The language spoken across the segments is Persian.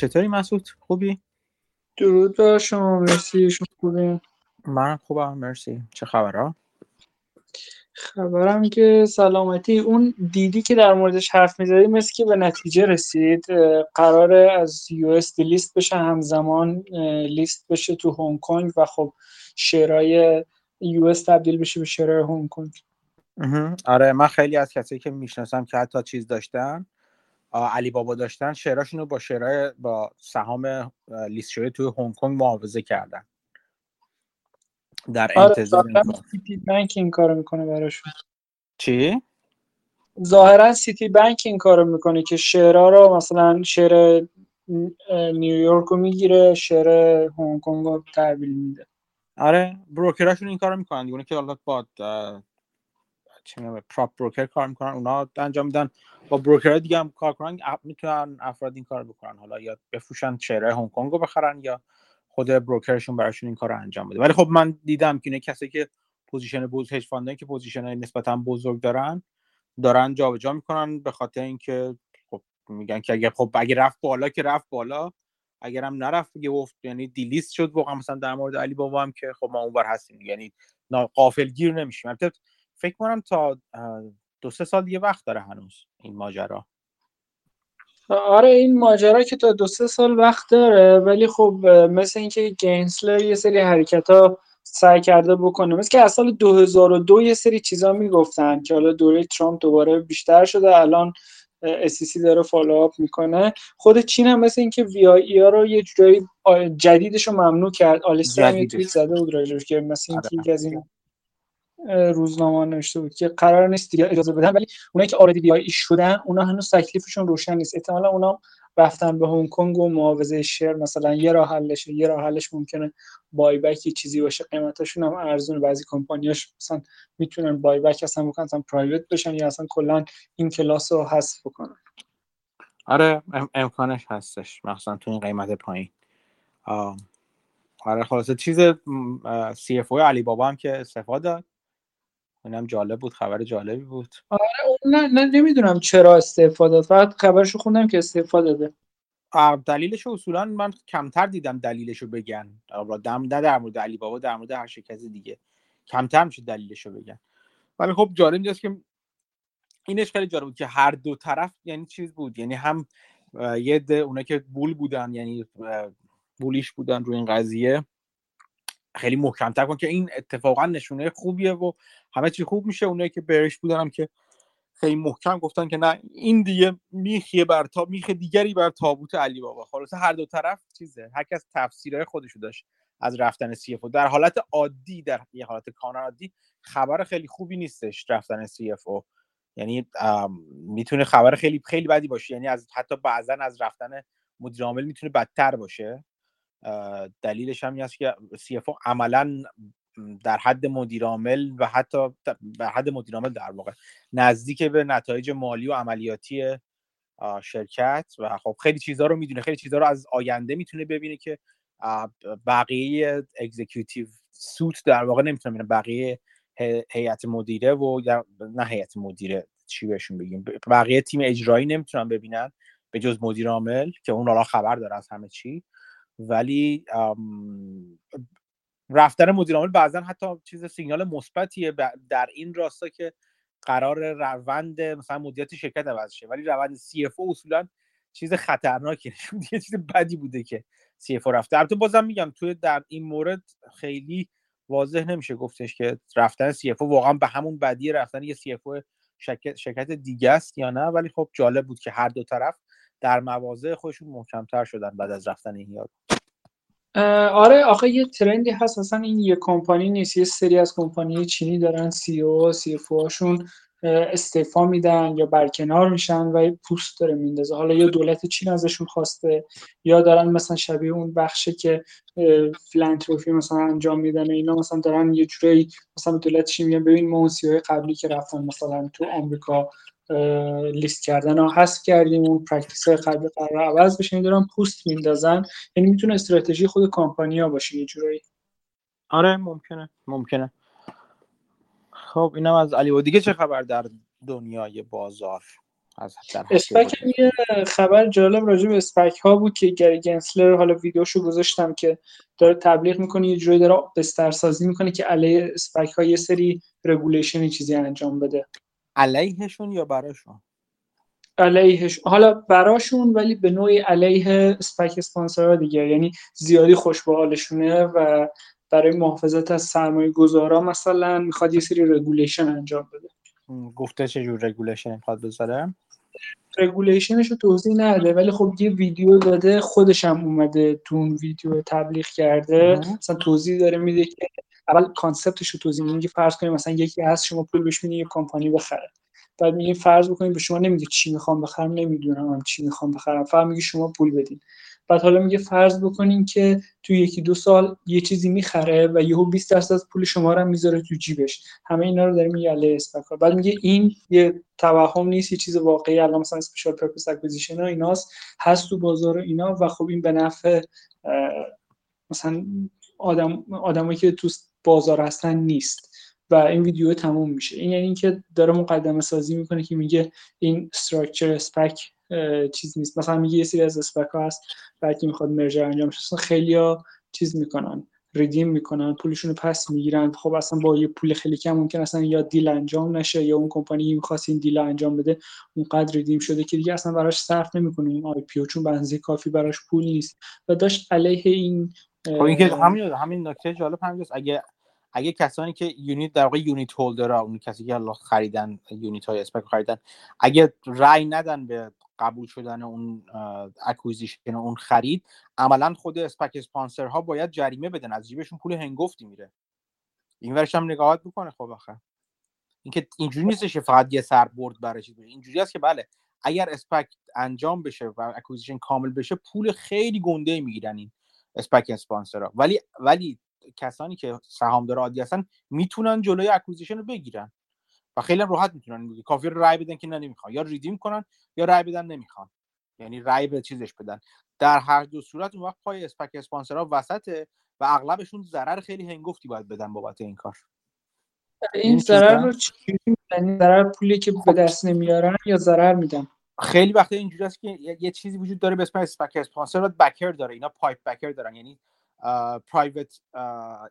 چطوری مسعود؟ خوبی؟ درود بر شما مرسی شما خوبی؟ من خوبم مرسی. چه خبرها؟ خبرم که سلامتی. اون DiDi که در موردش حرف می‌زدی مثل که به نتیجه رسید. قرار از US list بشه همزمان لیست بشه تو هنگ کنگ و خب share های US تبدیل بشه به share های هنگ کنگ. آره من خیلی از کسایی که می‌شناسم که حتی چیز داشتن علی بابا داشتن شعراشون رو با شعرهای با سهام لیست شده توی هنگ کنگ معاوضه کردن. در آره، انتظار سیتی بانک این کارو می‌کنه براشون. چی؟ ظاهرا سیتی بانک این کارو می‌کنه که شعرها رو مثلا شعر نیویورک رو می‌گیره شعر هنگ کنگ رو تحویل میده. آره بروکراشون این کارو می‌کنن دیگه که حالا با چه پراپ بروکر کار می‌کنن اونا انجام میدن. با بروکر دیگه هم کار کنن می‌تونن افراد این کار بکنن. حالا یا بفروشن شعرهای هنگ کنگ رو بخرن یا خود بروکرشون براشون این کار رو انجام بده. ولی خب من دیدم که اینه کسی که پوزیشن بوز هج فاندن که پوزیشن نسبتا بزرگ دارن دارن جابجا می‌کنن به خاطر اینکه خب میگن که اگر خب اگه رفت بالا که رفت بالا اگر هم نرفت دیگه افت یعنی دیلیست شد واقعا. مثلا در مورد علی بابا هم که خب ما اونور هستیم. یعنی غافل گیر نمیشیم. البته فکر کنم تا دو سه سال دیگه وقت داره هنوز این ماجرا. آره این ماجرا که تا دو سه سال وقت داره ولی خب مثل اینکه گینسلر یه سری حرکت ها سعی کرده بکنه مثل که از سال 2002 یه سری چیزا می‌گفتن که حالا دوره ترامپ دوباره بیشتر شده الان SEC داره follow up می‌کنه. خود چین هم مثل اینکه VIE ها رو یه جورایی جدیدش رو ممنوع کرد. آلیستر یه توییت زده بود راجعش که مثل اینکه آره. یکی از این روزنامه نوشته بود که قرار نیست دیگه اجازه بدن ولی اونایی که آردی وی آی شدن اونا هنوز تکلیفشون روشن نیست. احتمالا اونا رفتن به هنگ کنگ و معاوضه شیر مثلا یه راه حلشه یه راه حلش ممکنه بای بک چیزی باشه. قیمتاشون هم ارزون بعضی کمپانیاش مثلا می‌تونن بای بک اصلا بکنن اصلا پرایوت بشن یا اصلا کلا این کلاس رو حذف بکنن. آره امکانش هستش. مثلا تو این قیمت پایین. آره خلاصه چیز سی اف علی بابا هم که استفاده داد. اونم جالب بود خبر جالبی بود. آره نه, نه نمی‌دونم چرا استفاده فقط خبرشو خوندم که استفاده داده. دلیلش اصولا من کمتر دیدم دلیلش رو بگن دم نه در مورد علی بابا در مورد هر شرکت دیگه. کمتر میشه دلیلش رو بگن. ولی خب جالب اینجاست که اینش خیلی جالب بود که هر دو طرف یعنی چیز بود یعنی هم یه ده اونا که بول بودن یعنی بولیش بودن روی این قضیه. خیلی محکمتر کن که این اتفاقا نشونه خوبیه و همه چی خوب میشه. اونایی که برش بودن هم که خیلی محکم گفتن که نه این دیگه میخیه بر تا میخ دیگری بر تابوت علی بابا. خلاصه هر دو طرف چیزه. هر کس تفسیرهای خودشو داشت از رفتن سی اف در حالت عادی در یه حالت کانون عادی خبر خیلی خوبی نیستش رفتن سی اف یعنی می‌تونه خبر خیلی خیلی بدی باشه. یعنی از حتی بعضا از رفتن مدیر عامل می‌تونه بدتر باشه. دلیلش هم این است که سی اف عملا در حد مدیر عامل و حتی به حد مدیر عامل در واقع نزدیک به نتایج مالی و عملیاتی شرکت و خب خیلی چیزها رو می‌دونه خیلی چیزها رو از آینده می‌تونه ببینه که بقیه executive suite در واقع نمی‌تونه ببینه بقیه هیئت مدیره و نه هیئت مدیره چی بهشون بگیم بقیه تیم اجرایی نمی‌تونن ببینن به جز مدیر عامل که اون حالا خبر داره از همه چی. ولی رفتن مدیر عامل بعضا حتی چیز سیگنال مثبتیه در این راستا که قرار روند مثلا مدیریت شرکت عوض شه. ولی روند سی اف اصولا چیز خطرناکی نشون یه چیز بدی بوده که CFO رفته. البته بازم میگم توی در این مورد خیلی واضح نمیشه گفتش که رفتن CFO واقعا به همون بدی رفتن یه CFO شرکت, شرکت دیگه است یا نه. ولی خب جالب بود که هر دو طرف در مواضع خودشون محکمتر شدن بعد از رفتن این یارو آره آخه یه trend ی هست اصلا این یه کمپانی نیست یه سری از کمپانی چینی دارن CEO CFO هاشون استعفا میدن یا برکنار میشن و پوست داره میندازه. حالا یا دولت چین ازشون خواسته یا دارن مثلا شبیه اون بخشه که philanthropy مثلا انجام میدن اینا مثلا دارن یه جوری مثلا دولت چین میگن؟ ببین ما اون قبلی که رفتن مثلا تو آمریکا لیست کردن ها حذف کردیم اون practice های قبلی قرار عوض بشه. دارن پوست میندازن. یعنی می‌تونه استراتژی خود کامپانیا باشه یه جورایی. آره ممکنه ممکنه. خب اینم از علی. و دیگه چه خبر در دنیای بازار؟ از SPAC یه خبر جالب راجع به SPAC ها بود که گری گنسلر حالا ویدیوشو گذاشتم که داره تبلیغ می‌کنه یه جوری داره بستر سازی می‌کنه که علیه SPAC ها یه سری regulation چیزی انجام بده. علیهشون یا براشون؟ علیهش حالا براشون ولی به نوعی علیه SPAC sponsor ها دیگه. یعنی زیادی خوش به حالشونه و برای محافظت از سرمایه گذارا مثلا می‌خواد یه سری regulation انجام بده. گفته چه جور regulation می‌خواد بذاره؟ regulation ش رو توضیح نده ولی خب یه ویدیو داده خودش هم اومده تو اون ویدیو تبلیغ کرده. مثلا توضیح داره میده که اول concept ش رو توضیح میده فرض کنیم مثلا یکی هست شما پول بهش یه کمپانی بخره. بعد میگه فرض بکنید به شما نمیگه چی می‌خوام بخرم نمی‌دونم هم چی می‌خوام بخرم فقط میگه شما پول بدین. بعد حالا میگه فرض بکنین که تو یکی دو سال یه چیزی می‌خره و یهو 20 درصد از پول شما رو می‌ذاره تو جیبش. همه اینا رو داره میگه علیه SPAC ها بعد میگه این یه توهم نیست یه چیز واقعی الان مثلا special purpose acquisition ها ایناست هست تو بازار اینا و خب این به نفع مثلا آدم آدمایی که تو بازار هستن نیست. و این ویدیو تموم میشه. این یعنی اینکه داره مقدمه سازی می‌کنه که میگه این structure SPAC چیز نیست. مثلا میگه یه سری از SPAC ها هست بعد می‌خواد merger انجام شه خیلی ها چیز می‌کنن redeem می‌کنن پولشون رو پس می‌گیرن. خب اصلا با یه پول خیلی کم ممکن اصلا یا deal انجام نشه یا اون کمپانی می‌خواست این deal انجام بده اونقدر redeem شده که دیگه اصلا براش صرف نمی‌کنه این IPO چون بنزی کافی براش پول نیست. و داشت علیه این خب این که همین همین نکته جالب همینجاست اگه اگه کسانی که unit در واقع unit holder اون کسی که حالا خریدن unit های SPAC خریدن اگه رای ندن به قبول شدن اون acquisition اون خرید عملا خود SPAC sponsor ها باید جریمه بدن. از جیبشون پول هنگفتی میره. این ورش هم نگاهات بکنه خب آخه. اینکه اینجوری نیستش فقط یه سر برد برای چیز اینجوری است که بله اگر SPAC انجام بشه و acquisition کامل بشه پول خیلی گنده می‌گیرن این. SPAC sponsor ها ولی ولی کسانی که سهامدار عادی هستن می‌تونن جلوی acquisition رو بگیرن و خیلی راحت می‌تونن بگیرن کافی رو رای بدن که نه نمی‌خوان. یا redeem کنن یا رای بدن نمی‌خوان. یعنی رای به چیزش بدن. در هر دو صورت اون وقت پای SPAC sponsor ها وسطه و اغلبشون ضرر خیلی هنگفتی باید بدن بابت این کار. این ضرر رو چی ضرر پولی که به دست نمیارن یا ضرر میدن؟ خیلی وقتا اینجوری است که یه چیزی وجود داره به اسم SPAC sponsor backer داره. اینا PIPE backer دارن. یعنی پرایوت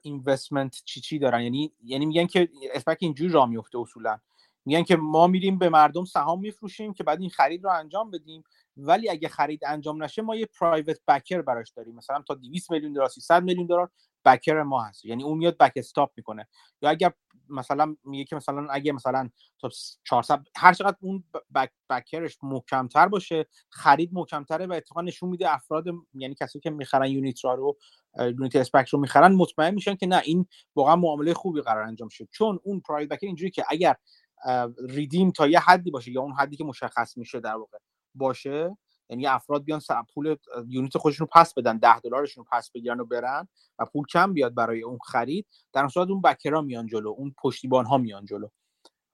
اینوستمنت چی چی دارن. یعنی یعنی میگن که اسپک اینجوری راه میفته اصولا. میگن که ما میریم به مردم سهام میفروشیم که بعد این خرید رو انجام بدیم. ولی اگه خرید انجام نشه ما یه پرایوت بکر براش داریم. مثلا تا 200 میلیون دلار 300 میلیون دلار بکر ما هست. یعنی اون میاد بک استاپ می‌کنه. یا اگر مثلا میگه که مثلا اگه مثلا تا 400 هر چقدر اون بک بکرش محکمتر باشه خرید محکمتره و اتفاقا نشون میده افراد یعنی کسی که می‌خرن یونیت را رو یونیت اسپک رو می‌خرن مطمئن میشن که نه این واقعا معامله خوبی قرار انجام شد چون اون پرایوت بکر اینجوری که اگر ریدیم تا یه حدی باشه یا اون حدی که مشخص میشه در واقع باشه یعنی افراد بیان پول یونیت خودشون رو پس بدن ده دلارشون رو پس بگیرن و برن و پول کم بیاد برای اون خرید. در صورت اون بکرا میان جلو اون پشتیبان ها میان جلو.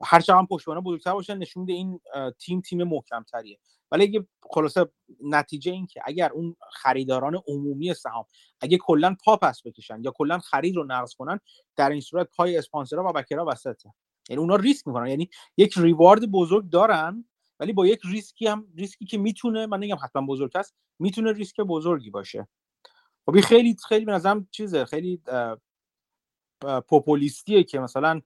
هر چقدر پشتیبان ها بزرگتر باشن نشون میده این تیم تیم محکم تریه. ولی اگه خلاصه نتیجه این که اگر اون خریداران عمومی سهام اگه کلا پا پس بکشن یا کلا خرید رو نقض کنن در این صورت پای اسپانسرها و backer ا وسطه. یعنی اونا ریسک می‌کنن. یعنی یک reward بزرگ دارن ولی با یک ریسکی هم ریسکی که می‌تونه من نگم حتما بزرگ است می‌تونه ریسک بزرگی باشه. خب خیلی خیلی به نظرم چیزه خیلی پوپولیستیه که مثلا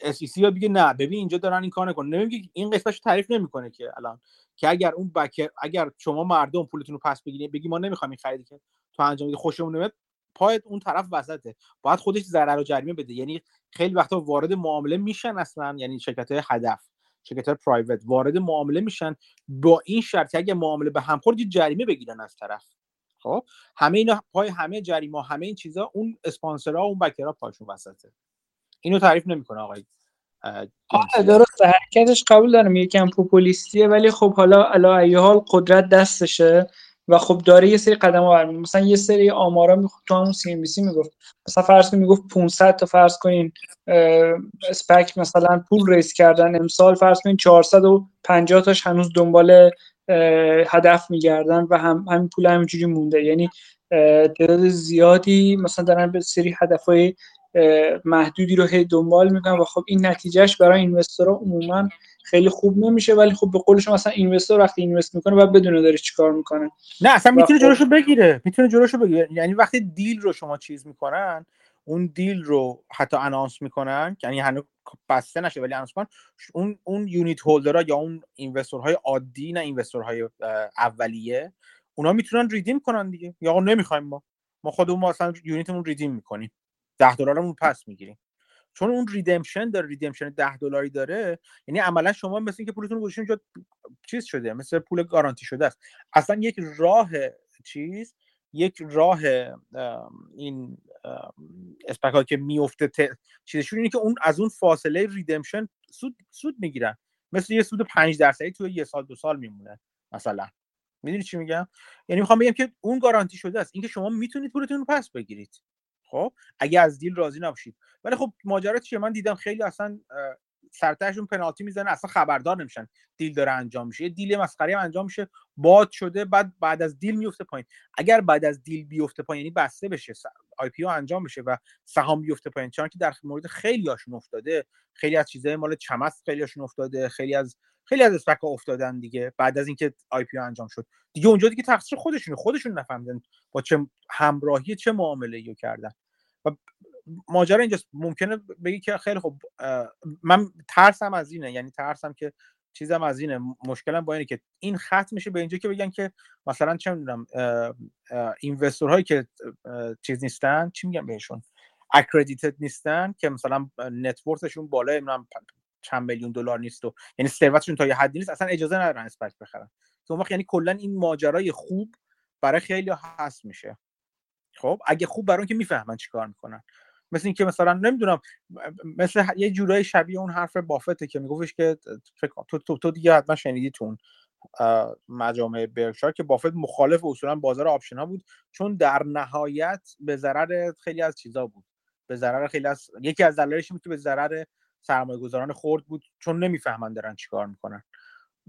اس یا بگه نه ببین اینجا دارن این کار نکن. نمیگه این قسمتش تعریف نمی‌کنه که الان. که اگر اون بکر اگر شما مردم پولتون رو پس بگیرید بگی ما نمی‌خوایم این خریدی که تو انجام خوشمون نمیاد پای اون طرف وسطه. باید خودش ضرر و جریمه بده. یعنی خیلی وقتا وارد معامله میشن اصلا یعنی شرکت هدف. شرکت پرایوت وارد معامله میشن با این شرط اگه معامله به هم خورد جریمه بگیرن از طرف. خب؟ همه اینا پای همه جریمه همه این چیزا اون اسپانسرها اون بکرها پاشون وسطه. اینو تعریف نمی‌کنه آقای آره درست حرکتش قبول دارم. یکم پوپولیستیه ولی خب حالا علی حال قدرت دستشه. و خب داره یه سری قدم ها برمیده مثلا یه سری آمارا می تو همون سی ام بی سی می‌گفت. مثلا فرض کنید می‌گفت 500 تا فرض کنین اسپک مثلا پول ریس کردن. امسال فرض کنین 450 تاش هنوز دنبال هدف میگردن و هم همین پول همینجوری مونده. یعنی تعداد زیادی مثلا دارن به سری هدفهای محدودی رو هی دنبال می‌کنن و خب این نتیجهش برای اینوستورها عموما خیلی خوب نمیشه ولی خب به قول شما مثلا اینوستر وقتی اینوست می‌کنه بعد بدونه داره چیکار می‌کنه. نه اصلا می‌تونه خب جلوشو بگیره می‌تونه جلوشو بگیره. یعنی وقتی دیل رو شما چیز می‌کنن اون دیل رو حتی انانس می‌کنن یعنی هنوز بسته نشه ولی انانس اون اون یونیت هولدرها یا اون اینوستورهای عادی نه اینوستورهای اولیه اونا می‌تونن ریدیم کنن دیگه. یا نمی‌خوایم ما. ما خودمون اصلا یونیتمون ریدیم می‌کنیم. 10 دلارمون پس می‌گیریم. چون اون ریدمشن داره ریدمشن 10 دلاری داره یعنی عملا شما مثل اینکه پولتون گذاشتین اونجا چیز شده مثل پول گارانتی شده است. اصلا یک راه چیز یک راه این اسپکا که میفته چیزشون اینه که اون از اون فاصله ریدمشن سود سود می‌گیرن. مثل یه سود 5 درصدی تو یه سال دو سال میمونه مثلا. می‌دونی چی میگم؟ یعنی می‌خوام بگم که اون گارانتی شده است. اینکه شما می‌تونید پولتون رو پس بگیرید. خب اگه از deal راضی نباشید. ولی خب ماجرا چیه؟ من دیدم خیلی اصلا سرتاشون پنالتی می‌زنه اصلا خبردار نمیشن deal داره انجام میشه. یه deal مسخره انجام میشه باد شده بعد بعد از deal میفته پایین. اگر بعد از deal بیفته پایین یعنی بسته بشه IPO انجام بشه و سهام بیفته پایین چون که در مورد خیلی هاشون افتاده. خیلی از چیزهای مال چمس خیلی هاشون افتاده. خیلی از خیلی از اسپک افتادن دیگه بعد از اینکه آی پی انجام شد. دیگه اونجا دیگه تقصیر خودشونه خودشون نفهمیدن با چه همراهی چه معامله ای کردن. و ماجرا اینجاست ممکنه بگی که خیلی خب من ترسم از اینه یعنی ترسم که چیزم از اینه. مشکلم با اینه که این خط میشه به اینجا که بگن که مثلا چه می‌دونم اینوستور هایی که چیز نیستن چی میگم بهشون؟ اکردیتد نیستن که مثلا نتورکشون بالای چند میلیون دلار نیست و یعنی ثروتشون تا یه حدی نیست اصلا اجازه ندارن اسپک بخرن. اون وقت یعنی کلا این ماجرای خوب برای خیلی هست میشه. خب اگه خوب برای که می‌فهمن چیکار می‌کنن. مثل اینکه مثلا نمی‌دونم مثل یه جورایی شبیه اون حرف بافته که میگفتش که تو, تو, تو دیگه حتما شنیدی تو مجامع برکشایر که بافت مخالف اصولا بازار option ها بود چون در نهایت به ضرر خیلی از چیزا بود. به ضرر خیلی از یکی از دلایلش بود که به ضرر سرمایه گذاران خرد بود چون نمی‌فهمن دارن چیکار می‌کنن.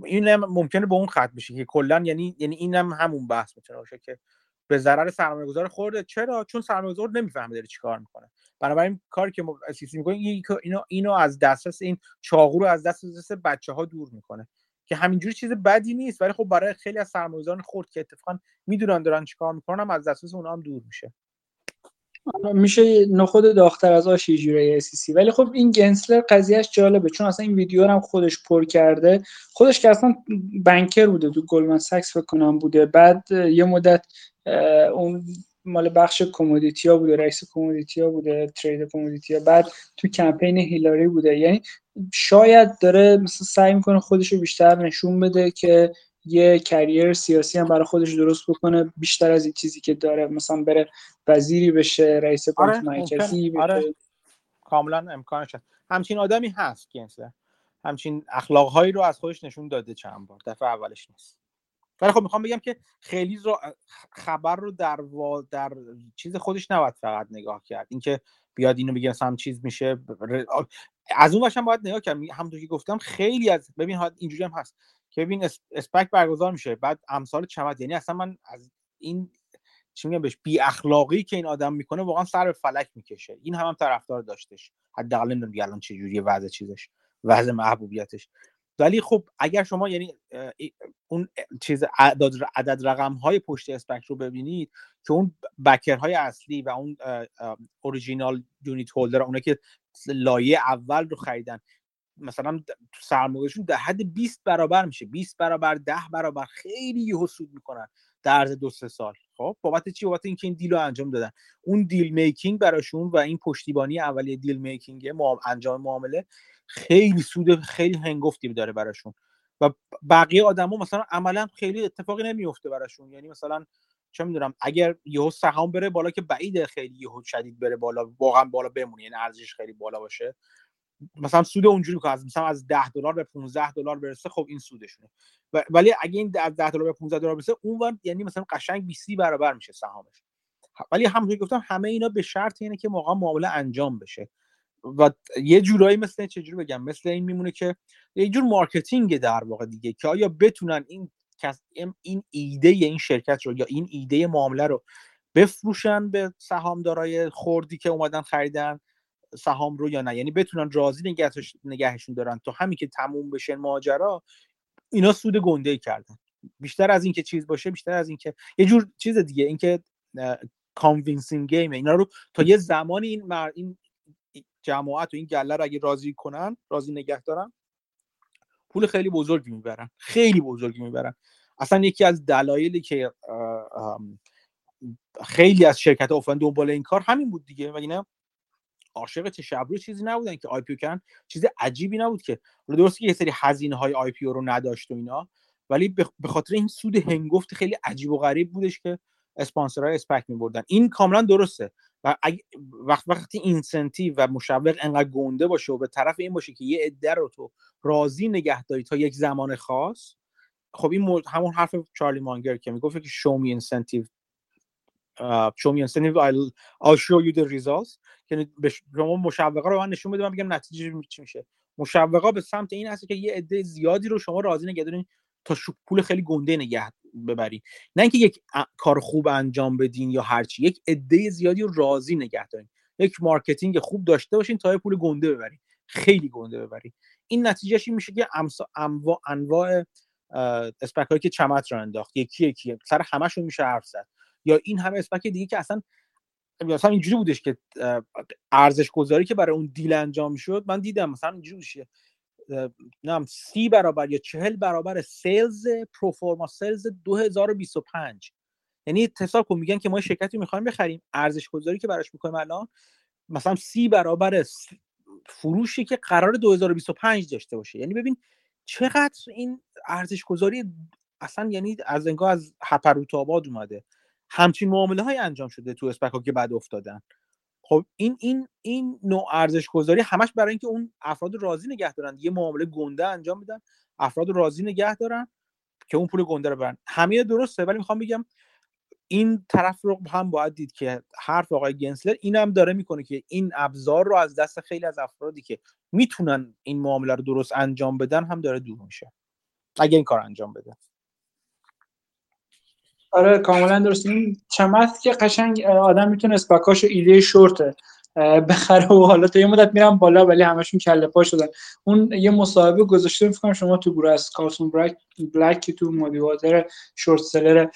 این ممکنه به اون خط بشه که کلا یعنی یعنی اینم هم همون بحث می‌تونه باشه که به ضرر سرمایه گذار خرده چرا؟ چون سرمایه گذار نمی‌فهمه داره چیکار می‌کنه. بنابراین کاری که ما SEC می‌کنیم اینو اینو از دسترس این چاقو رو از دست دست بچه ها دور می‌کنه. که همینجوری چیز بدی نیست ولی خب برای خیلی از سرمایه‌گذاران خورد که اتفاقا می‌دونن دارن چیکار می‌کنن از دسترس اونها هم دور میشه. میشه نخود داختر از آش جوره سی ولی خب این گنسلر قضیهش جالبه چون اصلا این ویدیو هم خودش پر کرده. خودش که اصلا بنکر بوده تو گلمن ساکس فکر کنم بوده. بعد یه مدت اون مال بخش کومودیتیا بوده رئیس کومودیتیا بوده ترید کومودیتیا بعد تو کمپین هیلاری بوده. یعنی شاید داره مثلا سعی می‌کنه خودش رو بیشتر نشون بده که یه کریر سیاسی هم برای خودش درست بکنه بیشتر از این چیزی که داره. مثلا بره وزیری بشه رئیس بانک آره، مرکزی آره. کاملا امکانش هست همچین آدمی هست گنسلر همچین اخلاقهایی رو از خودش نشون داده چند بار. دفعه اولش نیست. ولی خب می‌خوام بگم که خیلی رو خبر رو در و در چیز خودش نباید فقط نگاه کرد. اینکه بیاد اینو بگه مثلا چیز میشه. از اون هم باید نگاه کرد. همونطور که گفتم خیلی از ببین اینجوری هم هست. که ببین اسپک برگزار میشه. بعد امثال چمد. یعنی اصلا من از این چی میگم بهش بی اخلاقی که این آدم می‌کنه واقعا سر به فلک می‌کشه. این هم, هم طرفدار داشتش. حداقل نمی‌دونم الان چه جوریه وضع چیزش وضع محبوبیتش. ولی خب اگر شما یعنی اون چیز عدد, عدد رقم های پشت SPAC رو ببینید که اون backer های اصلی و اون original unit holder اونه که لایه اول رو خریدن مثلا سرمایهشون در حد 20 برابر میشه. 20 برابر 10 برابر خیلی یهو سود می‌کنن در عرض دو سه سال. خب بابت چی؟ بابت اینکه این deal رو انجام دادن. اون deal making براشون و این پشتیبانی اولیه deal making انجام معامله خیلی سود خیلی هنگفتی داره براشون. و بقیه آدما مثلا عملا خیلی اتفاقی نمیفته براشون. یعنی مثلا چه می‌دونم اگر یهو سهام بره بالا که بعید خیلی یهو شدید بره بالا واقعا بالا بمونه یعنی ارزش خیلی بالا باشه. مثلا سود اونجوری که از مثلا از 10 دلار به 15 دلار برسه خب این سودشونه. ولی اگه این از 10 دلار به 15 دلار برسه اون یعنی مثلا قشنگ 20 برابر میشه سهامش. ولی همونطور گفتم همه اینا به شرط اینه که موقع معامله انجام بشه. و یه جورایی مثل چجوری بگم؟ مثل این میمونه که یه جور marketing در واقع دیگه که آیا بتونن این این ایده این شرکت رو یا این ایده معامله رو بفروشن به سهامدارای خوردی که اومدن خریدن؟ سهام رو یا نه. یعنی بتونن راضی نگهشون دارن تا همین که تموم بشه ماجرا اینا سود گنده کردن. بیشتر از اینکه چیز باشه بیشتر از اینکه یه جور چیز دیگه اینکه convincing game اینا رو تا یه زمانی این مر... این جماعت و این گله رو اگه راضی کنن راضی نگه دارن پول خیلی بزرگی می‌برن. خیلی بزرگی می‌برن. اصلا یکی از دلایلی که خیلی از شرکت افتادن دنبال این کار همین بود دیگه. و عاشق چشم ابرو چیزی نبودن که IPO کردن. چیز عجیبی نبود که. درسته که یه سری هزینه های IPO رو نداشت و اینا ولی به خاطر این سود هنگفت خیلی عجیب و غریب بودش که اسپانسرهای اسپک میبردن. این کاملا درسته. و وقت وقتی اینسنتیو و مشوق انقدر گنده باشه و به طرف این باشه که یه عده رو تو راضی نگه داری تا یک زمان خاص خب این همون حرف چارلی مانگر که می‌گفت که me incentive uh, show me incentive I'll, I'll show you the results. که شما مشوقه رو من نشون بده من بگم نتیجه چی میشه. مشوقه به سمت این هست که یه عده زیادی رو شما راضی نگه دارین تا پول خیلی گنده ای ببری نه اینکه یک کار خوب انجام بدین یا هرچی یک عده زیادی رو راضی نگه دارین یک marketing خوب داشته باشین تا پول گنده ببرین. خیلی گنده ببرین. این نتیجهش این میشه که انواع انواع SPAC که چمت رو انداخت. یکی یکی سر همشون میشه حرف زد. یا این همه SPAC دیگه که اصلا مثلا اینجوری بودش که ارزش گذاری که برای اون دیل انجام شد من دیدم مثلا اینجوری نم سی برابر یا چهل برابر سیلز پروفورما سیلز 2025 یعنی حساب کن میگن که ما شرکتی می‌خوایم بخریم ارزش گذاری که براش می‌کنیم الان مثلا سی برابر فروشی که قرار 2025 داشته باشه. یعنی ببین چقدر این ارزش گذاری اصلا یعنی از انگار از هپروت آباد اومده. همچین معامله های انجام شده تو اسپک که بعد افتادن. خب این این این نوع ارزش گذاری همش برای اینکه اون افراد راضی نگه دارن. یه معامله گنده انجام میدن افراد راضی نگه دارن که اون پول گنده رو برن. همه درسته ولی می‌خوام بگم این طرف رو هم باید دید که حرف آقای گنسلر این هم داره می‌کنه که این ابزار رو از دست خیلی از افرادی که می‌تونن این معامله رو درست انجام بدن هم داره دور میشه. اگه این کار انجام بده. آره کاملا درست. این چمت که قشنگ آدم می‌تونه اسپکاشو ایده شورته. بخره و حالا تا یه مدت میرم بالا ولی همشون کله پا شدن. اون یه مصاحبه گذاشته فکر شما تو گروه از کارسون بلک بلک تو مودیواتر شورت سلر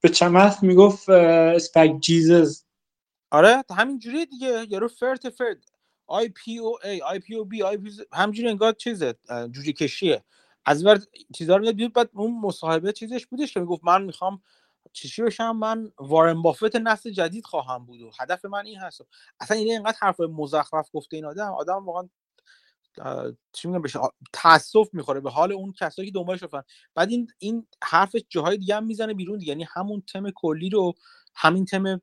به چمت می‌گفت اسپک جیزز. آره همین جوری دیگه. یارو فرت فرد آی پی او ای آی پی او بی آی پی همینجوری انگار چیزه جوجه کشیه. از ور چیزا رو میاد بعد اون مصاحبه چیزش بودش که می‌گفت من می‌خوام چیشی بشم من وارن بافت نسل جدید خواهم بود و هدف من این هست. اصلا این اینقدر حرف مزخرف گفته این آدم آدم واقعا چی میگم بشه تاسف می‌خوره به حال اون کسایی که دنبالش رفتن. بعد این این حرف جاهای دیگه هم می‌زنه بیرون دیگه. یعنی همون تم کلی رو همین تم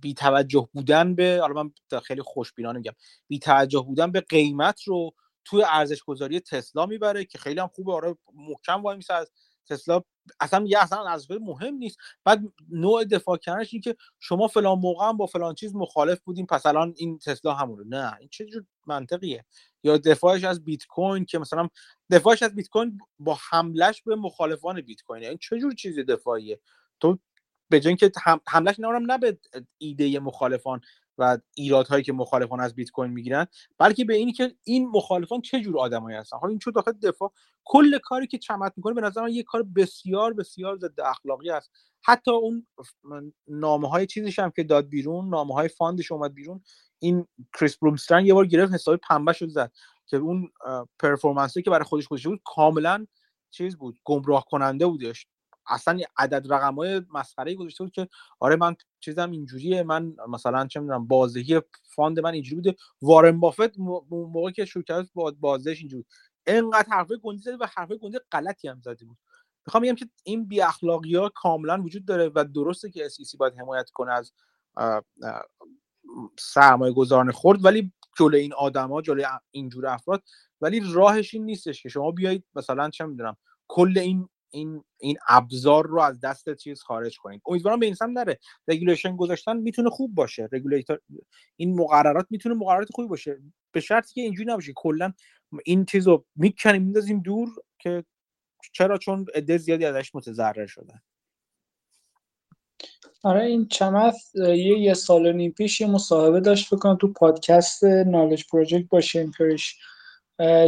بی توجه بودن به حالا من خیلی خوشبینانه میگم. بی توجه بودن به قیمت رو توی ارزش گذاری تسلا می‌بره که خیلی هم خوبه. آره محکم وای میسه تسلا اصلا یه اصلا از مهم نیست. بعد نوع دفاع کردنش این که شما فلان موقع هم با فلان چیز مخالف بودیم پس الان این تسلا همونه. نه این چه جور منطقیه؟ یا دفاعش از بیت کوین که مثلا دفاعش از بیت کوین با حملش به مخالفان بیت کوین این چه جور چیزی دفاعیه؟ تو به جای اینکه حملش نمی‌دونم نه به ایده مخالفان و ایرادهایی که مخالفان از بیت کوین می‌گیرن بلکه به اینی که این مخالفان چه جور آدمایی هستن. حالا این چون داخل دفاع کل کاری که چمت می‌کنه به نظر من یه کار بسیار بسیار ضد اخلاقی است. حتی اون نامه های چیزش هم که داد بیرون نامه های fund ش اومد بیرون این Chris Bloomstran یه بار گرفت حسابی پنبه شد زد که اون performance ی که برای خودش گذاشته بود کاملا چیز بود گمراه کننده بودش. اصلا عدد رقم های مسخره گذاشته بود که آره من چیزم اینجوریه من مثلا چه می‌دونم بازدهی فاند من اینجوری بوده. وارن بافت موقعی که شروع کرد بازدهش اینجوری انقدر حرفه گنده زده و حرفه گنده غلطی هم زده بود. می‌خوام بگم که این بی اخلاقی ها کاملا وجود داره و درسته که SEC باید حمایت کنه از سرمایه گذاران خورد ولی جلو این آدما جلو اینجور افراد ولی راهش این نیستش که شما بیایید مثلا چه می‌دونم کل این این این ابزار رو از دست چیز خارج کنید امیدوارم به این سمت نره. regulation گذاشتن می‌تونه خوب باشه. رگولیتور این مقررات می‌تونه مقررات خوبی باشه. به شرطی که اینجوری نباشه. کلا این چیز رو می‌کنیم میندازیم دور که چرا؟ چون عده زیادی ازش متضرر شدن. آره این چمث یه یه سال و نیم پیش یه مصاحبه داشت بکنم تو پادکست Knowledge Project با Shane Parrish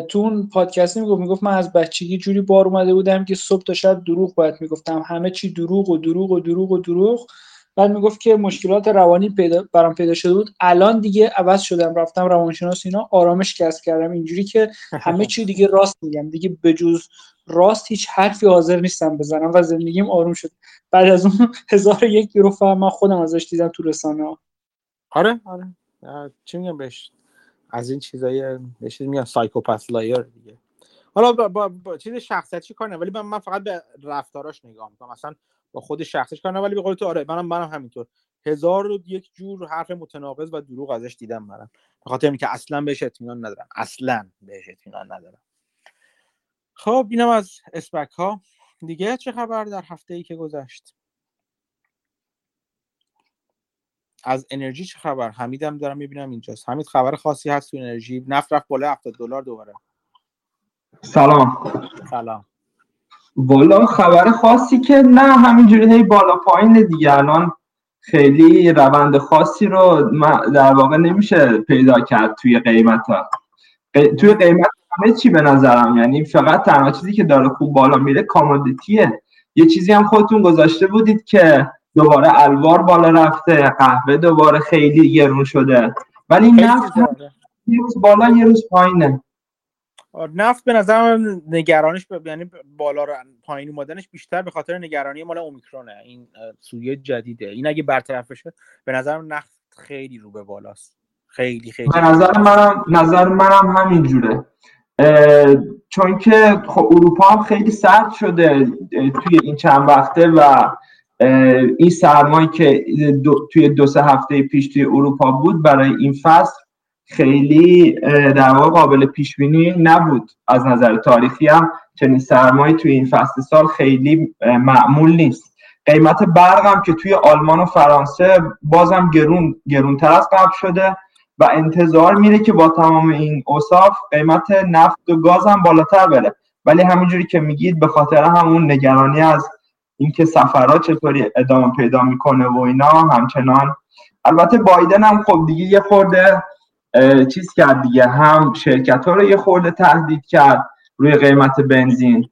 تو اون پادکست می‌گفت می‌گفت من از بچگی جوری بار اومده بودم که صبح تا شب دروغ باید می‌گفتم. همه چی دروغ و دروغ و دروغ و دروغ. بعد می‌گفت که مشکلات روانی پیدا برام پیدا شده بود. الان دیگه عوض شدم رفتم روانشناس اینا آرامش کسب کردم. اینجوری که همه چی دیگه راست میگم. دیگه بجز راست هیچ حرفی حاضر نیستم بزنم و زندگیم آروم شد. بعد از اون هزار یک یورو فهم من خودم ازش دیدم تو رسانه آره. آره. چی میگم بهش؟ از این چیزای بهش میگن psychopath liar دیگه. حالا با, با, با چیز شخصیتی کار نه ولی من, من فقط به رفتاراش نگاه می‌کنم. مثلا با خود شخصش کار نه ولی به قول تو آره منم منم همینطور. هزار و یک جور حرف متناقض و دروغ ازش دیدم منم. به خاطر اینکه اصلا بهش اطمینان ندارم. اصلا بهش اطمینان ندارم. خب اینم از SPAC ها دیگه چه خبر در هفته ای که گذشت؟ از انرژی چه خبر؟ حمیدم دارم می‌بینم اینجاست. حمید خبر خاصی هست تو انرژی؟ نفت رفت بالا 70 دلار دوباره. سلام. سلام. والا خبر خاصی که نه همینجوری هی بالا پایین دیگه. الان خیلی روند خاصی رو در واقع نمیشه پیدا کرد توی قیمت ها. توی قیمت همه چی به نظرم. یعنی فقط تنها چیزی که داره خوب بالا میره کامودیتیه یه چیزی هم خودتون گذاشته بودید که دوباره الوار بالا رفته قهوه دوباره خیلی گرون شده. ولی نفت یه روز بالا یه روز پایینه. نفت به نظر نگرانش ب... یعنی بالا رو پایین اومدنش بیشتر به خاطر نگرانی مال اومیکرونه. این سویه جدیده. این اگه برطرف بشه به نظر نفت خیلی رو به بالاست. خیلی خیلی. به نظر منم نظر منم همینجوره چون که خب اروپا هم خیلی سرد شده توی این چند وقته و این سرمایی که دو، توی دو سه هفته پیش توی اروپا بود برای این فصل خیلی در واقع قابل پیش بینی نبود. از نظر تاریخی هم چنین سرمایی توی این فصل سال خیلی معمول نیست. قیمت برق هم که توی آلمان و فرانسه بازم گرون گرونتر از قبل شده و انتظار میره که با تمام این اوصاف قیمت نفت و گاز هم بالاتر بره. ولی همینجوری که میگید به خاطر همون نگرانی از اینکه سفرها چطوری ادامه پیدا می‌کنه و اینا همچنان. البته بایدن هم خب دیگه یه خورده چیز کرد دیگه. هم شرکت ها رو یه خورده تهدید کرد روی قیمت بنزین.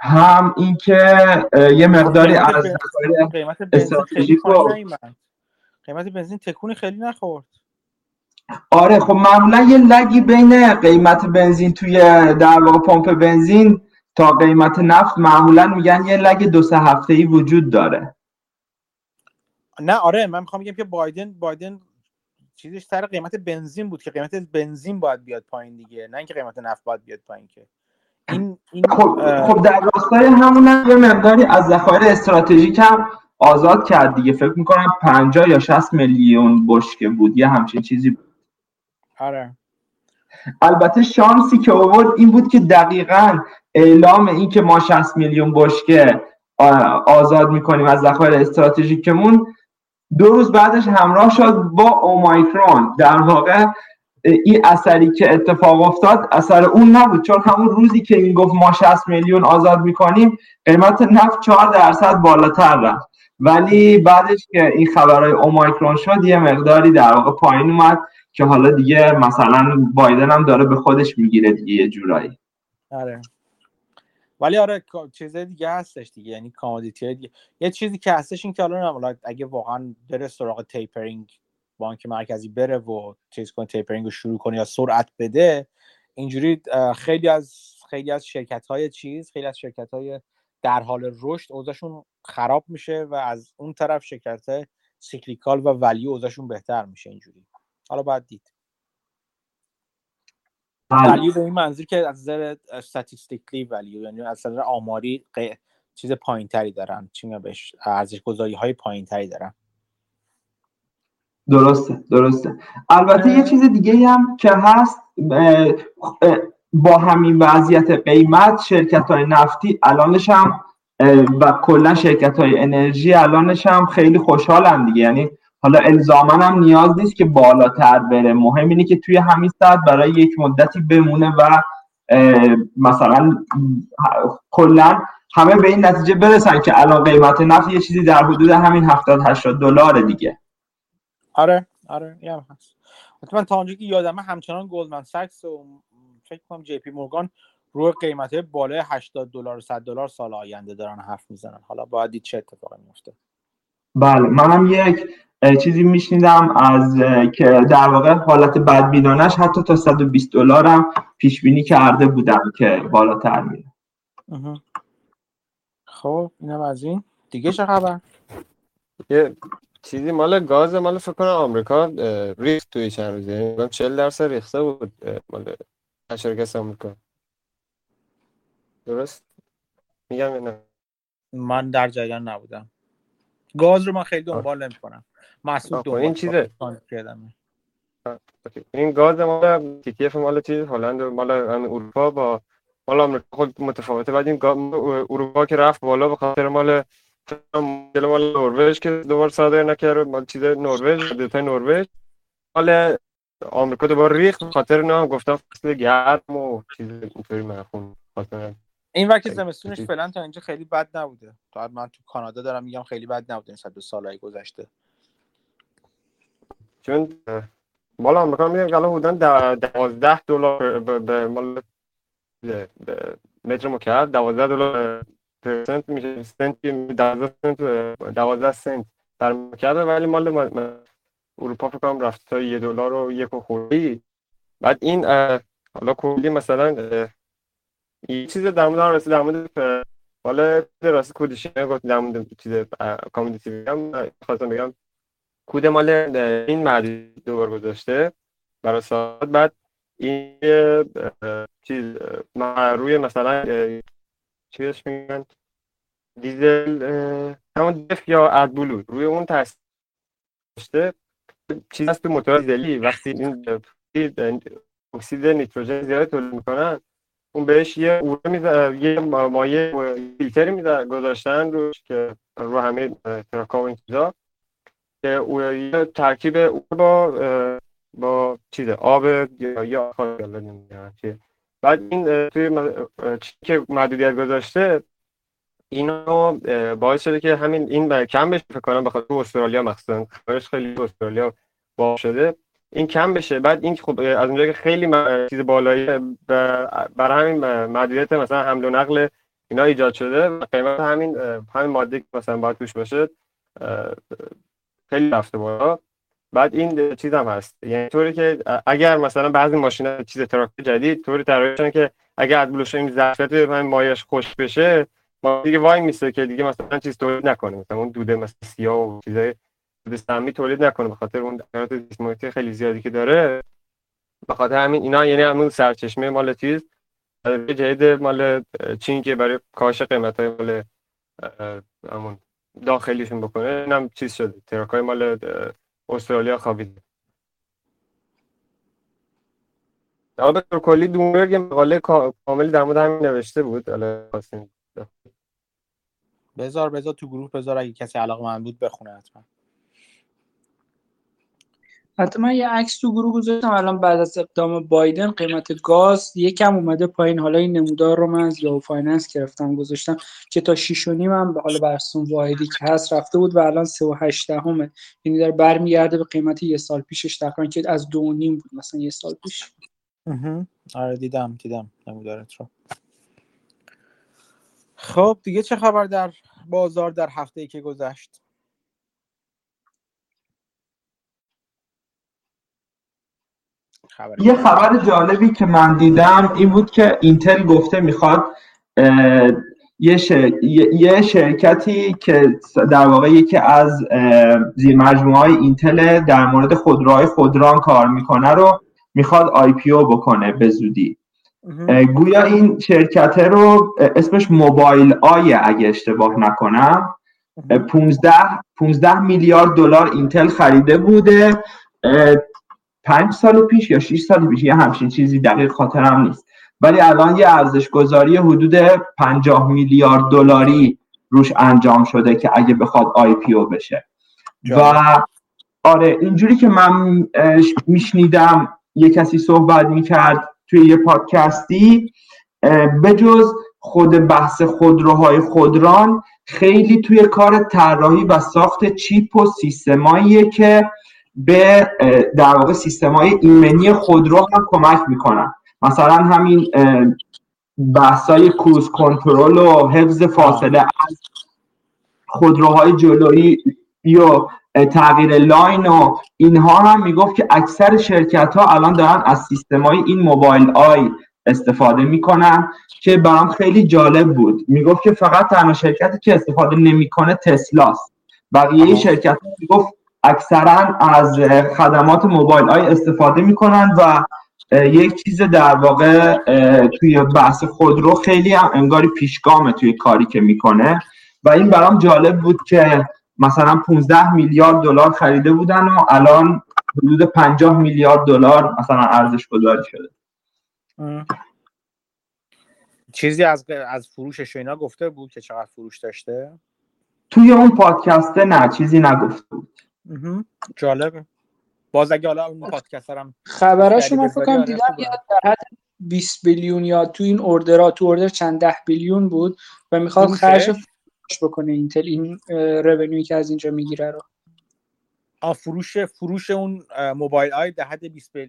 هم اینکه یه مقداری از استراتژیک رو قیمت بنزین تکون خیلی نخورد. آره خب معمولا یه لگی بین قیمت بنزین توی در واقع پمپ بنزین تا قیمت نفت معمولا میگن یه لگ دو سه هفته ای وجود داره. نه آره من می‌خوام بگم که بایدن بایدن چیزش سر قیمت بنزین بود که قیمت بنزین باید بیاد پایین دیگه نه اینکه قیمت نفت باید بیاد پایین که. این, این خب, خب در راستای همون هم یه مقداری از ذخایر استراتژیک هم آزاد کرد دیگه. فکر می‌کنم 50 یا 60 میلیون بشکه بود یه همچین چیزی بود. آره. البته شانسی که آورد این بود که دقیقا اعلام این که ما 60 میلیون بشکه آزاد می‌کنیم از ذخایر استراتژیکمون دو روز بعدش همراه شد با اومایکرون. در واقع این اثری که اتفاق افتاد اثر اون نبود چون همون روزی که این گفت ما 60 میلیون آزاد می‌کنیم قیمت نفت 4 درصد بالاتر رفت. ولی بعدش که این خبرهای Omicron شد یه مقداری در واقع پایین اومد. که حالا دیگه مثلا بایدن هم داره به خودش می‌گیره دیگه یه جورایی. آره. ولی آره چیز دیگه هستش دیگه یعنی commodity دیگه. یه چیزی که هستش این که حالا اگه واقعا بره سراغ tapering بانک مرکزی بره و چیز کنه tapering رو شروع کنه یا سرعت بده اینجوری خیلی از خیلی از شرکت های چیز خیلی از شرکت های در حال رشد اوضاعشون خراب میشه و از اون طرف شرکت سیکلیکال و ولیو اوضاعشون بهتر میشه اینجوری. حالا باید دید. ولیو به این منظور که از نظر استاتیستیکلی ولیو یعنی از نظر آماری چیز پایین تری دارن. چی بهش؟ ارزش گذاری های پایین تری دارن. درسته درسته. البته یه چیز دیگه هم که هست با همین وضعیت قیمت شرکت های نفتی الانش هم و کلا شرکت های انرژی الانش هم خیلی خوشحالن دیگه. یعنی حالا الزاما هم نیاز نیست که بالاتر بره. مهم اینه که توی همین ساعت برای یک مدتی بمونه و مثلا کلا همه به این نتیجه برسن که الان قیمت نفت یه چیزی در حدود همین 70 80 دلار دیگه. آره آره یه هست. من تا اونجا که یادمه همچنان گلدمن ساکس و فکر کنم جی پی مورگان روی قیمت بالای 80 دلار و 100 دلار سال آینده دارن حرف می‌زنن. حالا باید دید چه اتفاقی میفته بله منم یک چیزی میشنیدم از که در واقع حالت بدبینانش حتی تا 120 دلار هم پیش بینی کرده بودم که بالاتر میره. خب اینم از این. دیگه چه خبر؟ یه چیزی مال گاز مال فکر کنم آمریکا ریخت توی چند روزه. یعنی 40 درصد ریخته بود مال شرکت آمریکا. درست؟ میگم نه؟ من در جریان نبودم. گاز رو من خیلی دنبال نمی‌کنم. مسعود خب، این چیزه. این گاز مال تی تی اف مال چیز هلند مال اروپا با مال آمریکا خود متفاوته. بعد این اروپا که رفت بالا به خاطر مال مال مال نروژ که دوباره صادر نکرد مال چیز نروژ دیتا نروژ. مال آمریکا دوباره ریخت خاطر نه گفتم فصل گرم و چیز اینطوری مخون خاطر. این وقت زمستونش فعلا تا اینجا خیلی بد نبوده. تا من تو کانادا دارم میگم خیلی بد نبوده نسبت به سالهای گذشته. چون مال آمریکا میگم که الان حدودا 12 دلار به مال متر مکعب 12 دلار پرسنت میشه. سنت 12 سنت 12 سنت در مکعب ولی مال اروپا فکر کنم رفت تا یه دلار و یک و خوردی بعد این حالا کلی مثلا یه چیز در مورد رسید در مورد حالا راست کودش گفت در مورد چیز کامیونیتی بگم خواستم بگم کود مال این مردی دوبار گذاشته برای ساعت. بعد این چیز روی مثلا چیزش میگن؟ دیزل همون دف یا ادبلو. روی اون داشته چیز هست تو موتور دیزلی. وقتی این اکسید نیتروژن زیاد تولید می‌کنن اون بهش یه اوره یه مایه فیلتری میزن گذاشتن روش که رو همه تراکام این چیزا یه ترکیب او با با چیز آب یا یا بعد این توی که محدودیت گذاشته اینو باعث شده که همین این کم بشه فکر کنم بخاطر استرالیا مخصوصا. خبرش خیلی استرالیا با شده. این کم بشه. بعد این خب از اونجایی که خیلی چیز بالایی برای همین محدودیت مثلا حمل و نقل اینا ایجاد شده قیمت همین همین ماده که مثلا باید توش باشه خیلی رفته بالا. بعد این چیز هم هست. یعنی طوری که اگر مثلا بعضی ماشینا چیز تراکتور جدید طوری طراحی که اگر ادبلوش این ظرفیت همین مایش خوش بشه ما دیگه وای میسته که دیگه مثلا چیز تولید نکنه. مثلا اون دوده مثلا سیاه و چیزای دوده سمی تولید نکنه به خاطر اون اثرات خیلی زیادی که داره. به خاطر همین اینا یعنی همون سرچشمه مال چیز. جدید مال چین که برای کاهش قیمت های مال همون داخلیشون بکنه اینم چیز شده. تراکای مال استرالیا خوابیده. در به کلی دومبرگ مقاله کاملی در مورد همین نوشته بود. بذار بذار تو گروه بذار اگه کسی علاقه من بود بخونه حتما. حتما یه عکس تو گروه گذاشتم. الان بعد از اقدام بایدن قیمت گاز یکم اومده پایین. حالا این نمودار رو من از Yahoo Finance گرفتم گذاشتم که تا 6 و نیم هم به حال برسون واحدی که هست رفته بود و الان 3 و 8 همه یعنی در برمیگرده به قیمت یه سال پیشش. تقریبا که از دو نیم بود مثلا یه سال پیش. آره دیدم دیدم نمودارت رو. خب دیگه چه خبر در بازار در هفته ای که گذشت؟ یه خبر جالبی که من دیدم این بود که اینتل گفته می‌خواد یه, یه شرکتی که در واقع یکی از زیر مجموعه های اینتل در مورد خودروهای خودران کار می‌کنه رو می‌خواد IPO بکنه به زودی. گویا این شرکت رو اسمش Mobileye اگه اشتباه نکنم 15 15 میلیارد دلار اینتل خریده بوده پنج سال پیش یا 6 سال پیش یه همچین چیزی دقیق خاطرم نیست. ولی الان یه ارزش گذاری حدود 50 میلیارد دلاری روش انجام شده که اگه بخواد آی پی او بشه. و آره اینجوری که من میشنیدم یه کسی صحبت می‌کرد توی یه پادکستی به جز خود بحث خودروهای خودران خیلی توی کار طراحی و ساخت چیپ و سیستماییه که به در واقع سیستمای ایمنی خودرو هم کمک می‌کنن. مثلا همین بحثای cruise control و حفظ فاصله از خودروهای جلویی یا تغییر لاین و اینها هم می‌گفت که اکثر شرکت ها الان دارن از سیستم های این Mobileye استفاده می‌کنن که برام خیلی جالب بود. می‌گفت که فقط تنها شرکتی که استفاده نمی‌کنه تسلاست. بقیه شرکت ها می‌گفت اکثرا از خدمات موبایل آی استفاده می‌کنن و یک چیز در واقع توی بحث خودرو خیلی هم انگاری پیشگامه توی کاری که می‌کنه. و این برام جالب بود که مثلا 15 میلیارد دلار خریده بودن و الان حدود 50 میلیارد دلار مثلا ارزش گذاری شده. چیزی از از فروشش اینا گفته بود که چقدر فروش داشته؟ توی اون پادکسته نه چیزی نگفته بود. جالبه. باز اگه حالا اون پادکست هم خبراشو من فکر کنم دیدم در حد 20 billion یا تو این order ها تو order چند ده billion بود و می‌خواد خرج بکنه. اینتل این revenue ای که از اینجا می‌گیره رو. آ فروش فروش اون Mobileye در حد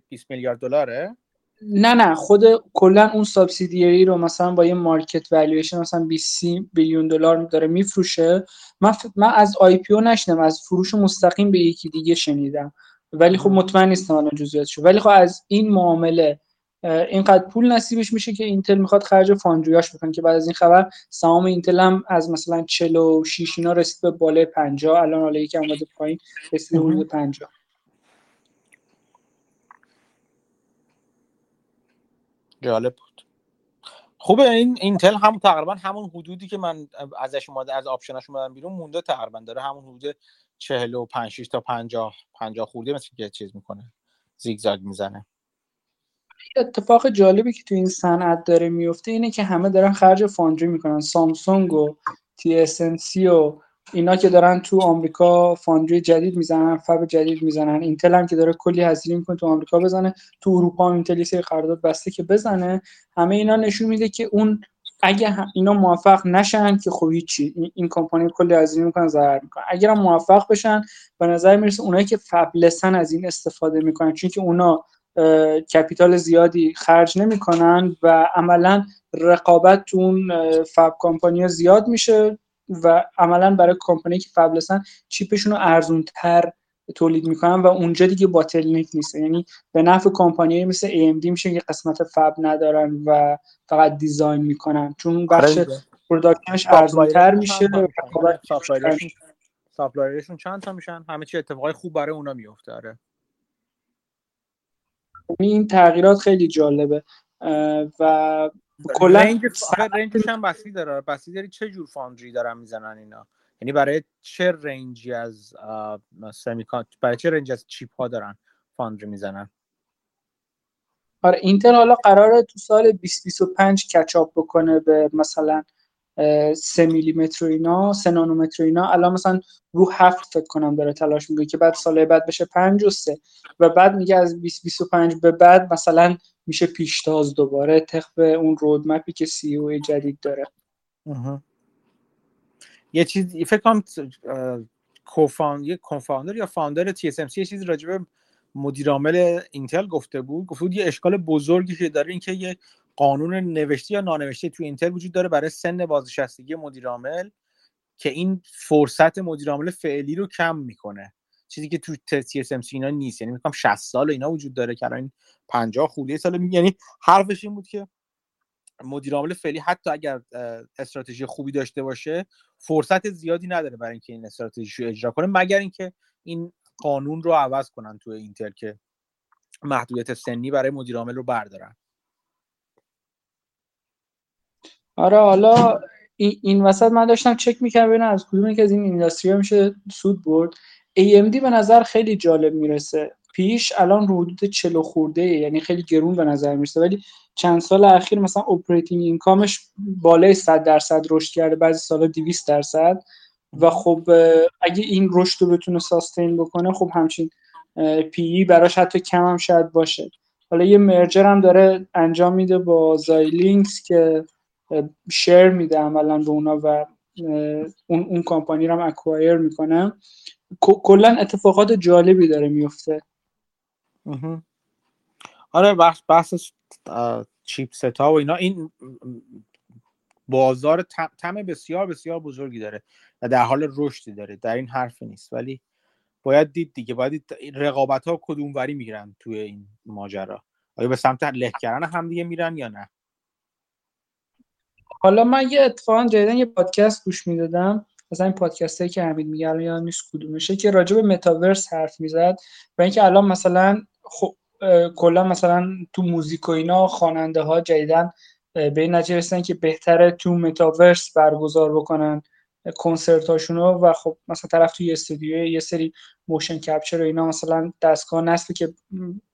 20 میلیارد دلاره؟ نه نه خود کلا اون subsidiary رو مثلا با یه market valuation مثلا 20 billion دلار داره میفروشه. من من از IPO نشنیدم از فروش مستقیم به یکی دیگه شنیدم. ولی خب مطمئن نیستم الان جزئیاتشو ولی خب از این معامله اینقدر پول نصیبش میشه که اینتل می‌خواد خرج foundry هاش بکنه که بعد از این خبر سهام اینتل هم از مثلا 46 اینا رسید به بالای 50 الان حالا یکم اومده پایین رسید حدود 50 جالب بود. خوبه این اینتل هم تقریبا همون حدودی که من ازش اومده از آپشناش اومدم بیرون مونده تقریبا داره همون حدود 45 6 تا 50 50 خورده مثل که چیز می‌کنه زیگزاگ می‌زنه. اتفاق جالبی که تو این صنعت داره میفته اینه که همه دارن خرج foundry می‌کنن. سامسونگ و TS و اینا که دارن تو آمریکا foundry جدید می‌زنن fab جدید می‌زنن. اینتل هم که داره کلی هزینه می‌کنه تو آمریکا بزنه. تو اروپا هم اینتل سری قرارداد بسته که بزنه. همه اینا نشون میده که اون اگه اینا موفق نشن که خب هیچی. این کمپانی کلی هزینه می‌کنن ضرر می‌کنن اگر هم موفق بشن به نظر می‌رسه اونایی که فبلسن از این استفاده می‌کنن. چون که اونا کپیتال زیادی خرج نمی‌کنن و عملا رقابت اون فب کمپانی زیاد میشه. و عملا برای کمپانی که فبلسن چیپشون رو ارزون تر تولید می‌کنن و اونجا دیگه bottleneck نیست. یعنی به نفع کمپانی مثل AMD میشه که قسمت fab ندارن و فقط design می‌کنن. چون بخش production ش ارزون تر میشه supplier شون چند تا میشن؟ همه چی اتفاقای خوب برای اونا میفته آره. این تغییرات خیلی جالبه. و کلا range range ش هم بسی داره. بسی داری چه جور foundry دارن می‌زنن اینا؟ یعنی برای چه رنجی از سمیکان برای چه رنج از چیپ ها دارن فاندری می‌زنن؟ آره اینتل حالا قراره تو سال 2025 کچاپ بکنه به مثلا سه میلیمتر اینا سه نانومتر اینا. الان مثلا رو هفت فکر کنم داره تلاش میگه که بعد سال بعد بشه پنج و سه. و بعد میگه از 2025 به بعد مثلا میشه پیشتاز دوباره طبق اون رودمپی که سی او جدید داره. یه چیز فکر کنم cofound یه cofounder یا founder TSMC یه چیزی راجع به مدیر عامل اینتل گفته بود. گفته بود یه اشکال بزرگی که داره این که یه قانون نوشته یا نانوشته تو اینتل وجود داره برای سن بازنشستگی مدیر عامل که این فرصت مدیر عامل فعلی رو کم می‌کنه. چیزی که تو TSMC اینا نیست. یعنی میگم 60 سال اینا وجود داره که الان 50 خورده سال یعنی حرفش این بود که مدیر عامل فعلی حتی اگر استراتژی خوبی داشته باشه فرصت زیادی نداره برای اینکه این استراتژی رو اجرا کنه مگر اینکه این قانون رو عوض کنن تو اینتل که محدودیت سنی برای مدیر عامل رو بردارن. آره حالا این وسط من داشتم چک می‌کردم ببینم از کدوم که از این اینداستری میشه سود برد. AMD به نظر خیلی جالب می‌رسه. پیش الان رو حدود 40 خورده یعنی خیلی گرون به نظر می‌رسه. ولی چند سال اخیر مثلا operating income ش بالای 100 درصد رشد کرده بعضی سالا 200 درصد. و خب اگه این رشد رو بتونه sustain بکنه خب همچین P/E براش حتی کم هم شاید باشه. حالا یه merger هم داره انجام میده با Xilinx که share میده عملا به اونا و اون اون کمپانی رو هم acquire می‌کنه. کلا اتفاقات جالبی داره میفته آره بحث بحث چیپست ها و اینا این بازار تم بسیار بسیار بزرگی داره و در حال رشدی داره. در این حرف نیست. ولی باید دید دیگه. باید دید رقابت ها کدوم وری می‌گیرن توی این ماجرا. آیا به سمت له کردن هم دیگه میرن یا نه؟ حالا من یه اتفاقا جدیدن یه پادکست گوش می‌دادم. مثلا این پادکست که حمید میگه الان نیست کدومشه که راجع به متاورس حرف می‌زد و اینکه الان مثلا خب کلا مثلا تو موزیک و اینا خواننده ها جدیدن به این نتیجه رسیدن که بهتره تو متاورس برگزار بکنن کنسرت هاشونو و خب مثلا طرف توی استودیو یه سری motion capture و اینا مثلا دستگاه نصبه که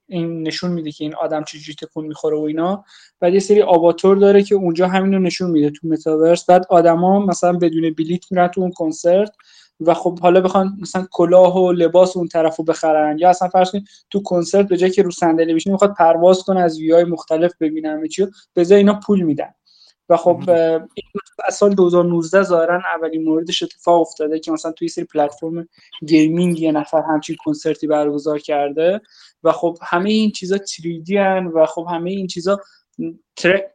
این نشون میده که این آدم چجوری تکون می‌خوره و اینا. بعد یه سری avatar داره که اونجا همین رو نشون میده تو متاورس. بعد آدما مثلا بدون بلیت میرن تو اون کنسرت و خب حالا بخوان مثلا کلاه و لباس اون طرفو بخرن. یا اصلا فرض تو کنسرت به جای که رو صندلی بشینه می‌خواد پرواز کنه از ویای مختلف ببینه چی به اینا پول میدن. و خب این از سال 2019 ظاهرا اولین موردش اتفاق افتاده که مثلا توی سری platform gaming یه نفر همچین کنسرتی برگزار کرده و خب همه این چیزا 3D ان و خب همه این چیزا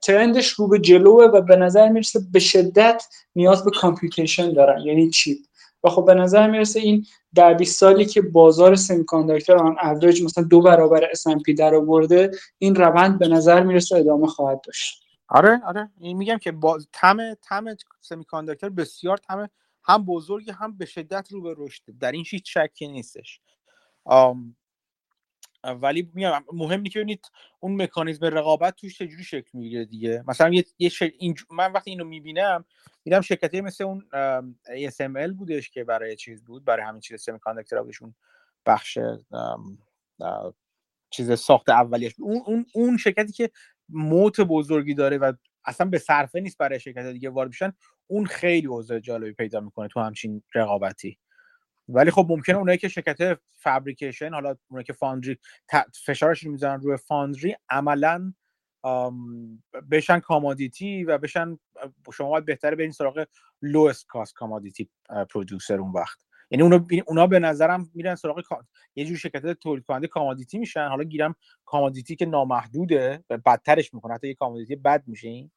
trend ش رو به جلوه و به نظر می‌رسه به شدت نیاز به computation دارن. یعنی chip و خب به نظر می‌رسه این در 20 سالی که بازار semiconductor on average مثلا دو برابر S&P در آورده این روند به نظر می‌رسه ادامه خواهد داشت. آره آره این میگم که با theme theme semiconductor بسیار تم هم بزرگی هم به شدت رو به رشد. در این هیچ شکی نیستش. ولی میگم مهم که ببینید اون مکانیزم رقابت توش چجوری شکل می‌گیره دیگه. مثلا یه, یه این من وقتی اینو می‌بینم میدم شرکتی مثل اون ASML بودش که برای چیز بود برای همین چیز سمی بودشون بخش چیز ساخت اولیش. اون اون اون شرکتی که moat بزرگی داره و اصلا به صرفه نیست برای شرکت دیگه وارد بشن اون خیلی اوضاع جالبی پیدا می‌کنه تو همچین رقابتی. ولی خب ممکنه اونایی که شرکت fabrication حالا اونایی که foundry فشارش رو می‌ذارن روی foundry عملا بشن commodity و بشن شما باید بهتره برین سراغ lowest cost commodity producer اون وقت. یعنی اونا, اونا به نظرم میرن سراغ یه جور شرکت تولید کننده commodity میشن. حالا گیرم commodity که نامحدوده و بدترش می‌کنه. حتی یه commodity بد میشه این.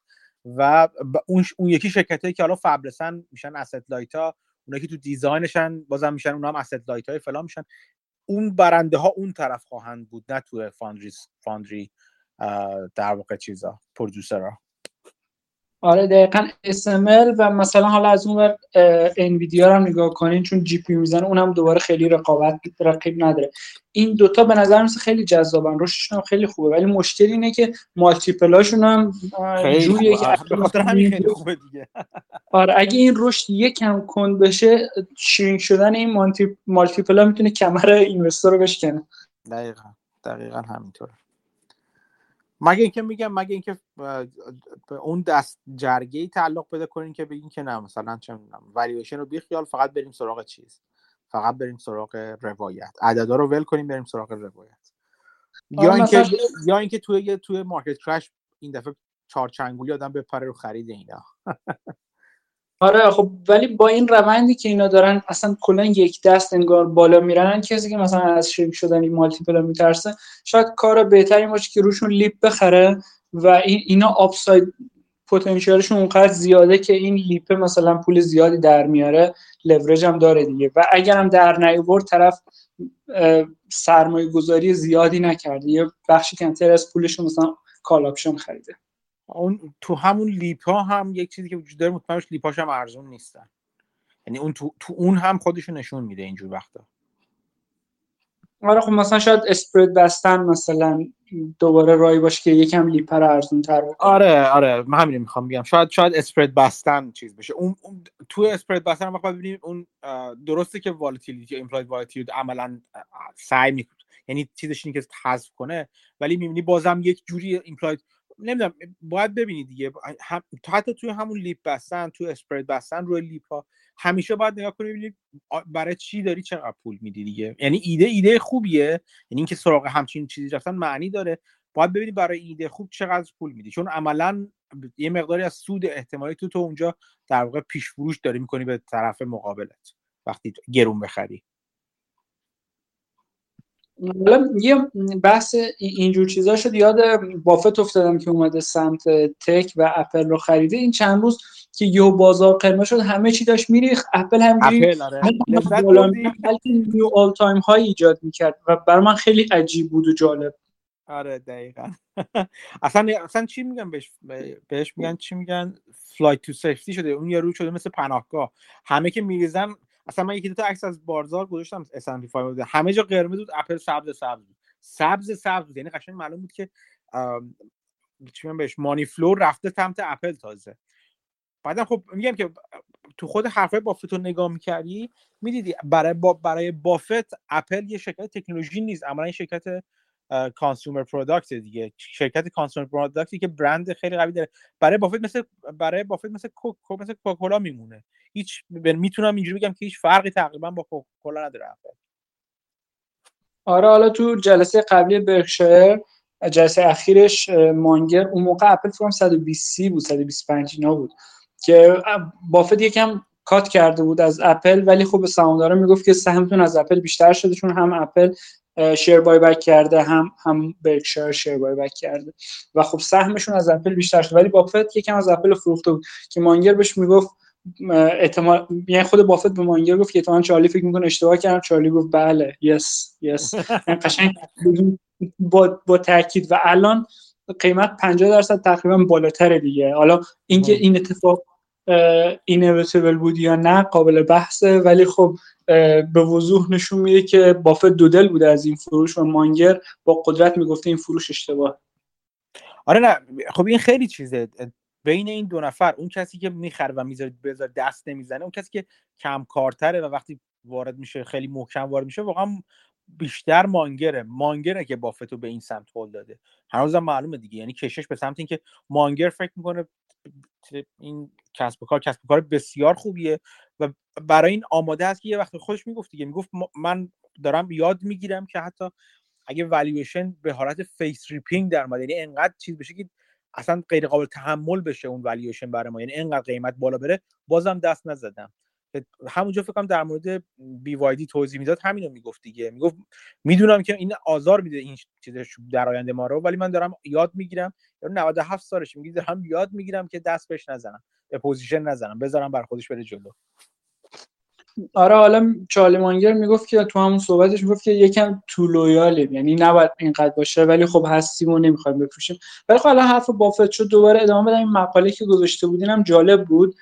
و اون, اون یکی شرکتی که حالا fabless ان میشن asset light ها اونایی که تو design شن بازم میشن اونا هم asset light های فلان میشن. اون برنده ها اون طرف خواهند بود نه تو foundry foundry در واقع چیزا ها آره دقیقا ASML و مثلا حالا از اون ور Nvidia رو نگاه کنین چون GP می‌زنه اونم دوباره خیلی رقابت رقیب نداره. این دوتا به نظر می‌رسه خیلی جذابن رشدشون هم خیلی خوبه. ولی مشکل اینه که multiple هاشون هم جوریه که خیلی خوبه دیگه. آره اگه این رشد یکم کند بشه shrink شدن این multi multiple ها می‌تونه کمر اینوستر رو بشکنه. دقیقا. دقیقا همینطوره. مگه اینکه میگم مگه اینکه به اون دست جرگه ای تعلق پیدا کنین که بگین که نه مثلا چه می‌دونم والیویشن رو بیخیال فقط بریم سراغ چیز. فقط بریم سراغ روایت. عددا رو ول کنیم بریم سراغ روایت. یا اینکه یا اینکه توی توی مارکت کرش این دفعه چهارچنگولی آدم بپره رو خرید اینا. آره خب ولی با این روندی که اینا دارن اصلا کلا یک دست انگار بالا میرن کسی که مثلا از شرک شدن این مالتیپل میترسه شاید کار بهتری باشه که روشون LEAP بخره و این اینا upside potential شون اونقدر زیاده که این LEAP مثلا پول زیادی در میاره لورج هم داره دیگه. و اگر هم در نیورد طرف سرمایه گذاری زیادی نکرده. یه بخشی کمتر از پولشون مثلا call option خریده. اون تو همون LEAP ها هم یک چیزی که وجود داره مطمئنش LEAP اش هم ارزون نیستن. یعنی اون تو, تو اون هم خودشو نشون میده اینجور وقتا. آره خب مثلا شاید spread بستن مثلا دوباره راهی باشه که یکم LEAP ارزون تر آره آره من همین می‌خوام بگم. شاید شاید spread بستن چیز بشه. اون, تو spread بستن وقت ببینیم اون درسته که volatility implied volatility عملا سعی می‌کنه. یعنی چیزش اینه که حذف کنه ولی می‌بینی بازم یک جوری implied نمی‌دونم باید ببینید دیگه. هم... حتی توی همون LEAP بستن توی spread بستن روی LEAP ها همیشه باید نگاه کنید ببینید برای چی داری چقدر پول میدی دیگه. یعنی ایده ایده خوبیه. یعنی اینکه سراغ همچین چیزی رفتن معنی داره. باید ببینید برای ایده خوب چقدر پول میدی. چون عملا یه مقداری از سود احتمالی تو تو اونجا در واقع پیش فروش داری می‌کنی به طرف مقابلت. وقتی گرون بخری. حالا یه بحث اینجور چیزا شد یاد بافت افتادم که اومده سمت tech و اپل رو خریده. این چند روز که یه بازار قرمز شد همه چی داشت میریخت اپل همینجوری new all time high ایجاد می‌کرد و برای من خیلی عجیب بود و جالب. آره دقیقا. اصلا اصلا چی میگن بهش؟ بهش میگن چی میگن؟ flight to safety شده. اون یارو شده مثل پناهگاه. همه که میریزن اصلا من یکی دو تا عکس از بازار گذاشتم اس بود. همه جا قرمز بود اپل سبز سبز بود. سبز سبز بود. یعنی قشنگ معلوم بود که چی بهش money flow رفته سمت اپل تازه. بعدم خب میگم که تو خود حرفای بافت رو نگاه می‌کردی می‌دیدی برای با برای بافت اپل یه شرکت تکنولوژی نیست. این شرکت consumer product دیگه. شرکت consumer product ی که برند خیلی قوی داره. برای بافت مثل برای بافت مثل کوک مثل کوکاکولا میمونه. هیچ می‌تونم اینجوری بگم که هیچ فرقی تقریبا با کوکاکولا نداره. آره حالا تو جلسه قبلی برکشایر جلسه اخیرش مانگر اون موقع اپل فکر 120 بود 125 اینا بود. که بافت یکم cut کرده بود از اپل ولی خب به سهامدارا می‌گفت که سهمتون از اپل بیشتر شده چون هم اپل share buyback کرده هم هم برکشایر share buyback کرده. و خب سهمشون از اپل بیشتر شده ولی بافت یکم از اپل فروخته بود که مانگر بهش می‌گفت احتمال یعنی خود بافت به مانگر گفت که احتمال چارلی فکر می‌کنه اشتباه کردم. چارلی گفت بله yes yes یعنی قشنگ با با تاکید. و الان قیمت 50 درصد تقریبا بالاتر دیگه. حالا اینکه این اتفاق اینویتبل بود یا نه قابل بحثه. ولی خب به وضوح نشون میده که بافت دودل بوده از این فروش و مانگر با قدرت می‌گفته این فروش اشتباه. آره نه خب این خیلی چیزه. بین این دو نفر اون کسی که می‌خره و می‌ذاره بذار دست نمی‌زنه اون کسی که کم کارتره و وقتی وارد میشه خیلی محکم وارد میشه واقعا بیشتر مانگره. مانگره که بافتو به این سمت هول داده. هنوزم معلومه دیگه. یعنی کشش به سمت اینکه مانگر فکر می‌کنه این کسب و کار کسب و کار بسیار خوبیه و برای این آماده است که یه وقت خودش می‌گفت دیگه. می‌گفت من دارم یاد می‌گیرم که حتی اگه والویشن به حالت face ripping در اومد یعنی انقدر چیز بشه که اصلا غیر قابل تحمل بشه اون والویشن برای ما یعنی انقدر قیمت بالا بره بازم دست نزدم. همونجا فکر کنم در مورد BYD توضیح می‌داد همینو می‌گفت دیگه. می‌گفت می‌دونم که این آزار میده این چیز در آینده ما رو ولی من دارم یاد می‌گیرم 97 سالش میگه دارم یاد می‌گیرم که دست بهش نزنم به position نزنم بذارم برا خودش بره جلو. آره حالا چارلی مانگر می‌گفت که تو همون صحبتش می‌گفت که یکم تو loyal یم یعنی نباید اینقدر باشه ولی خب هستیم و نمی‌خوایم بفروشیم. ولی خب حالا حرف بافت شد دوباره ادامه بدم. این مقاله که گذاشته بودینم جالب بود.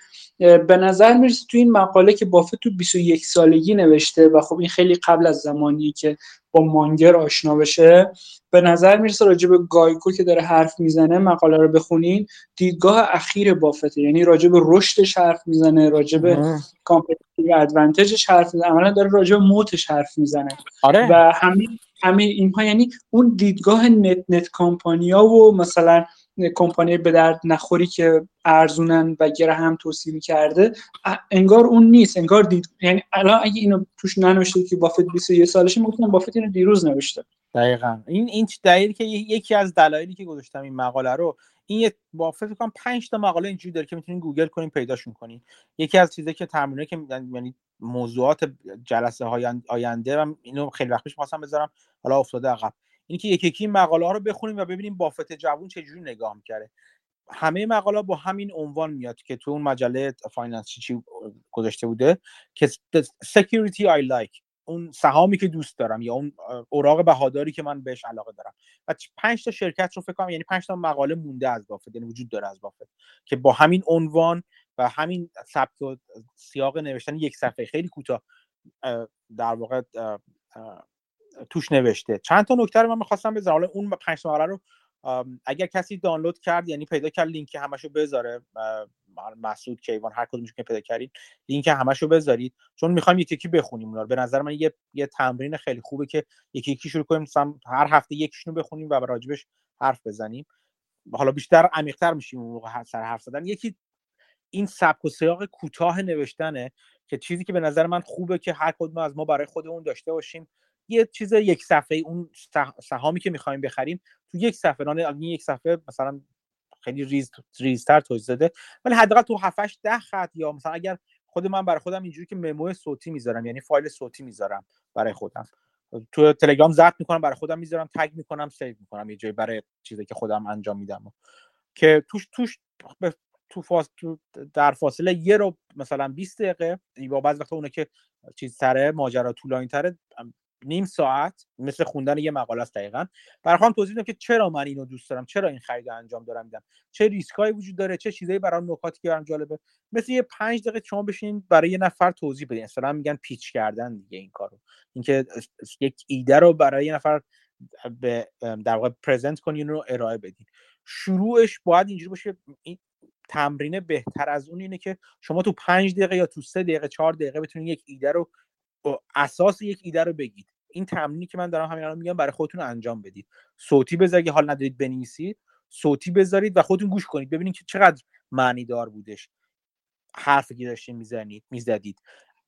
به نظر می‌رسه تو این مقاله که بافت تو 21 سالگی نوشته و خب این خیلی قبل از زمانی که با مانگر آشنا بشه به نظر می‌رسه راجع به GEICO که داره حرف می‌زنه مقاله رو بخونین دیدگاه اخیر بافته یعنی راجع به رشدش حرف می‌زنه راجع به competitive advantage ش حرف می‌زنه عملا داره راجع به moat ش حرف می‌زنه آره. و همین همین اینها یعنی اون دیدگاه net net company ها و مثلا کمپانی به درد نخوری که ارزونن و گره هم توصیه کرده انگار اون نیست انگار دید یعنی الان اگه اینو توش ننوشته که بافت 21 سالشه می‌گفتم بافت اینو دیروز نوشته. دقیقا. این این دلیلی که یکی از دلایلی که گذاشتم این مقاله رو این یه بافت فکر کنم 5 تا مقاله اینجوری داره که می‌تونین گوگل کنین پیداشون کنین یکی از چیزایی که تمرینه که یعنی موضوعات جلسه های آینده و اینو خیلی وقت پیش خواستم بذارم حالا افتاده عقب. اینکه یک یکی مقاله ها رو بخونیم و ببینیم بافت جوون چجوری نگاه می‌کرده همه مقاله با همین عنوان میاد که تو اون مجله finance چی گذاشته بوده که security I like اون سهامی که دوست دارم یا اون اوراق بهاداری که من بهش علاقه دارم. و پنج تا شرکت رو فکر کنم یعنی پنج تا مقاله مونده از بافت یعنی وجود داره از بافت که با همین عنوان و همین سبک و سیاق نوشتن یک صفحه خیلی کوتاه در واقع توش نوشته. چند تا نکته رو من می‌خواستم بذارم. حالا اون پنج مقاله رو اگر کسی دانلود کرد یعنی پیدا کرد لینک همشو بذاره. مسعود کیوان هر کدومش که پیدا کردید لینک همشو بذارید. چون می‌خوایم یکی یکی بخونیم اونا به نظر من یه یه تمرین خیلی خوبه که یکی یکی شروع کنیم هر هفته یکیشونو بخونیم و راجبش حرف بزنیم. حالا بیشتر عمیق‌تر میشیم اون موقع سر حرف زدن. یکی این سبک و سیاق کوتاه نوشتنه که چیزی که به نظر من خوبه که هر کدوم از ما برای خودمون داشته باشیم. یه چیز یک صفحه اون سهامی که می‌خوایم بخریم تو یک صفحه این یک صفحه مثلا خیلی ریز ریزتر توضیح داده. ولی حداقل تو 7 ده خط یا مثلا اگر خود من برای خودم اینجوری که memo صوتی می‌ذارم یعنی فایل صوتی می‌ذارم برای خودم. تو تلگرام ضبط می‌کنم برای خودم می‌ذارم tag می‌کنم save می‌کنم یه جایی برای چیزی که خودم انجام میدم. که توش توش تو, فاس... تو در فاصله یه رو مثلا 20 دقیقه با بعض وقتا اونه که چیز تره ماجرا طولانی تره نیم ساعت مثل خوندن یه مقاله است دقیقا. برای توضیح بدم که چرا من اینو دوست دارم چرا این خرید انجام دارم میدم چه ریسکایی وجود داره چه چیزایی برای نکاتی که برام جالبه. مثل یه پنج دقیقه شما بشین برای یه نفر توضیح بدین. مثلا میگن پیچ کردن دیگه این کارو. اینکه یک ایده رو برای یه نفر به در واقع پرزنت کنین رو ارائه بدین. شروعش باید اینجوری باشه این تمرین بهتر از اون اینه که شما تو پنج دقیقه یا تو سه دقیقه چهار دقیقه بتونید یک ایده رو اساس یک ایده رو بگید. این تمرینی که من دارم همین الان میگم برای خودتون انجام بدید. صوتی بذارید حال ندارید بنویسید. صوتی بذارید و خودتون گوش کنید. ببینید که چقدر معنی دار بودش. حرفی که داشتین می‌زنید می‌زدید.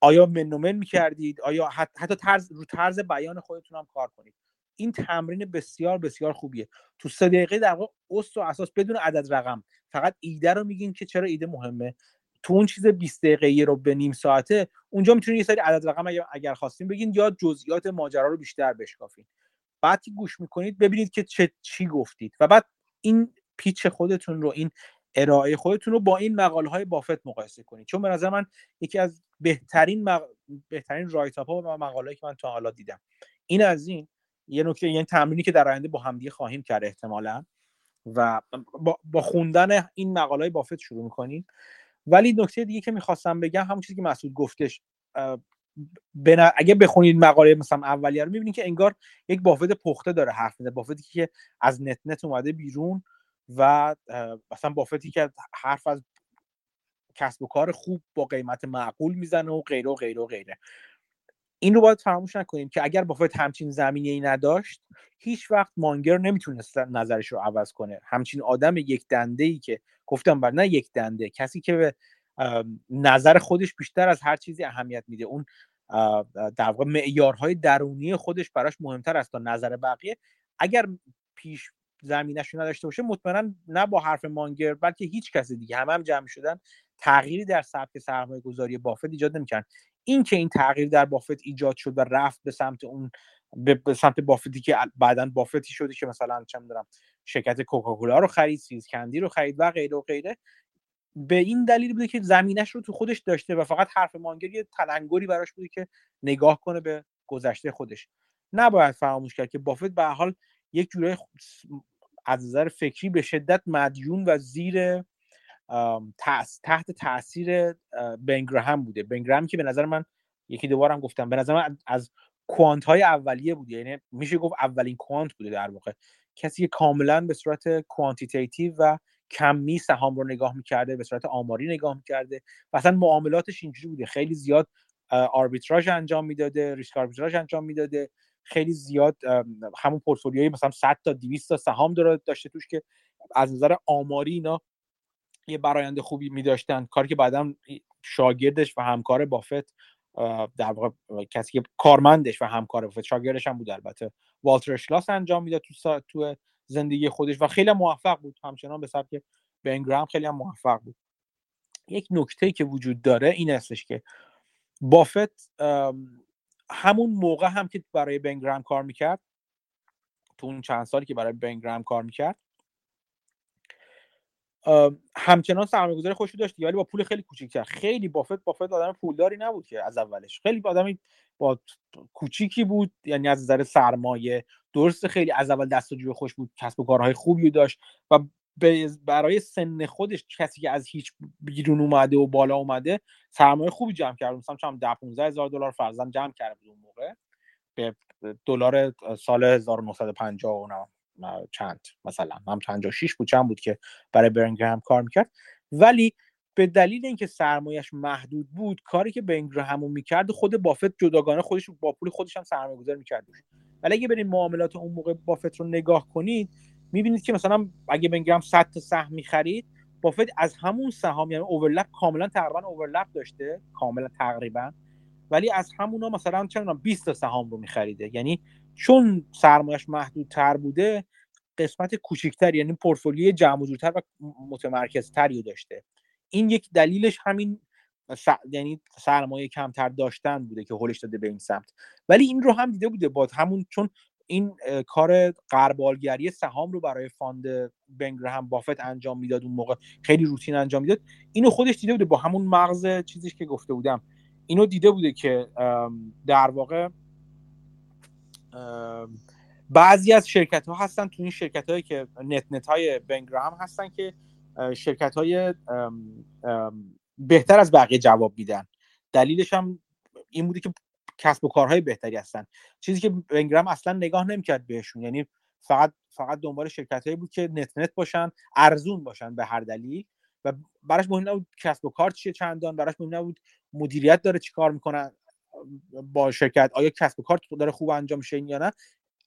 آیا منومن می‌کردید؟ آیا حتی طرز رو طرز بیان خودتون هم کار کنید. این تمرین بسیار بسیار خوبیه. تو سه دقیقه در واقع و اساس بدون عدد رقم. فقط ایده رو میگین که چرا ایده مهمه. تو اون چیز 20 دقیقه رو به نیم ساعته اونجا می‌تونید یه سری عدد رقم اگر, خواستین بگین یا جزئیات ماجرا رو بیشتر بشکافین. بعد که گوش می‌کنید ببینید که چه چی گفتید و بعد این پیچ خودتون رو این ارائه خودتون رو با این مقاله های بافت مقایسه کنید. چون به نظر من یکی از بهترین مق... بهترین رایت ها و مقاله که من تا حالا دیدم. این از این یه نکته یعنی تمرینی که در آینده با همدیگه خواهیم کرد احتمالا و با, با خوندن این مقاله بافت شروع می‌کنیم. ولی نکته دیگه که می‌خواستم بگم همون چیزی که مسعود گفتش اگه بخونید مقاله مثلا اولیه رو می‌بینید که انگار یک بافت پخته داره حرف می‌زنه بافتی که از نت نت اومده بیرون و مثلا بافتی که حرف از کسب و کار خوب با قیمت معقول می‌زنه و غیره و غیره و غیره. این رو باید فراموش نکنیم که اگر بافت همچین زمینه ای نداشت هیچ وقت مانگر نمی‌تونست نظرش رو عوض کنه. همچین آدم یک دنده ای که گفتم بر نه یک دنده کسی که به نظر خودش بیشتر از هر چیزی اهمیت میده. اون در واقع معیارهای درونی خودش براش مهمتر است تا نظر بقیه. اگر پیش زمینش رو نداشته باشه مطمئنا نه با حرف مانگر بلکه هیچ کسی دیگه. همه هم جمع شدن تغییری در سبک سرمایه گذاری بافت ایجاد نمی‌کردن این که این تغییر در بافت ایجاد شد و رفت به سمت اون به سمت بافتی که بعدا بافتی شده که مثلا چه می‌دونم شرکت کوکاکولا رو خرید سیز کندی رو خرید و غیره و غیره به این دلیل بوده که زمینش رو تو خودش داشته و فقط حرف مانگر یه تلنگری براش بوده که نگاه کنه به گذشته خودش. نباید فراموش کرد که بافت به حال یک جوره از نظر فکری به شدت مدیون و زیر تحت تاثیر بن گراهام بوده. بن گراهام که به نظر من یکی دوبارم گفتم به نظر من از quant های اولیه بوده یعنی میشه گفت اولین quant بوده در واقع. کسی که کاملا به صورت quantitative و کمی سهام رو نگاه می‌کرده به صورت آماری نگاه می‌کرده و اصلا معاملاتش اینجوری بوده. خیلی زیاد آربیتراژ انجام می‌داده ریسک آربیتراژ انجام می‌داده. خیلی زیاد همون پورتفولیوی مثلا 100 تا 200 تا سهام داشته توش که از نظر آماری اینا یه براینده خوبی میداشتن. کاری که بعدا شاگردش و همکار بافت در واقع کسی که کارمندش و همکار بافت شاگردش هم بود البته. والتر اشلاس انجام می‌داد تو تو زندگی خودش و خیلی موفق بود. همچنان به سبک بنگرام خیلی هم موفق بود. یک نکته که وجود داره این هستش که بافت همون موقع هم که برای بنگرام کار می‌کرد تو اون چند سالی که برای بنگرام کار می‌کرد همچنان سرمایه گذاری خوشی داشت ولی با پول خیلی کوچیکتر. خیلی بافت بافت آدم پولداری نبود که از اولش. خیلی آدمی با کوچیکی بود یعنی از نظر سرمایه. درست خیلی از اول دست و خوش بود کسب و کارهای خوبی داشت و برای سن خودش کسی که از هیچ بیرون اومده و بالا اومده سرمایه خوبی جمع کرد. مثلا چم 10 15 هزار دلار فرزن جمع کرده بود اون موقع. به دلار سال 1950 و چند مثلا هم 56 بود چند بود که برای برنگرهم کار می‌کرد. ولی به دلیل اینکه سرمایهش محدود بود کاری که بنگرهم می‌کرد خود بافت جداگانه خودش با پول خودش هم سرمایه گذاری می‌کرد. ولی اگه برید معاملات اون موقع بافت رو نگاه کنید می‌بینید که مثلا اگه بنگرهم 100 تا سهم می‌خرید بافت از همون سهام یعنی اوورلپ کاملا تقریبا اوورلپ داشته کاملا تقریبا. ولی از همونا مثلا چه 20 تا سهام رو میخریده. یعنی چون سرمایش محدود تر بوده قسمت کوچیکتر یعنی پورتفولیوی جمع جورتر و متمرکزتری داشته. این یک دلیلش همین س... یعنی سرمایه کمتر داشتن بوده که هولش داده به این سمت. ولی این رو هم دیده بوده با همون چون این کار غربالگری سهام رو برای fund هم بافت انجام می‌داد اون موقع خیلی روتین انجام می‌داد. اینو خودش دیده بوده با همون مغز چیزیش که گفته بودم. اینو دیده بوده که در واقع بعضی از شرکت ها هستن تو این شرکت هایی که net net های بن گراهام هستن که شرکت های بهتر از بقیه جواب میدن. دلیلش هم این بوده که کسب و کارهای بهتری هستن. چیزی که بنگرام اصلا نگاه نمی‌کرد بهشون یعنی فقط فقط دنبال شرکت هایی بود که نت نت باشن ارزون باشن به هر دلیل. و براش مهم نبود کسب و کار چیه چندان براش مهم نبود مدیریت داره چیکار می‌کنن با شرکت آیا کسب و کار داره خوب انجام میشه یا نه.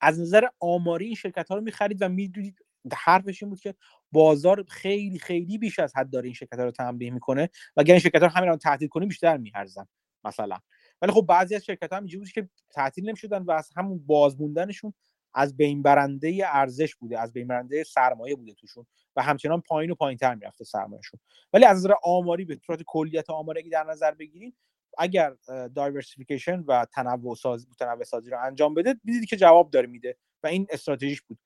از نظر آماری این شرکت ها رو می‌خرید و می‌دونید حرفش این بود که بازار خیلی خیلی بیش از حد داره این شرکت ها رو تنبیه می‌کنه و اگر این شرکت ها رو همین رو تعطیل کنیم بیشتر میارزن مثلا. ولی خب بعضی از شرکت ها اینجوری که تعطیل نمی‌شدن و از همون بازموندنشون از بین برنده ارزش بوده از بین برنده سرمایه بوده توشون و همچنان پایین و پایینتر می‌رفته سرمایهشون. ولی از نظر آماری به صورت کلیت آماری در نظر بگیریم اگر diversification و تنوع سازی تنوع سازی رو انجام بده دیدید که جواب داره میده و این استراتژیش بود.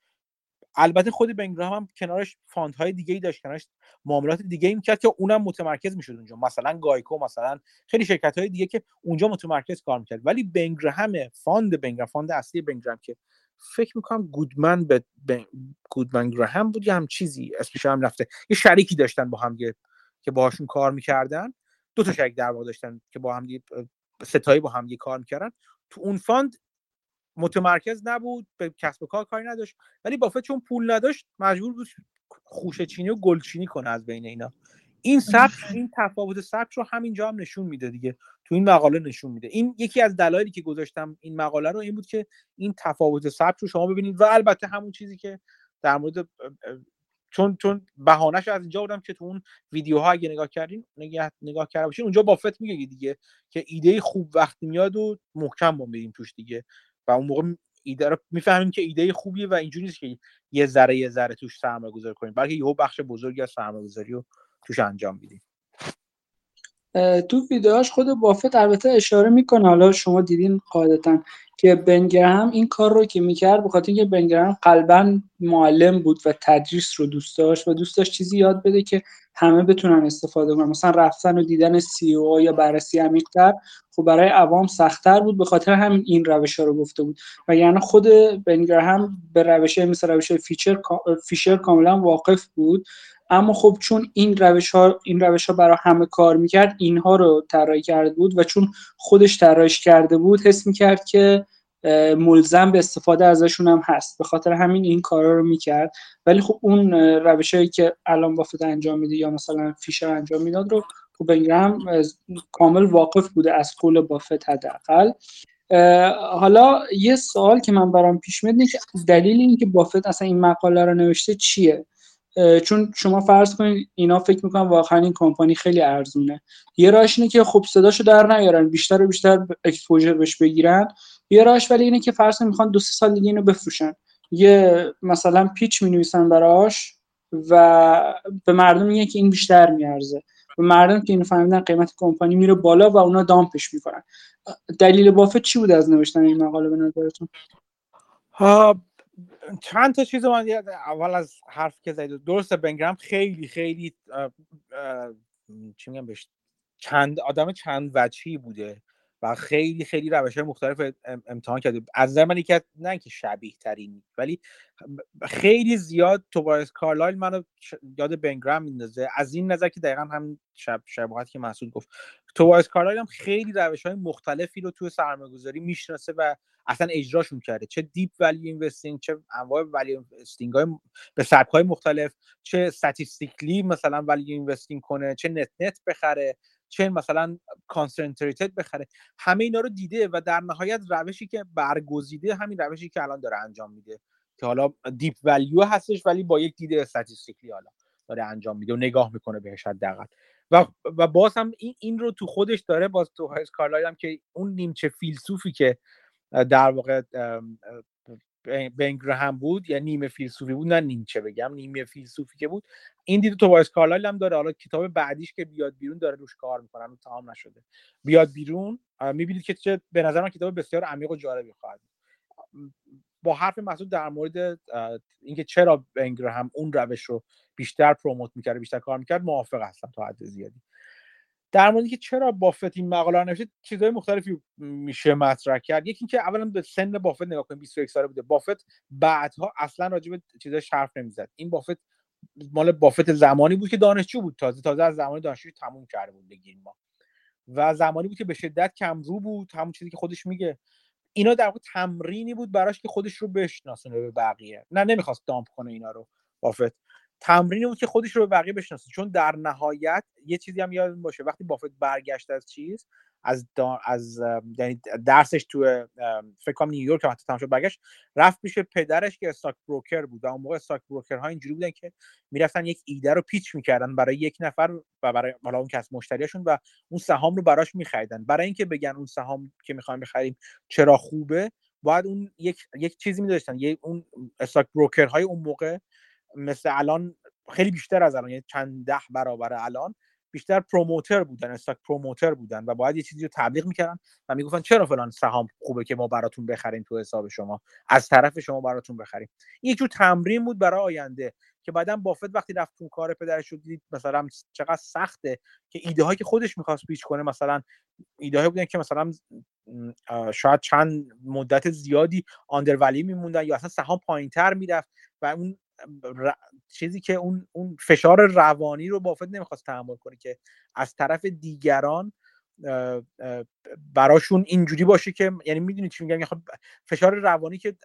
البته خود بن گراهام هم کنارش های دیگه ای داشت کنارش معاملات دیگه ای می‌کرد که اونم متمرکز می‌شد اونجا. مثلا GEICO مثلا خیلی شرکت های دیگه که اونجا متمرکز کار می‌کرد. ولی بن گراهام fund بن گراهام fund اصلی بن گراهام که فکر می‌کنم گودمن به گودمن گراهام بود یا هم چیزی اسمش هم رفته. یه شریکی داشتن با هم که باهاشون کار می‌کردن. دو تا شریک در واقع داشتن که با هم سه تایی با هم کار می‌کردن. تو اون fund متمرکز نبود به کسب و کار کاری نداشت. ولی بافت چون پول نداشت مجبور بود خوشه چینی و گلچینی کنه از بین اینا. این سبک این تفاوت سبک رو همینجا هم نشون میده دیگه. تو این مقاله نشون میده. این یکی از دلایلی که گذاشتم این مقاله رو این بود که این تفاوت سبک رو شما ببینید. و البته همون چیزی که در مورد چون چون بهانهش از اینجا بودم که تو اون ویدیوها اگه نگاه کردین نگاه, نگاه کرده باشین اونجا بافت میگه دیگه که ایده خوب وقتی میاد و محکم با میریم توش دیگه. و اون موقع ایده رو می‌فهمیم که ایده خوبیه و اینجوری نیست که یه ذره یه ذره توش سرمایه گذاری کنیم بلکه یهو بخش بزرگی از سرمایه گذاری رو توش انجام میدیم تو ویدیوهاش خود بافت البته اشاره می‌کنه. حالا شما دیدین قاعدتا که بنگرهم این کار رو که می‌کرد بخاطر اینکه بنگرهم قلبا معلم بود و تدریس رو دوست داشت و دوست داشت چیزی یاد بده که همه بتونن استفاده کنن. مثلا رفتن و دیدن CEO یا بررسی عمیق‌تر خب برای عوام سختتر بود به خاطر همین این روش ها رو گفته بود. و یعنی خود بن گراهام به روش مثل روش فیچر فیشر کاملا واقف بود. اما خب چون این روش ها این روش ها برای همه کار می‌کرد اینها رو طراحی کرده بود و چون خودش طراحیش کرده بود حس می‌کرد که ملزم به استفاده ازشون هم هست. به خاطر همین این کارا رو می‌کرد. ولی خب اون روش هایی که الان بافت انجام میده یا مثلا فیشر انجام می‌داد رو خب بنگرام کامل واقف بوده از قول بافت حداقل. حالا یه سوال که من برام پیش میاد که دلیل اینکه بافت اصلا این مقاله رو نوشته چیه؟ چون شما فرض کنید اینا فکر می‌کنن واقعا این کمپانی خیلی ارزونه. یه راهش اینه که خب صداشو در نیارن بیشتر و بیشتر اکسپوژر بهش بگیرن. یه راهش ولی اینه که فرض می‌خوان دو سه سال دیگه اینو بفروشن. یه مثلا پیچ می نویسن براش و به مردم میگن که این بیشتر میارزه. به مردم که اینو فهمیدن قیمت کمپانی میره بالا و اونا دامپش می‌کنن. دلیل بافت چی بود از نوشتن این مقاله به نظرتون؟ چند تا چیز من اول از حرف که زدید درسته بنگرام خیلی خیلی چی میگم بهش چند آدم چند وجهی بوده. و خیلی خیلی روش های مختلف امتحان کرده از نظر من یکی نه که شبیه ترین ولی خیلی زیاد توبایاس کارلایل منو یاد بن گراهام میندازه. از این نظر که دقیقا هم شب شباهت که مسعود گفت. توبایاس کارلایل هم خیلی روش های مختلفی رو توی سرمایه گذاری می‌شناسه و اصلا اجراشون کرده. چه deep value investing چه انواع value investing های به سبک های مختلف چه statistically مثلا value investing کنه چه net-net بخره. چه مثلا concentrated بخره. همه اینا رو دیده و در نهایت روشی که برگزیده همین روشی که الان داره انجام میده که حالا deep value هستش ولی با یک دید statistically حالا داره انجام میده و نگاه می‌کنه بهش حداقل. و و باز هم این, این رو تو خودش داره باز توبایاس کارلایل هم که اون نیمچه فیلسوفی که در واقع بنگرهم بود یا نیمه فیلسوفی بود نه نیمچه بگم نیمه فیلسوفی که بود. این دید تو کارلایل هم داره. حالا کتاب بعدیش که بیاد بیرون داره روش کار می‌کنن تمام نشده. بیاد بیرون می‌بینید که چه به نظر من کتاب بسیار عمیق و جالبی خواهد با حرف مسعود در مورد اینکه چرا بنگرهم اون روش رو بیشتر پروموت می‌کرد بیشتر کار می‌کرد موافق هستم تا حد زیادی. در مورد که چرا بافت این مقاله رو نوشته چیزهای مختلفی میشه مطرح کرد. یکی اینکه اولا به سن بافت نگاه کنیم 21 ساله بوده. بافت بعدها اصلا راجع به چیزای حرف نمی‌زد. این بافت مال بافت زمانی بود که دانشجو بود. تازه تازه از زمان دانشجو تموم کرده بود بگیم ما و زمانی بود که به شدت کمرو بود. همون چیزی که خودش میگه. اینا در واقع تمرینی بود براش که خودش رو بشناسونه به بقیه. نه نمی‌خواست دامپ کنه اینا رو بافت. تمرینی بود که خودش رو به بقیه بشناسه. چون در نهایت یه چیزی هم یادتون باشه وقتی بافت برگشت از چیز از از یعنی درسش تو فکر کنم نیویورک حتی تماشا برگشت رفت پیش پدرش که استاک بروکر بود. و اون موقع استاک بروکر ها اینجوری بودن که می‌رفتن یک ایده رو پیچ می‌کردن برای یک نفر و برای حالا اون کس مشتریشون و اون سهام رو براش میخریدن. برای اینکه بگن اون سهام که می‌خوایم بخریم چرا خوبه باید اون یک یک چیزی میداشتن یه اون استاک بروکر های اون موقع مثل الان خیلی بیشتر از الان یعنی چند ده برابر الان بیشتر پروموتر بودن استاک پروموتر بودن و باید یه چیزی رو تبلیغ می‌کردن و می‌گفتن چرا فلان سهام خوبه که ما براتون بخریم تو حساب شما؟ از طرف شما براتون بخریم. این جور تمرین بود برای آینده که بعدا بافت وقتی رفت تو کار پدرش رو دید مثلا چقدر سخته که ایده هایی که خودش می‌خواست پیچ کنه مثلا ایده بودن که مثلا شاید چند مدت زیادی آندرولی میموندن یا اصلا سهام پایینتر می‌رفت و اون چیزی که اون اون فشار روانی رو بافت نمی‌خواست تحمل کنه که از طرف دیگران براشون اینجوری باشه که یعنی می‌دونید چی میگم؟ خب فشار روانی که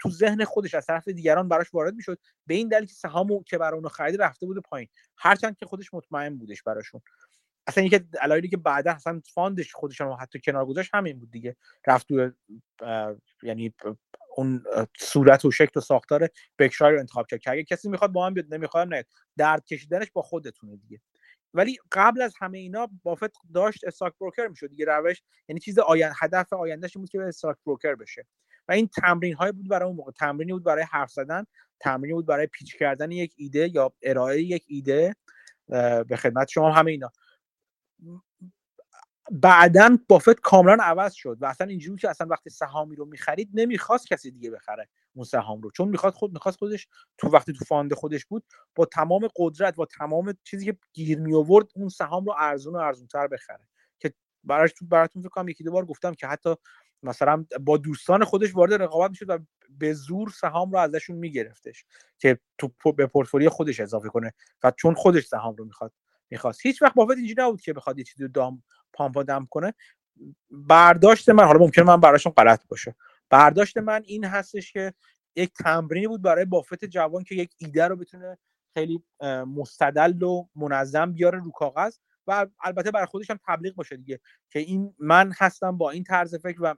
تو ذهن خودش از طرف دیگران براش وارد می‌شد به این دلیل که سهامو که برای اونو خرید رفته بوده پایین. هرچند که خودش مطمئن بودش براشون. اصلا یکی علایلی که بعدا اصلا فاندش خودش هم حتی کنار گذاشت همین بود دیگه. رفت یعنی اون صورت و شکل و ساختار بکشایر رو انتخاب کرد که اگه کسی می‌خواد با هم بیاد نمی‌خواد نه درد کشیدنش با خودتونه دیگه. ولی قبل از همه اینا بافت داشت استاک بروکر می‌شد دیگه. روش یعنی چیز آین هدف آیندهش بود که به استاک بروکر بشه. و این تمرین های بود برای اون موقع. تمرینی بود برای حرف زدن تمرینی بود برای پیچ کردن یک ایده یا ارائه یک ایده به خدمت شما همه اینا. بعدا بافت کاملا عوض شد و اصلا اینجوری که اصلا وقتی سهامی رو می‌خرید نمی‌خواست کسی دیگه بخره اون سهام رو. چون می‌خواد خود می‌خواست خودش تو وقتی تو fund خودش بود با تمام قدرت با تمام چیزی که گیر می آورد اون سهام رو ارزون و ارزونتر بخره. که براش تو براتون فکر کنم یکی دو بار گفتم که حتی مثلا با دوستان خودش وارد رقابت می‌شد و به زور سهام رو ازشون میگرفتش که تو به پورتفولیو خودش اضافه کنه و چون خودش سهام رو می‌خواد می‌خواست. هیچ وقت بافت اینجوری نبود که بخواد یه چیزی دام پامپا دم کنه برداشت من حالا ممکنه من براشون غلط باشه. برداشت من این هستش که یک تمرینی بود برای بافت جوان که یک ایده رو بتونه خیلی مستدل و منظم بیاره رو کاغذ و البته برای خودش هم تبلیغ باشه دیگه. که این من هستم با این طرز فکر و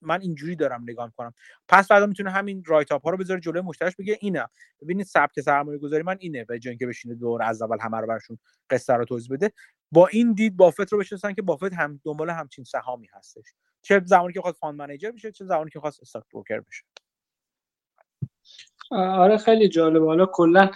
من اینجوری دارم نگاه کنم پس بعدا می‌تونه همین رایت اپ ها رو بذاره جلوی مشتریش بگه اینه. ببینید سبک سرمایه گذاری من اینه به جای اینکه بشینه دور از اول همه رو براشون قصه رو توضیح بده. با این دید بافت رو بشناسن که بافت هم دنبال همچین سهامی هستش. چه زمانی که خواست fund manager بشه چه زمانی که خواست stock broker بشه. آره خیلی جالب حالا کلا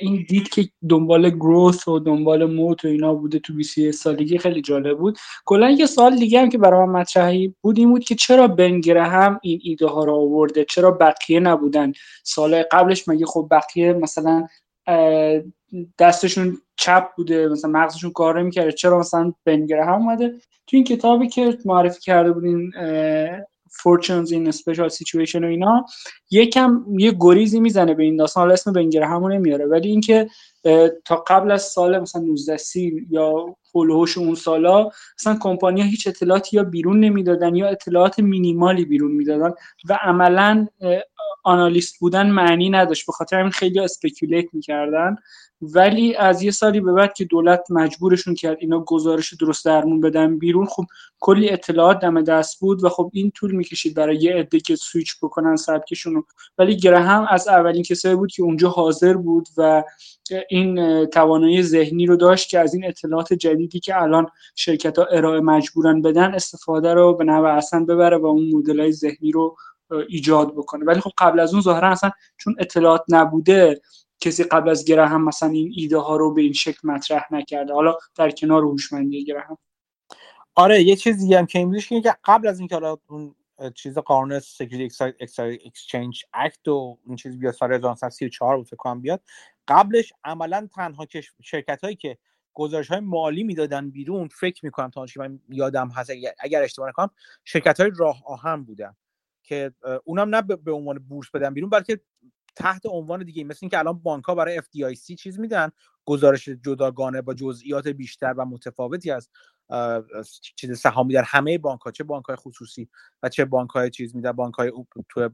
این دید که دنبال growth و دنبال moat و اینا بوده تو 21 سالگی خیلی جالب بود. کلا یه سوال دیگه هم که برای من مطرح بود این بود که چرا بن گراهام این ایده ها رو آورده؟ چرا بقیه نبودن؟ سال قبلش مگه خب بقیه مثلا دستشون چپ بوده مثلا مغزشون کار نمی‌کرده؟ چرا مثلا بنگره هم اومده؟ تو این کتابی که معرفی کرده بودین fortunes in special situation و اینا یکم یه گریزی می‌زنه به این داستان. حالا اسم بنگره همون نمیاره ولی اینکه تا قبل از سال مثلا 19 سی یا هولوش اون سالا مثلا کمپانی ها هیچ اطلاعاتی یا بیرون نمی‌دادن یا اطلاعات مینیمالی بیرون می‌دادن و عملا آنالیست بودن معنی نداشت به خاطر همین خیلی اسپکیولیت می‌کردن. ولی از یه سالی به بعد که دولت مجبورشون کرد اینا گزارش درست درمون بدن بیرون خب کلی اطلاعات دم دست بود و خب این طول می‌کشید برای یه عده که سویچ بکنن سبکشون ولی گرهم از اولین کسایی بود که اونجا حاضر بود و این توانایی ذهنی رو داشت که از این اطلاعات جدیدی که الان شرکت ها ارائه مجبورن بدن استفاده رو به نوع اصلا ببره و اون مدل ذهنی رو ایجاد بکنه. ولی خب قبل از اون ظاهرا اصلا چون اطلاعات نبوده کسی قبل از گراهام مثلا این ایده ها رو به این شکل مطرح نکرده. حالا در کنار هوشمندی گراهام آره یه چیز دیگه هم که این که قبل از اینکه حالا اون چیز قانون Security Exchange Act و این چیز بیاد سال 1934 بود فکر کنم بیاد. قبلش عملا تنها شرکت هایی که گزارش های مالی می‌دادن بیرون فکر می‌کنم تا من یادم هست اگر اشتباه نکنم شرکت های راه آهن بودن که اونم نه به عنوان بورس بدن بیرون بلکه تحت عنوان دیگه مثل اینکه الان بانک ها برای FDIC چیز میدن گزارش جداگانه با جزئیات بیشتر و متفاوتی از چیز سهام میدن. همه بانک ها چه بانک های خصوصی و چه بانک های چیز میدن بانک های تو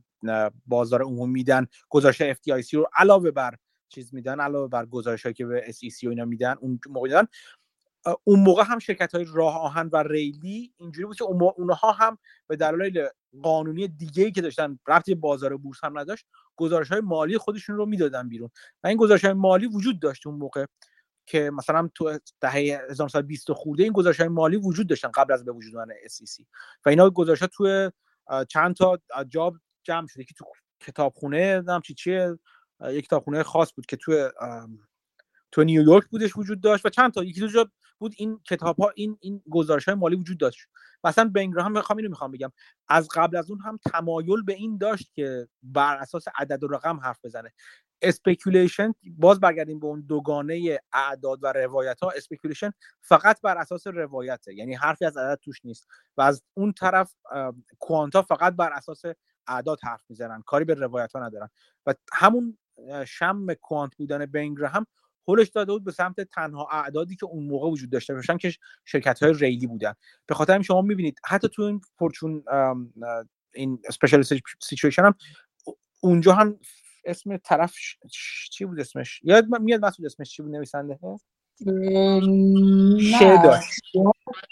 بازار عمومی میدن. گزارش FDIC رو علاوه بر چیز میدن علاوه بر گزارش هایی که به SEC و اینا میدن اون موقع میدن. اون موقع هم شرکت های راه آهن و ریلی اینجوری بود که اونها هم به دلایل قانونی دیگه ای که داشتن رفتی بازار بورس هم نداشت گزارش های مالی خودشون رو می‌دادن بیرون. و این گزارش های مالی وجود داشت اون موقع. که مثلا تو دهه 1920 خورده این گزارش های مالی وجود داشتن قبل از به وجود اومدن SEC و اینا گزارش ها تو چند تا جاب جمع شده. که تو کتابخونه نم چی چیه یک کتابخونه خاص بود که تو تو نیویورک بودش وجود داشت و چند تا یکی دو جا بود این کتاب ها این این گزارش های مالی وجود داشت. مثلا بن گراهام می‌خوام اینو می‌خوام بگم. از قبل از اون هم تمایل به این داشت که بر اساس عدد و رقم حرف بزنه. speculation باز برگردیم به اون دوگانه اعداد و روایت ها speculation فقط بر اساس روایته یعنی حرفی از عدد توش نیست و از اون طرف quant ها فقط بر اساس اعداد حرف می‌زنن کاری به روایت ها ندارن و همون شم کوانت بودن بنگرام هولش داده بود به سمت تنها اعدادی که اون موقع وجود داشته باشن که شرکت های ریلی بودن. به خاطر شما می‌بینید حتی تو این فورچون این اسپیشال سیچویشن هم اونجا هم اسم طرف چی بود اسمش؟ یاد میاد مسئول اسمش چی بود نویسنده؟ نه.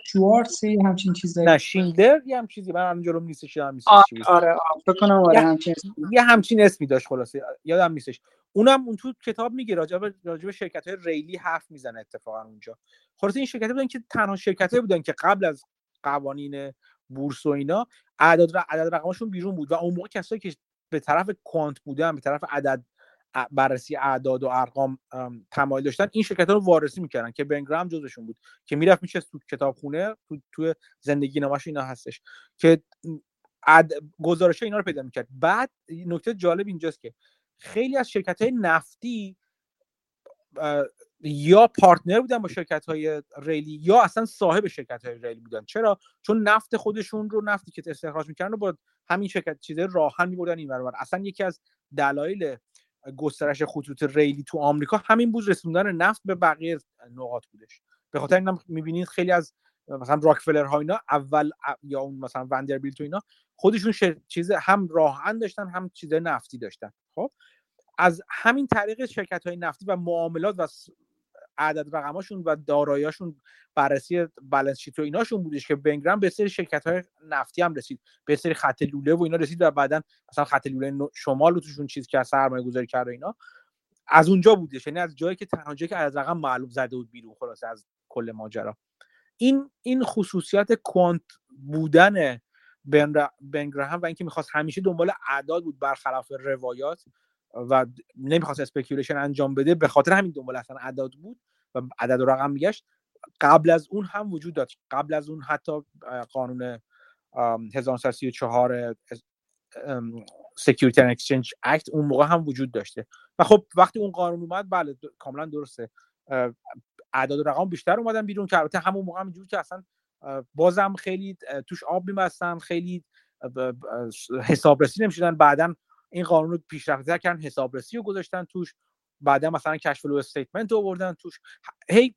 شوارسی همچین چیزایی نه شیندر یه هم چیزی من همینجا رو نیستش یادم نیستش آره فکر کنم آره همچین یه همچین اسمی داشت خلاصه. یادم نیستش. اونم اون تو کتاب میگه راجع به راجع به شرکت های ریلی حرف می‌زنه اتفاقا اونجا. خلاصه این شرکت بودن که تنها شرکت بودن که قبل از قوانین بورس و اینا اعداد عدد رقمشون بیرون بود و اون موقع کسایی که به طرف کوانت بودن به طرف عدد بررسی اعداد و ارقام تمایل داشتن این شرکت ها رو وارسی می‌کردن که بنگرام جزشون بود که می‌رفت میشه تو کتابخونه تو تو زندگی نماش اینا هستش که عد... گزارش اینا رو پیدا می‌کرد. بعد نکته جالب اینجاست که خیلی از شرکت های نفتی یا پارتنر بودن با شرکت های ریلی یا اصلا صاحب شرکت های ریلی بودن. چرا؟ چون نفت خودشون رو نفتی که استخراج می‌کردن رو با همین شرکت چیزای راهن میبردن این برابر اصلا یکی از دلایل گسترش خطوط ریلی تو آمریکا همین بود رسوندن نفت به بقیه نقاط بودش. به خاطر اینم می‌بینید خیلی از مثلا راکفلر ها اینا اول یا اون مثلا وندربیلت و اینا خودشون چیز هم راهن داشتن هم چیزای نفتی داشتن. خب؟ از همین طریق شرکت های نفتی و معاملات و عدد رقماشون و داراییاشون بررسی بالانس شیت و ایناشون بودش که بنگرام به سری شرکت های نفتی هم رسید. به سری خط لوله و اینا رسید و بعدا مثلا خط لوله شمال رو توشون چیز کرد سرمایه گذاری کرد و اینا. از اونجا بودش یعنی از جایی که تنها جایی که عدد رقم معلوم زده بود بیرون خلاص از کل ماجرا. این این خصوصیت quant بودن بن گراهام و اینکه می‌خواست همیشه دنبال اعداد بود برخلاف روایات و نمی‌خواست speculation انجام بده به خاطر همین دنبال اصلا عدد بود و عدد و رقم میگشت. قبل از اون هم وجود داشت. قبل از اون حتی قانون 1934 Security and Exchange Act اون موقع هم وجود داشته. و خب وقتی اون قانون اومد بله کاملا درسته. اعداد و رقم بیشتر اومدن بیرون که البته همون موقع هم اینجوری که اصلا بازم خیلی توش آب میبستن خیلی حسابرسی نمی‌شدن. بعدا این قانون رو پیشرفته کردن حسابرسی رو گذاشتن توش. بعدا مثلا کشف لو استیتمنت رو آوردن توش. هی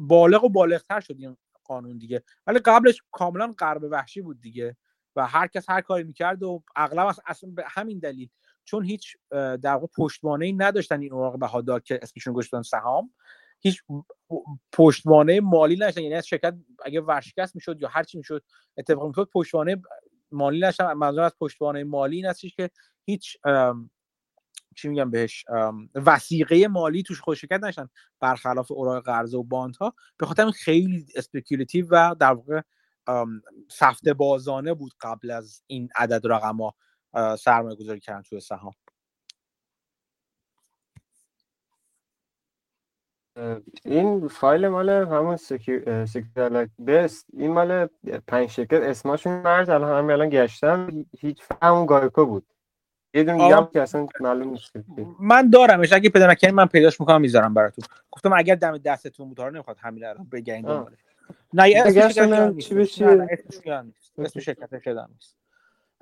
بالغ و بالغتر شد این قانون دیگه. ولی قبلش کاملا غرب وحشی بود دیگه و هر کس هر کاری می‌کرد و اغلب اصلا به همین دلیل. چون هیچ در واقع پشتوانه ای نداشتن این اوراق بهادار که اسمشون گذاشتن سهام. هیچ پشتوانه مالی نداشتن. یعنی از شرکت اگه ورشکست می‌شد یا هر چی می‌شد اتفاق میفته پشتوانه مالی نداشتن منظور از پشتوانه مالی این هستش که هیچ چی میگم بهش وثیقه مالی توش خود شرکت نشن برخلاف اوراق قرضه و bond ها به خاطر خیلی speculative و در واقع سفته بازانه بود قبل از این عدد رقم ها سرمایه گذاری کردن توی سهام. این فایل مال همون سکیور بست این مال پنج شرکت اسمشون مرز الان همین الان گشتم هیچ همون گایکو بود. یه دونه دیگه که اصلا معلوم نیست من دارمش. اگه پیدا نکنید من پیداش می‌کنم می‌ذارم براتون. گفتم اگر دم دستتون بود نمی‌خواد همین الان بگین دنبالش. نه اسم اسم شرکت شدن نیست.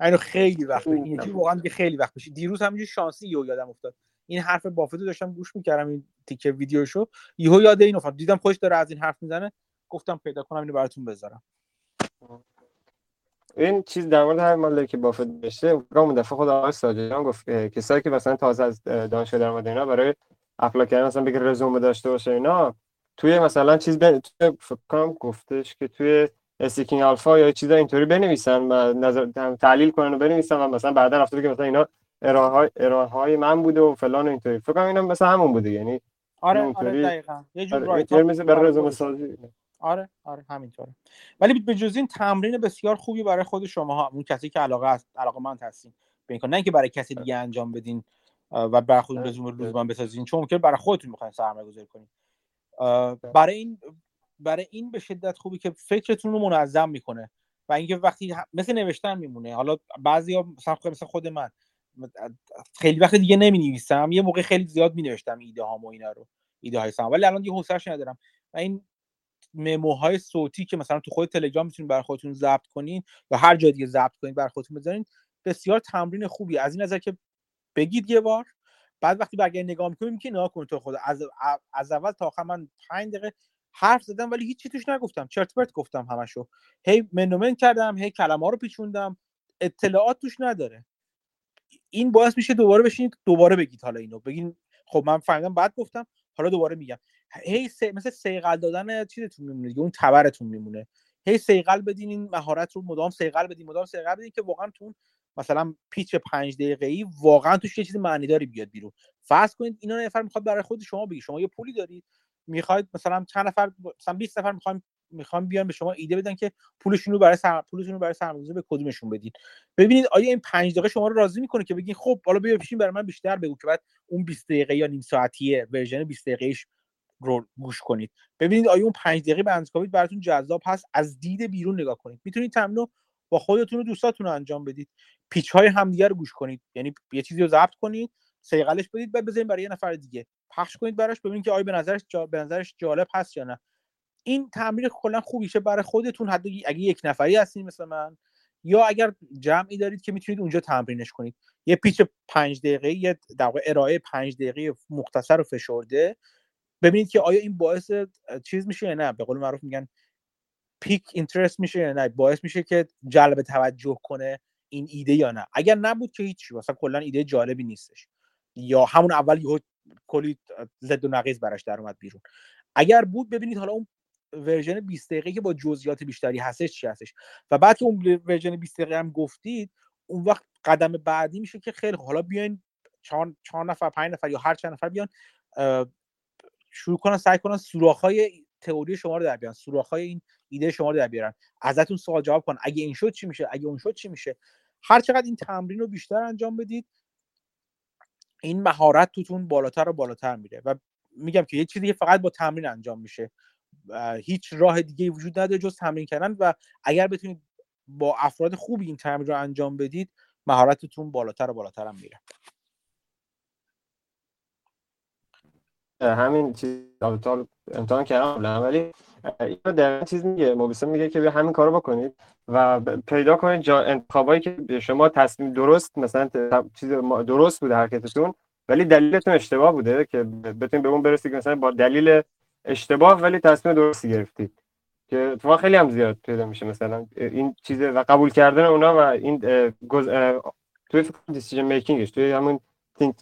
اینو خیلی وقت این واقعا خیلی وقت میشه. دیروز همینجوری شانسی یو یادم افتاد. این حرف بافتو داشتم گوش می‌کردم این تیکه ویدیوشو. یهو یاد این افتاد. دیدم خوش داره از این حرف می‌زنه. گفتم پیدا کنم اینو براتون بذارم. این چیز در مورد هر مالی که بافت داشته اون دفعه خود آقای ساجدان گفت کسایی که مثلا تازه از دانشگاه در اومده اینا برای apply کردن مثلا بگه رزومه داشته باشه اینا توی مثلا چیز بن... توی فکر گفتش که توی Seeking Alpha یا چیزا اینطوری بنویسن و نظر تحلیل کنن و بنویسن و مثلا بعدا رفته که مثلا اینا ارائه های من بوده و فلان و اینطوری. فکر کنم اینا مثلا همون بوده. یعنی آره آره دقیقاً. یه جور آره راهیه برای رزومه سازی. آره آره همینطوره. ولی به جز این تمرین بسیار خوبی برای خود شما ها اون کسی که علاقه است علاقه‌مند هستین به این نه اینکه برای کسی دیگه انجام بدین و برای خودتون رزومه روزمان بسازین. چون ممکن برای خودتون می‌خواین سرمایه گذاری کنین. برای این برای این به شدت خوبی که فکرتون رو منظم می‌کنه. و اینکه وقتی مثل نوشتن میمونه. حالا بعضی مثلا مثل خود من. خیلی وقت دیگه نمی نویسم یه موقع خیلی زیاد می نوشتم ایده هامو اینا رو ایده های سام ولی الان دیگه حوصله‌اش ندارم. و این مموهای صوتی که مثلا تو خود تلگرام می‌تونید برای خودتون ضبط کنین یا هر جای دیگه ضبط کنین برای خودتون بذارین بسیار تمرین خوبی از این نظر که بگید یه بار. بعد وقتی برگردین نگاه می‌کنید که نگاه کنید تو خود از از اول تا آخر من 5 دقیقه حرف زدم ولی هیچی توش نگفتم. چرت پرت گفتم همشو. هی منومن کردم هی کلمه رو پیچوندم. اطلاعات توش نداره. این باعث میشه دوباره بشینید دوباره بگید حالا اینو. بگین خب من فهمیدم بعد گفتم حالا دوباره میگم. هی سی... مثل سیقل دادن چیزتون میمونه اون تبرتون میمونه. هی سیقل بدین این مهارت رو مدام سیقل بدین مدام سیقل بدین که واقعا تو مثلا پیچ پنج دقیقه ای واقعا توش یه چیز معنی داری بیاد بیرون. فرض کنید اینا نفر می‌خواد برای خود شما بگی شما یه پولی دارید می‌خواید مثلا چند نفر مثلا 20 نفر می‌خوایم می‌خوام بیان به شما ایده بدن که پولشون رو برای سر... پولشون رو برای سرمایه‌گذاری به کدومشون بدین. ببینید آیا این 5 دقیقه شما رو راضی می‌کنه که بگین خب حالا بیا بشین برای من بیشتر بگو که بعد اون 20 دقیقه یا نیم ساعتیه ورژن 20 دقیقه‌ایش رو گوش کنید. ببینید آیا اون 5 دقیقه به اندازه براتون جذاب هست از دید بیرون نگاه کنید. می‌تونید تمرین با خودتون و دوستاتون رو انجام بدید. پیچ های همدیگه رو گوش کنید. یعنی یه چیزی رو ضبط کنید سیقلش بدید بعد بزنید برای یه نفر دیگه پخش کنید براش ببینید که آیا به نظرش جا... به نظرش جالب هست یا نه. این تمرین کلا خوبیشه برای خودتون حتی اگه یک نفری هستین مثل من یا اگر جمعی دارید که می‌تونید اونجا تمرینش کنید. یه پیچ پنج دقیقه یه در ارائه پنج دقیقه مختصر و فشرده. ببینید که آیا این باعث چیز میشه یا نه؟ به قول معروف میگن پیک اینترست میشه یا نه؟ باعث میشه که جلب توجه کنه این ایده یا نه؟ اگر نبود که هیچی مثلا کلا ایده جالبی نیستش. یا همون اول یهو کلی زد و نقیض براش در اومد بیرون. اگر بود ببینید حالا اون ورژن 20 دقیقه که با جزئیات بیشتری هستش چی هستش؟ و بعد که اون ورژن 20 دقیقه هم گفتید اون وقت قدم بعدی میشه که خیلی حالا بیاین چهار, چهار نفر پنج نفر یا هر چند نفر بیان شروع کنن سعی کنن سوراخ‌های تئوری شما رو در بیارن سوراخ‌های این ایده شما رو در بیارن ازتون سوال جواب کن اگه این شد چی میشه؟ اگه اون شد چی میشه؟ هر چقدر این تمرین رو بیشتر انجام بدید این مهارت توتون بالاتر و بالاتر میره. و میگم که یه چیزی فقط با تمرین انجام میشه. هیچ راه دیگه وجود نداره جز تمرین کردن و اگر بتونید با افراد خوبی این تمرین رو انجام بدید مهارتتون بالاتر و بالاتر هم میره. همین چیز امتحان کردم ولی اینو در چیز میگه موبیسه میگه که همین کارو بکنید و پیدا کنید جا انتخابایی که شما تصمیم درست مثلا چیز درست بوده حرکتتون ولی دلیلتون اشتباه بوده که بتونید به اون برسید که مثلا با دلیل اشتباه ولی تصمیم درستی گرفتید. که اتفاق خیلی هم زیاد پیدا میشه مثلا. این چیز و قبول کردن اونا و این گز... توی دیسیژن میکینگش توی همون think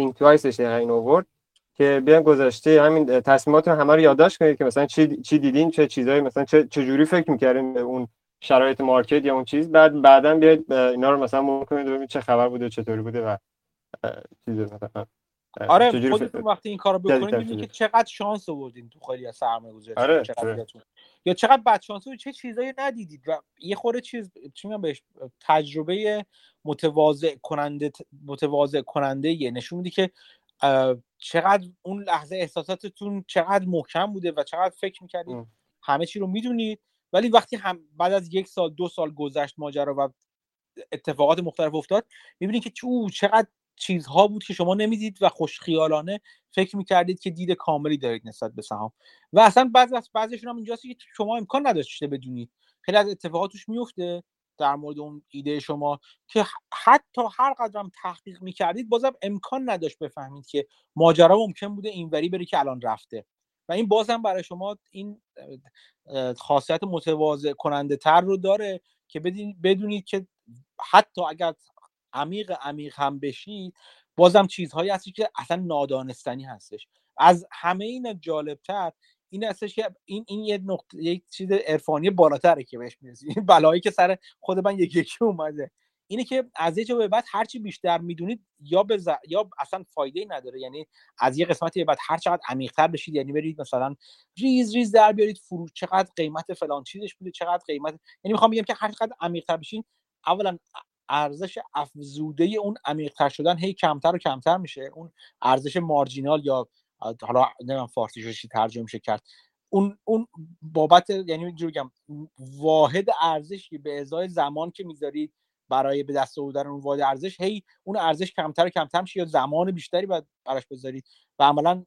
think twiceش این آورد که بیان گذاشته همین تصمیمات رو همه رو یادداشت کنید که مثلا چی چی دیدین چه چیزایی مثلا چه چه جوری فکر می‌کردین اون شرایط مارکت یا اون چیز. بعد بعدا بیاید اینا رو مثلا ممکن کنید ببینید چه خبر بوده چطوری بوده و چیز مثلا. آره خودتون وقتی این کارو بکنید می‌بینید که چقدر شانس آوردین تو خیلی از سرمایه‌گذاری آره. چقدر یا چقدر بد شانس چه چیزایی ندیدید و یه خورده چیز چی میگم بهش؟ تجربه متواضع کننده متواضع کننده یه. نشون میده که چقدر اون لحظه احساساتتون چقدر محکم بوده و چقدر فکر می‌کردید همه چی رو می‌دونید. ولی وقتی هم بعد از یک سال دو سال گذشت ماجرا و اتفاقات مختلف افتاد می‌بینید که چو چقدر چیزها بود که شما نمی‌دید و خوشخیالانه فکر می‌کردید که دید کاملی دارید نسبت به سهام. و اصلا بعضی از بعضیشون هم اینجاست که شما امکان نداشته بدونید. خیلی از اتفاقات توش میفته در مورد اون ایده شما که حتی هر قدرم تحقیق می‌کردید بازم امکان نداشت بفهمید که ماجرا ممکن بوده اینوری بره که الان رفته. و این بازم برای شما این خاصیت متواضع کننده تر رو داره که بدونید که حتی اگر عمیق عمیق هم بشید بازم چیزهایی هستی که اصلا نادانستنی هستش. از همه این جالبتر این هستش که این این یه نقطه یک چیز عرفانی بالاتره که بهش می‌رسی. این بلایی که سر خود من یکی یکی اومده. اینه که از یه جا به بعد هرچی بیشتر می‌دونید یا به یا اصلا فایده ای نداره. یعنی از یه قسمتی به بعد هر چقدر عمیق‌تر بشید یعنی برید مثلا ریز ریز در بیارید فروش چقدر قیمت فلان چیزش بوده چقدر قیمت یعنی می‌خوام بگم که هر چقدر عمیق‌تر بشین اولا ارزش افزوده اون عمیق‌تر شدن هی کمتر و کمتر میشه. اون ارزش مارجینال یا حالا نمی‌دونم فارسیش چی ترجمه میشه کرد. اون اون بابت یعنی اینجوری بگم واحد ارزشی به ازای زمان که می‌ذارید برای به دست آوردن اون واحد ارزش هی اون ارزش کمتر و کمتر میشه یا زمان بیشتری باید براش بذارید و عملا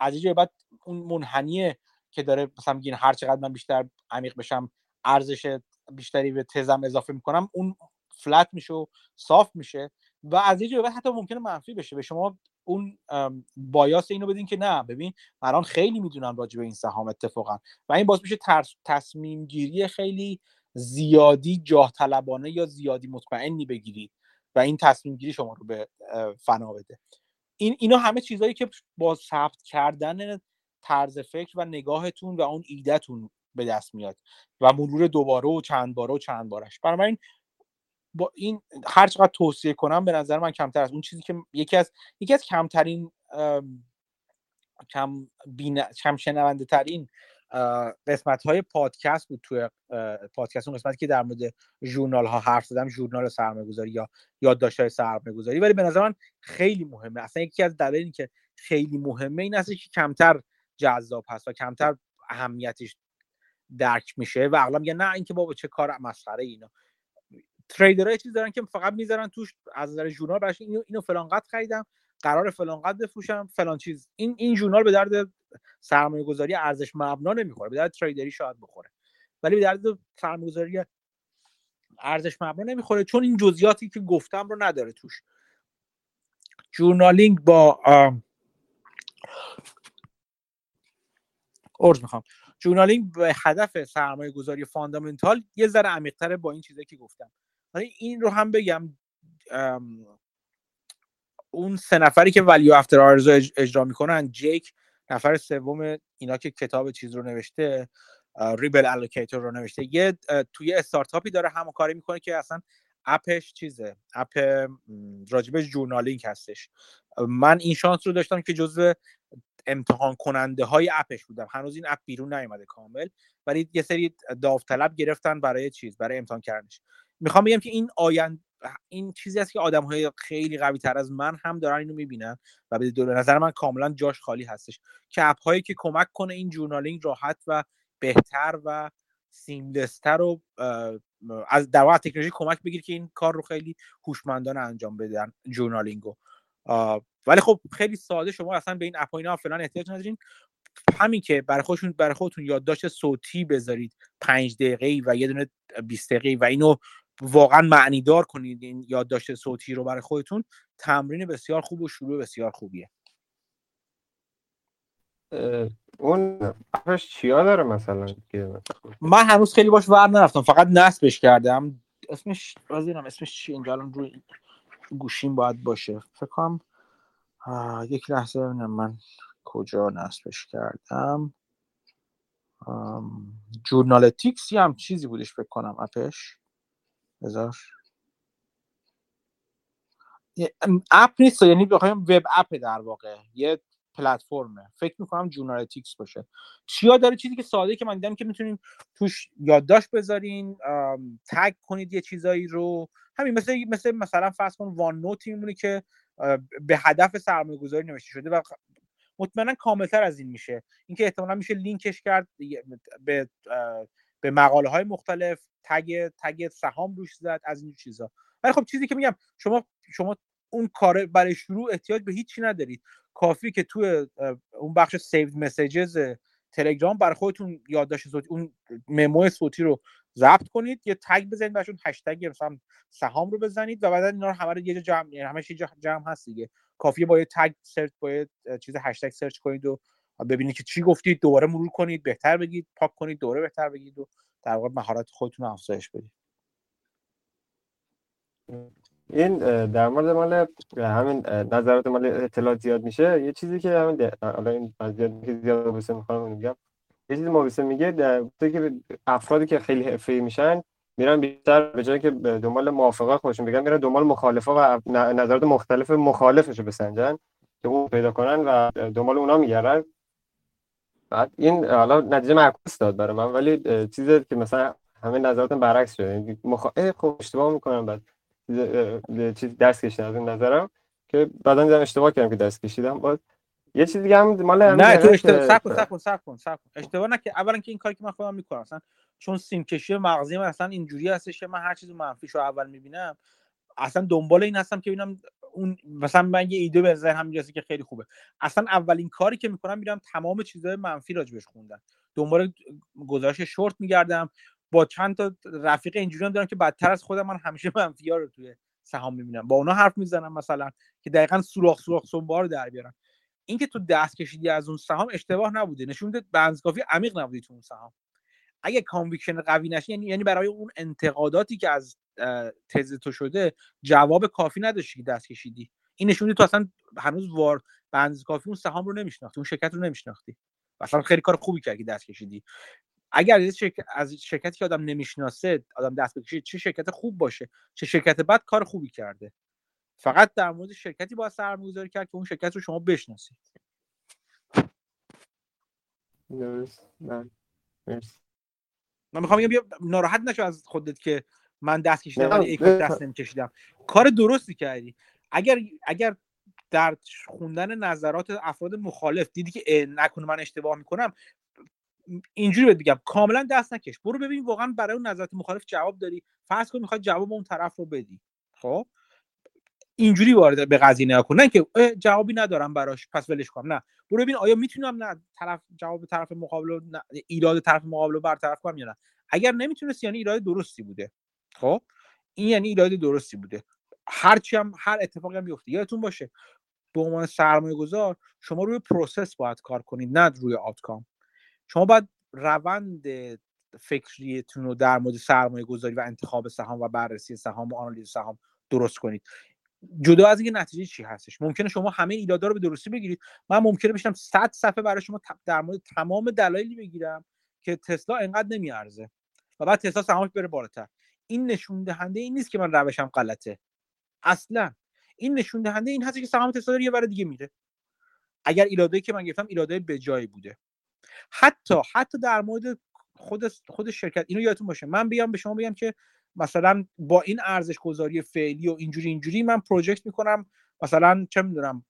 از اینجا بعد اون منحنیه که داره مثلا میگین هر چقدر من بیشتر عمیق بشم ارزش بیشتری به تزم اضافه می‌کنم اون فلت میشه و صاف میشه و از یه بعد حتی ممکنه منفی بشه. به شما اون بایاس اینو بدین که نه ببین الان خیلی می‌دونم راجع به این سهام اتفاقا و این باز میشه تصمیم گیری خیلی زیادی جاه طلبانه یا زیادی مطمئنی بگیرید و این تصمیم گیری شما رو به فنا بده. این اینا همه چیزهایی که با ثبت کردن طرز فکر و نگاهتون و اون ایدهتون به دست میاد و مرور دوباره و چند باره و چند بارش. بنابراین با این هر چقدر توصیه کنم به نظر من کمتر است. اون چیزی که یکی از یکی از کمترین کم بین کم شنونده ترین قسمت های پادکست بود توی پادکست. اون قسمتی که در مورد ژورنال ها حرف زدم ژورنال سرمایه گذاری یا یادداشت های سرمایه گذاری ولی به نظر من خیلی مهمه. اصلا یکی از دلایلی که خیلی مهمه این است که کمتر جذاب هست و کمتر اهمیتش درک میشه و اغلب میگن نه اینکه بابا چه کار مسخره اینا. تریدرها چیز دارن که فقط می‌ذارن توش از نظر ژورنال براش اینو اینو فلان قد خریدم قرار فلان قد بفروشم فلان چیز. این این ژورنال به درد سرمایه گذاری ارزش مبنا نمی‌خوره به درد trader ی شاید بخوره. ولی به درد سرمایه گذاری ارزش مبنا نمی‌خوره چون این جزئیاتی که گفتم رو نداره توش. journaling با ارز می‌خوام. journaling به هدف سرمایه گذاری fundamental یه ذره عمیق‌تره با این چیزایی که گفتم. این رو هم بگم اون سه نفری که Value After Hours اجرا می‌کنن جیک نفر سوم اینا که کتاب چیز رو نوشته Rebel Allocator رو نوشته. یه توی استارتاپی داره همون کاری می‌کنه که اصلا app ش چیزه؟ app راجبش journaling هستش. من این شانس رو داشتم که جزو امتحان کننده های app ش بودم. هنوز این app بیرون نیومده کامل. ولی یه سری داوطلب گرفتن برای چیز برای امتحان کردنش. می‌خوام بگم که این آیند این چیزی است که آدم های خیلی قوی تر از من هم دارن اینو می‌بینن و به نظر من کاملا جاش خالی هستش. که اپ هایی که کمک کنه این جورنالینگ راحت و بهتر و سیملستر و از در واقع تکنولوژی کمک بگیر که این کار رو خیلی هوشمندانه انجام بدن جورنالینگو ولی خب خیلی ساده شما اصلا به این اپ اینا فلان احتیاج ندارین. همین که برای خودتون برای خودتون یادداشت صوتی بذارید پنج دقیقه و یه دونه 20 دقیقه و اینو واقعا معنی دار کنید این یادداشت صوتی رو برای خودتون. تمرین بسیار خوب و شروع بسیار خوبیه. اون اپش چیا داره مثلا من هنوز خیلی باش ور نرفتم. فقط نصبش کردم. اسمش بازیرم اسمش چی؟ اینجا الان روی گوشیم باید باشه. فکر کنم یک لحظه ببینم من کجا نصبش کردم. Journalytics هم چیزی بودش فکر کنم app ش بذار. app نیست یعنی بخوایم web app در واقع یه پلتفرمه. فکر می‌کنم Journalytics باشه. چیا داره چیزی که ساده که من دیدم که می‌تونین توش یادداشت بذارین tag کنید یه چیزایی رو. همین مثل مثل مثلا فرض کن OneNote ی میمونه که به هدف سرمایه گذاری نوشته شده و مطمئنا کاملتر از این میشه. اینکه احتمالا میشه لینکش کرد به به مقاله های مختلف tag tag سهام روش زد از این چیزا. ولی خب چیزی که میگم شما شما اون کار برای شروع احتیاج به هیچی ندارید. کافی که تو اون بخش Saved Messages تلگرام برای خودتون یادداشت صوتی اون memo صوتی رو ضبط کنید یه tag بزنید براشون هشتگ مثلا سهام رو بزنید و بعد اینا رو همه رو یه جا جمع یعنی همه چیز جمع هست دیگه. کافیه با یه tag search با یه چیز هشتگ search کنید و ببینید که چی گفتید دوباره مرور کنید بهتر بگید پاک کنید دوباره بهتر بگید و در واقع مهارت خودتون افزایش بدید. این در مورد مال همین نظرات مال اطلاعات زیاد میشه. یه چیزی که همین حالا این زیاد که زیاد بسه می‌خوام میگم یه چیزی ما میگه در که افرادی که خیلی حرفه‌ای میشن میرن بیشتر به جای که دنبال موافقه خودشون بگن میرن دنبال مخالفه و نظرات مختلف مخالفش رو بسنجن که اون پیدا کنن و دنبال اونا میگردن. بعد این حالا نتیجه معکوس داد برای من ولی چیزی که مثلا همه نظرات برعکس یعنی مخ... خب اشتباه می‌کنم بعد چیز دست کشیدم از این نظرم که بعدا دیدم اشتباه کردم که دست کشیدم. باز یه چیز دیگه هم مال نه تو اشتباه صبر کن صبر کن صبر کن اشتباه نکه اولا که این کاری که من خودم می‌کنم اصلا چون سیم کشی مغزی من اصلا اینجوری هستش که من هر چیز منفیشو اول می‌بینم اصلا دنبال این هستم که ببینم اون مثلا من یه ایده به ذهنم می‌رسه که خیلی خوبه. اصلا اولین کاری که می‌کنم میرم تمام چیزهای منفی راجبش خوندم دنبال گزارش شورت میگردم. با چند تا رفیق اینجوری هم دارم که بدتر از خودم من همیشه منفی ها رو توی سهام می‌بینم. با اونا حرف می‌زنم مثلا که دقیقا سوراخ سوراخ سنبه‌ها رو در بیارم اینکه تو دست کشیدی از اون سهام اشتباه نبوده. نشون میده بنزکافی عمیق نبودی تو اون سهام. اگه conviction قوی نشه یعنی یعنی برای اون انتقاداتی که از تز تو شده جواب کافی نداشتی که دست کشیدی. این نشون تو اصلا هنوز وار بنز کافی اون سهام رو نمیشناختی اون شرکت رو نمیشناختی. اصلا خیلی کار خوبی کردی دست کشیدی. اگر از شرکتی که آدم نمی‌شناسه آدم دست بکشه چه شرکت خوب باشه؟ چه شرکت بد کار خوبی کرده. فقط در مورد شرکتی باید سرمایه‌گذاری کرد که اون شرکت رو شما بشناسید. من می‌خوام بگم ناراحت نشو از خودت که من دست کشیدم ولی دست نمیکشیدم. کار درستی کردی. اگر اگر در خوندن نظرات افراد مخالف دیدی که نکنه من اشتباه می‌کنم اینجوری بهت بگم کاملا دست نکش. برو ببین واقعا برای اون نظرات مخالف جواب داری. فرض کن می‌خواد جواب اون طرف رو بدی. خب؟ اینجوری وارد به قضیه نگاه نه که جوابی ندارم براش پس ولش کنم نه. برو ببین آیا می‌تونم نه طرف جواب طرف مقابل ایراد طرف مقابل رو برطرف کنم یا نه. اگر نمی‌تونست یعنی ایراد درستی بوده. خب؟ این یعنی ایراد درستی بوده. هرچی هم هر اتفاقی هم بیفته یادتون باشه به عنوان سرمایه گذار شما روی process باید کار کنید نه روی outcome. شما باید روند فکریتون رو در مورد سرمایه گذاری و انتخاب سهام و بررسی سهام و آنالیز سهام درست کنید. جدا از اینکه نتیجه چی هستش. ممکنه شما همه ایرادا رو به درستی بگیرید. من ممکنه بشم 100 صفحه برای شما در مورد تمام دلایلی بگیرم که تسلا انقدر نمیارزه و بعد تسلا سهامش بره بالاتر. این نشون دهنده این نیست که من روشم غلطه. اصلا. این نشون دهنده این هست که سهام تسلا یه بر دیگه میره. اگر ایرادایی که من گرفتم ایرادای به جایی بوده. حتی حتی در مورد خود خود شرکت اینو یادتون باشه. من بیام به شما بگم که مثلا با این ارزش گذاری فعلی و اینجوری اینجوری من پروژکت می‌کنم مثلا چه می‌دونم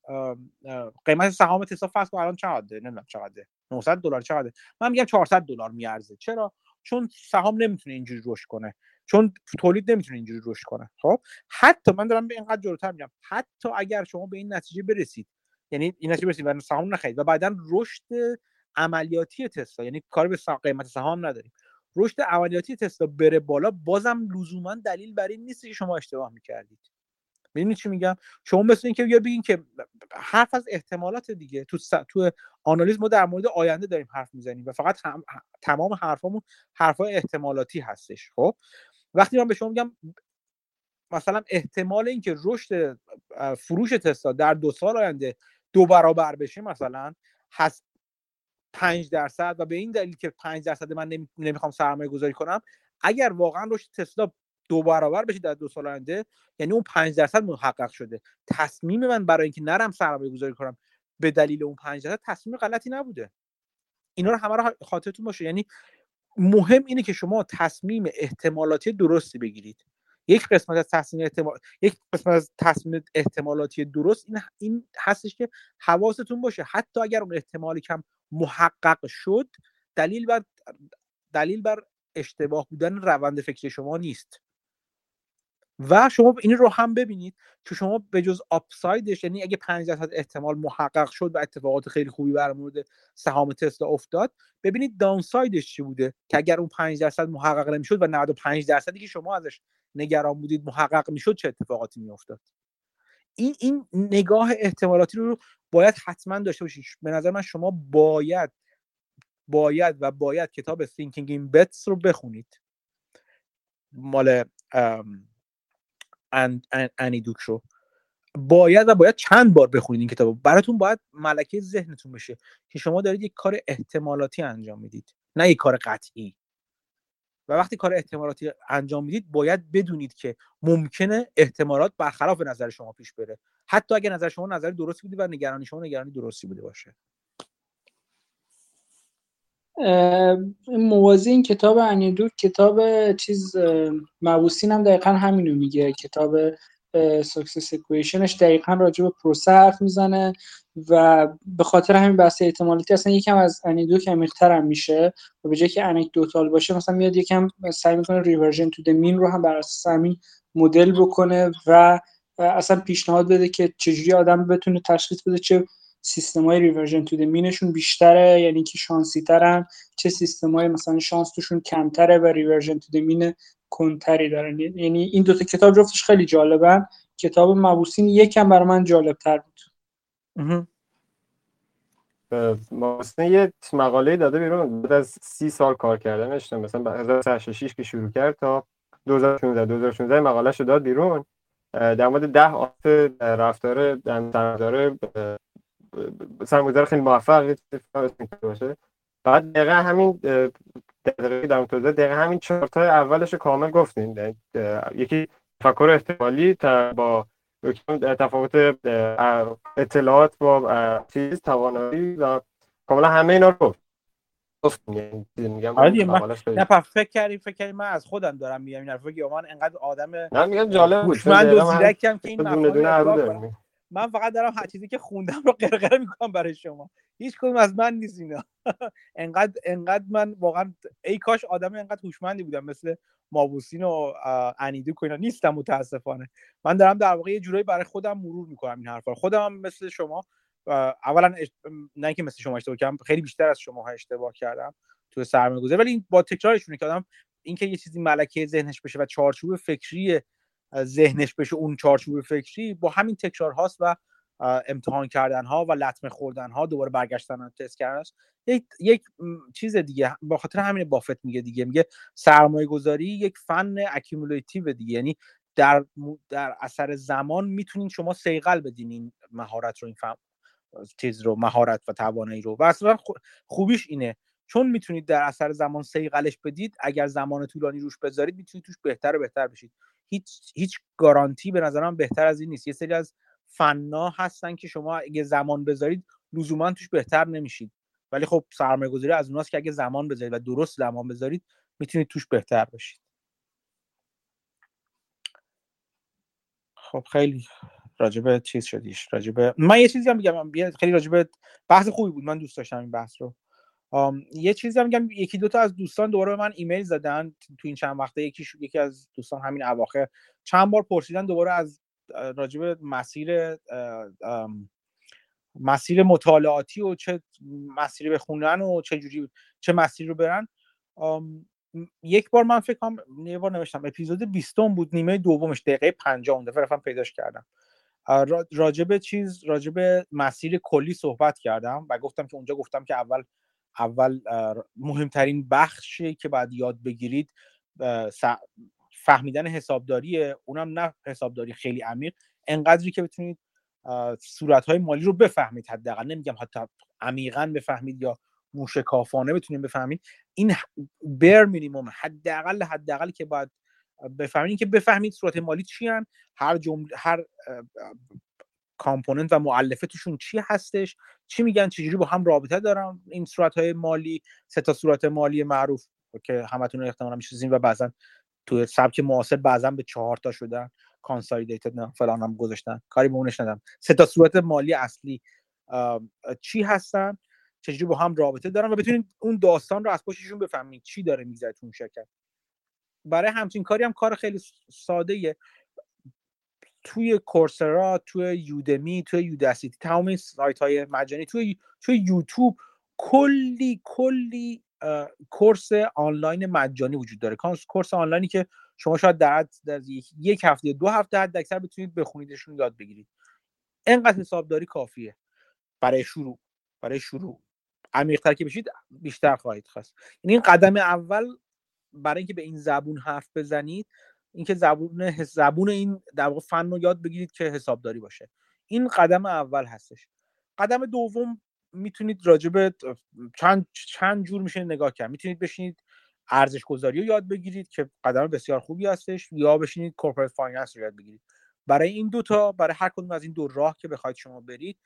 قیمت سهام تسلا فرض کن الان چقدره؟ نمی‌دونم چقدره. 900 دلار چقدره؟ من میگم 400 دلار میارزه. چرا؟ چون سهام نمی‌تونه اینجوری رشد کنه. چون تولید نمی‌تونه اینجوری رشد کنه. خب؟ حتی من دارم به اینقدر جلوتر میگم. حتی اگر شما به این نتیجه برسید یعنی این نتیجه برسید و سهام نخرید و بعدا رشد عملیاتی تسلا یعنی کار به قیمت سهام نداریم. رشد عملیاتی تسلا بره بالا بازم لزوما دلیل بر این نیست که شما اشتباه می‌کردید. ببینید چی میگم؟ شما مثل اینکه یا بگین که حرف از احتمالات دیگه. تو س... تو آنالیز ما در مورد آینده داریم حرف می‌زنیم و فقط هم... تمام حرفامون حرفای احتمالاتی هستش خب؟ وقتی من به شما میگم مثلا احتمال اینکه رشد فروش تسلا در دو سال آینده دو برابر بشه مثلا هست 5 درصد و به این دلیل که 5 درصد من نمی‌خوام سرمایه گذاری کنم اگر واقعا رشد تسلا دو برابر بشه در دو سال آینده یعنی اون 5 درصد محقق شده. تصمیم من برای اینکه نرم سرمایه گذاری کنم به دلیل اون 5 درصد تصمیم غلطی نبوده. اینا رو همه رو خاطرتون باشه. یعنی مهم اینه که شما تصمیم احتمالاتی درستی بگیرید. یک قسمت از تصمیم احتمال... یک قسمت از تصمیم احتمالاتی درست این این هستش که حواستون باشه. حتی اگر اون احتمالی کم محقق شد دلیل بر دلیل بر اشتباه بودن روند فکری شما نیست. و شما این رو هم ببینید که شما به جز آپسایدش یعنی اگه 5 درصد احتمال محقق شد و اتفاقات خیلی خوبی بر مورد سهام تسلا افتاد ببینید داونسایدش چی بوده؟ که اگر اون 5 درصد محقق نمی‌شد و 95 درصدی که شما ازش نگران بودید محقق می‌شد چه اتفاقاتی میافتاد؟ این این نگاه احتمالاتی رو باید حتما داشته باشید به نظر من شما باید باید و باید کتاب Thinking in Bets رو بخونید. مال انی دوک رو. باید و باید چند بار بخونید این کتاب براتون باید ملکه ذهنتون بشه که شما دارید یک کار احتمالاتی انجام می‌دید نه یک کار قطعی. و وقتی کار احتمالاتی انجام می‌دید باید بدونید که ممکنه احتمالات برخلاف نظر شما پیش بره. حتی اگر نظر شما نظر درستی بوده و نگرانی شما نگرانی درستی بوده باشه. موازی این کتاب Annie Duke کتاب چیز مبوسین هم دقیقا همینو میگه. کتاب Success Equation ش دقیقا راجع به پروسه حرف می‌زنه. و به خاطر همین بحث احتمالاتی اصلا یکم از Annie Duke کمی‌تر هم میشه و به جای که anecdotal باشه مثلا میاد یکم سعی می‌کنه reversion to mean رو هم بر اساس همین مدل بکنه و اصلا پیشنهاد بده که چجوری آدم بتونه تشخیص بده چه سیستم های reversion to mean شون بیشتره یعنی که شانسی ترن چه سیستم های مثلا شانس توشون کمتره و reversion to mean کمتری دارن. یعنی این دوتا کتاب جفتش خیلی جالبن. کتاب مبوسین یکم برای من جالب تر بود. مبوسین یه مقاله داده بیرون بعد از سی سال کار کردنش مثلا 1986 که شروع کرد تا 2016 2016 مقالهش داد بیرون. در مورد ده آت رفتار سرمایه‌دار سرمایه‌دار خیلی موفق باشه. بعد دقیقا همین دقیقه در توضیح دقیقا همین چهار تا اولش کامل گفتین. یکی تفکر احتمالی با تفاوت اطلاعات با چیز توانایی و کاملا همه اینا رو گفت میگم آره من نه فکر کردیم فکر کردیم من از خودم دارم میگم این حرفا که من انقدر آدم نه میگم جالب بود. من دو زیرکم که این دونه دونه من فقط دارم هر چیزی که خوندم رو قرقره می‌کنم برای شما. هیچ کدوم از من نیست اینا. انقدر انقدر من واقعا ای کاش آدم انقدر هوشمندی بودم مثل مابوسین و انیدو اینا. نیستم متاسفانه. من دارم در واقع یه جورایی برای خودم مرور می‌کنم این حرفا. خودم هم مثل شما اولا نه اینکه مثل شما اشتباه کردم خیلی بیشتر از شما اشتباه کردم تو سرمایه گذاری ولی این با تکرارشونه که آدم اینکه یه چیزی ملکه ذهنش بشه و چارچوب فکری ذهنش بشه اون چارچوب فکری با همین تکرار هاست و امتحان کردن ها و لطمه خوردن ها دوباره برگشتن تست کردن یک یک چیز دیگه با خاطر همین بافت میگه دیگه. میگه سرمایه گذاری یک فن اکیمولاتیو دیگه. یعنی در در اثر زمان می‌تونین شما سیقل بدین این مهارت رو این فهم چیز رو مهارت و توانایی رو. و اصلا خوبیش اینه. چون می‌تونید در اثر زمان سیقلش بدید اگر زمان طولانی روش بذارید می‌تونید توش بهتر و بهتر بشید. هیچ هیچ گارانتی به نظرم بهتر از این نیست. یه سری از فنا هستن که شما اگه زمان بذارید لزوما توش بهتر نمیشید. ولی خب سرمایه گذاری از اوناست که اگه زمان بذارید و درست زمان بذارید می‌تونید توش بهتر بشید. خب خیلی راجبه چیز شدیش. راجبه من یه چیزی هم بگم خیلی راجبه بحث خوبی بود. من دوست داشتم این بحث رو. یه چیزی هم میگم. یکی دوتا از دوستان دوباره به من ایمیل زدن. تو این چند وقته یکی یکی از دوستان همین اواخر. چند بار پرسیدن دوباره از راجب مسیر مسیر مطالعاتی و چه مسیری بخونن و چه جوری چه مسیری رو برن. یک بار من فکر کنم یه بار نوشتم اپیزود 20 بود نیمه دومش دقیقه 50 اون دفعه رفتم پیداش کردم. راجب چیز راجب مسیر کلی صحبت کردم و گفتم که اونجا گفتم که اول اول مهمترین بخشی که باید یاد بگیرید فهمیدن حسابداریه. اونم نه حسابداری خیلی عمیق انقدری که بتونید صورت های مالی رو بفهمید حداقل. نمیگم حتی عمیقا بفهمید یا موشکافانه بتونید بفهمید. این بر مینیمم حداقل حداقل که باید بفهمید. که بفهمید صورت مالی چی هن. هر جمله هر کامپوننت و معلفه توشون چی هستش چی میگن چجوری با هم رابطه دارن این صورت های مالی سه تا صورت مالی معروف که همتون احتمالا می‌شناسین و بعضا تو سبک معاصر بعضا به چهار تا شدن کانسالیدیتد فلان هم گذاشتن. کاری به اونش ندم سه تا صورت مالی اصلی. چی هستن؟ چجوری با هم رابطه دارن و بتونید اون داستان رو از پشتشون بفهمید چی داره میگذره تو اون شرکت. برای همچین کاری هم کار خیلی ساده توی کورسرا توی یودمی توی یوداسیتی تمام این سایت های مجانی توی توی یوتیوب کلی کلی کورس آنلاین مجانی وجود داره. کورس آنلاینی که شما شاید در, در یک هفته دو هفته حد اکثر بتونید بخونیدشون یاد بگیرید. انقدر حسابداری کافیه. برای شروع. برای شروع. عمیقتر که بشید بیشتر خواهید خواست. این قدم اول برای اینکه به این زبون حرف بزنید اینکه زبون زبون این در واقع فن رو یاد بگیرید که حسابداری باشه. این قدم اول هستش. قدم دوم می‌تونید راجب چند چند جور میشه نگاه کرد. می‌تونید بشینید ارزش گذاری رو یاد بگیرید که قدم بسیار خوبی هستش یا بشینید corporate finance رو یاد بگیرید. برای این دوتا برای هر کدوم از این دو راه که بخواید شما برید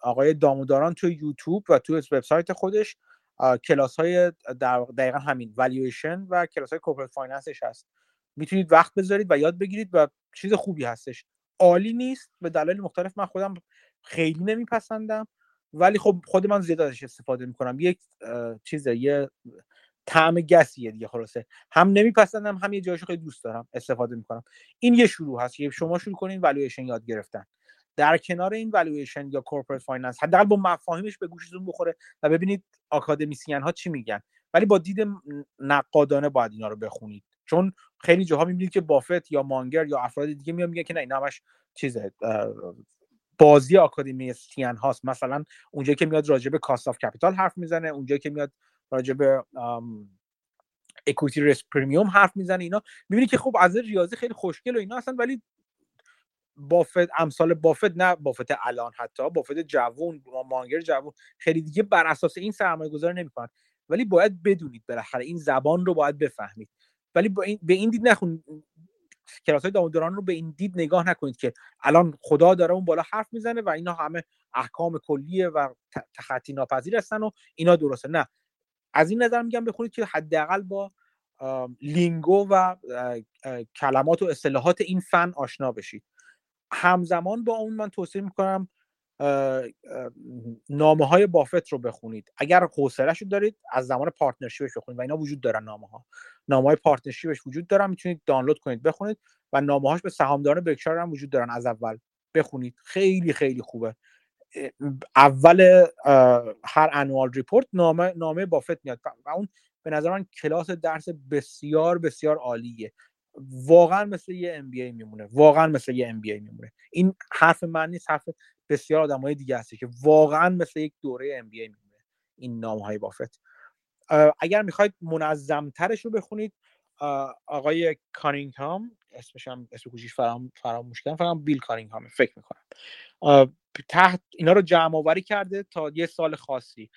آقای داموداران تو یوتیوب و تو وبسایت خودش کلاس های دقیقا همین والویشن و کلاس های corporate finance ش هست. می‌تونید وقت بذارید و یاد بگیرید و چیز خوبی هستش. عالی نیست به دلایل مختلف من خودم خیلی نمیپسندم. ولی خب خود من زیاد ازش استفاده می‌کنم. یک چیزه یه طعم گسیه دیگه خلاصه. هم نمیپسندم هم یه جایشو خیلی دوست دارم استفاده می‌کنم. این یه شروع هست. که شما شروع کنین والویشن یاد گرفتن. در کنار این valuation یا corporate finance حداقل با مفاهیمش به گوشتون بخوره و ببینید academician ها چی میگن. ولی با دید نقادانه باید اینا رو بخونید. چون خیلی جاها می‌بینید که بافت یا مانگر یا افراد دیگه میان میگن که نه این همش چیزه بازی آکادمیسین هاست. مثلا اونجایی که میاد راجع به cost of capital حرف می‌زنه اونجایی که میاد راجع به equity risk premium حرف می‌زنه اینا. می‌بینید که خب از ریاضی خیلی خوشگل و اینا هستن ولی بافت امثال بافت نه بافت الان حتی بافت جوون مانگر جوون خیلی دیگه بر اساس این سرمایه گذاری نمی‌کنن. ولی باید بدونید بالاخره این زبان رو باید بفهمید. ولی با این به این دید نخون کلاس های داموداران رو به این دید نگاه نکنید که الان خدا داره اون بالا حرف می‌زنه و اینا همه احکام کلیه و تخطی ناپذیر هستن و اینا درسته. نه. از این نظر میگم بخونید که حداقل با lingo و کلمات و اصطلاحات این فن آشنا بشید. همزمان با اون من توصیه می‌کنم نامه های بافت رو بخونید. اگر حوصلهش دارید از زمان partnership ش بخونید و اینا وجود دارن نامه ها نامه های partnership ش وجود دارن می‌تونید دانلود کنید بخونید و نامه هاش به سهامداران برکشایر هم وجود دارن. از اول بخونید. خیلی خیلی خوبه. اول هر annual report نامه نامه بافت میاد. و اون به نظر من کلاس درس بسیار بسیار عالیه. واقعا مثل یه ام میمونه. واقعا مثل یه ام میمونه. این حرف من نیست حرف بسیار آدمای دیگه هستی که واقعا مثل یک دوره MBA میمونه. این نام های بافت اگر می‌خواید منظم ترش رو بخونید آقای کارینگهام اسمش هم اسم کوچیش فرام فراموش کردم فقط بیل کارینگهام فکر می‌کنم. تحت اینا رو جمع آوری کرده تا یه سال خاصی.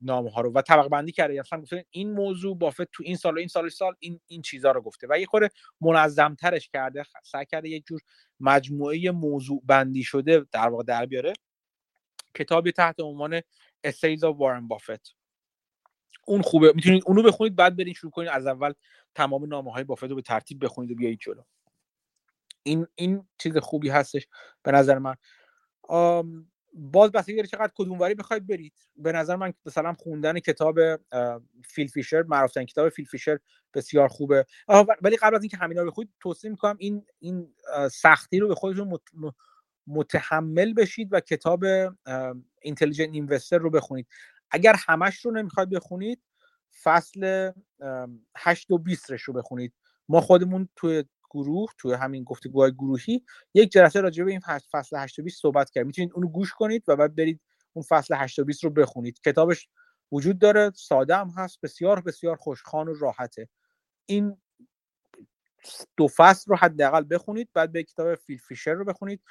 نامه ها رو و طبق بندی کرده مثلا گفته این موضوع بافت تو این سال و این سال سال این این چیزها رو گفته. و یه خورده منظم ترش کرده سعی کرده یک جور مجموعه موضوع بندی شده در واقع در بیاره. کتابی تحت عنوان Essays of وارن بافت اون خوبه. می‌تونید اونو بخونید بعد برین شروع کنید. از اول تمام نامه های بافت رو به ترتیب بخونید و بیایید جلو. این این چیز خوبی هستش به نظر من. باز بستگی داره چقدر کدوموری بخواید برید. به نظر من مثلا خوندن کتاب فیل فیشر معروفترین کتاب فیل فیشر بسیار خوبه. ولی قبل از اینکه همینا رو بخونید توصیه می‌کنم این این سختی رو به خودتون متحمل بشید و کتاب اینتلیجنت اینوستر رو بخونید. اگر همش رو نمی‌خواید بخونید فصل 8 و 20 رو بخونید. ما خودمون توی گروه توی همین گفتگوهای گروهی یک جلسه راجع به این فصل 8 و 20 صحبت کرد. می‌تونید اونو گوش کنید و بعد برید اون فصل 8 و 20 رو بخونید. کتابش وجود داره ساده هم هست بسیار بسیار خوشخوان و راحته. این دو فصل رو حداقل بخونید بعد به کتاب فیل فیشر رو بخونید.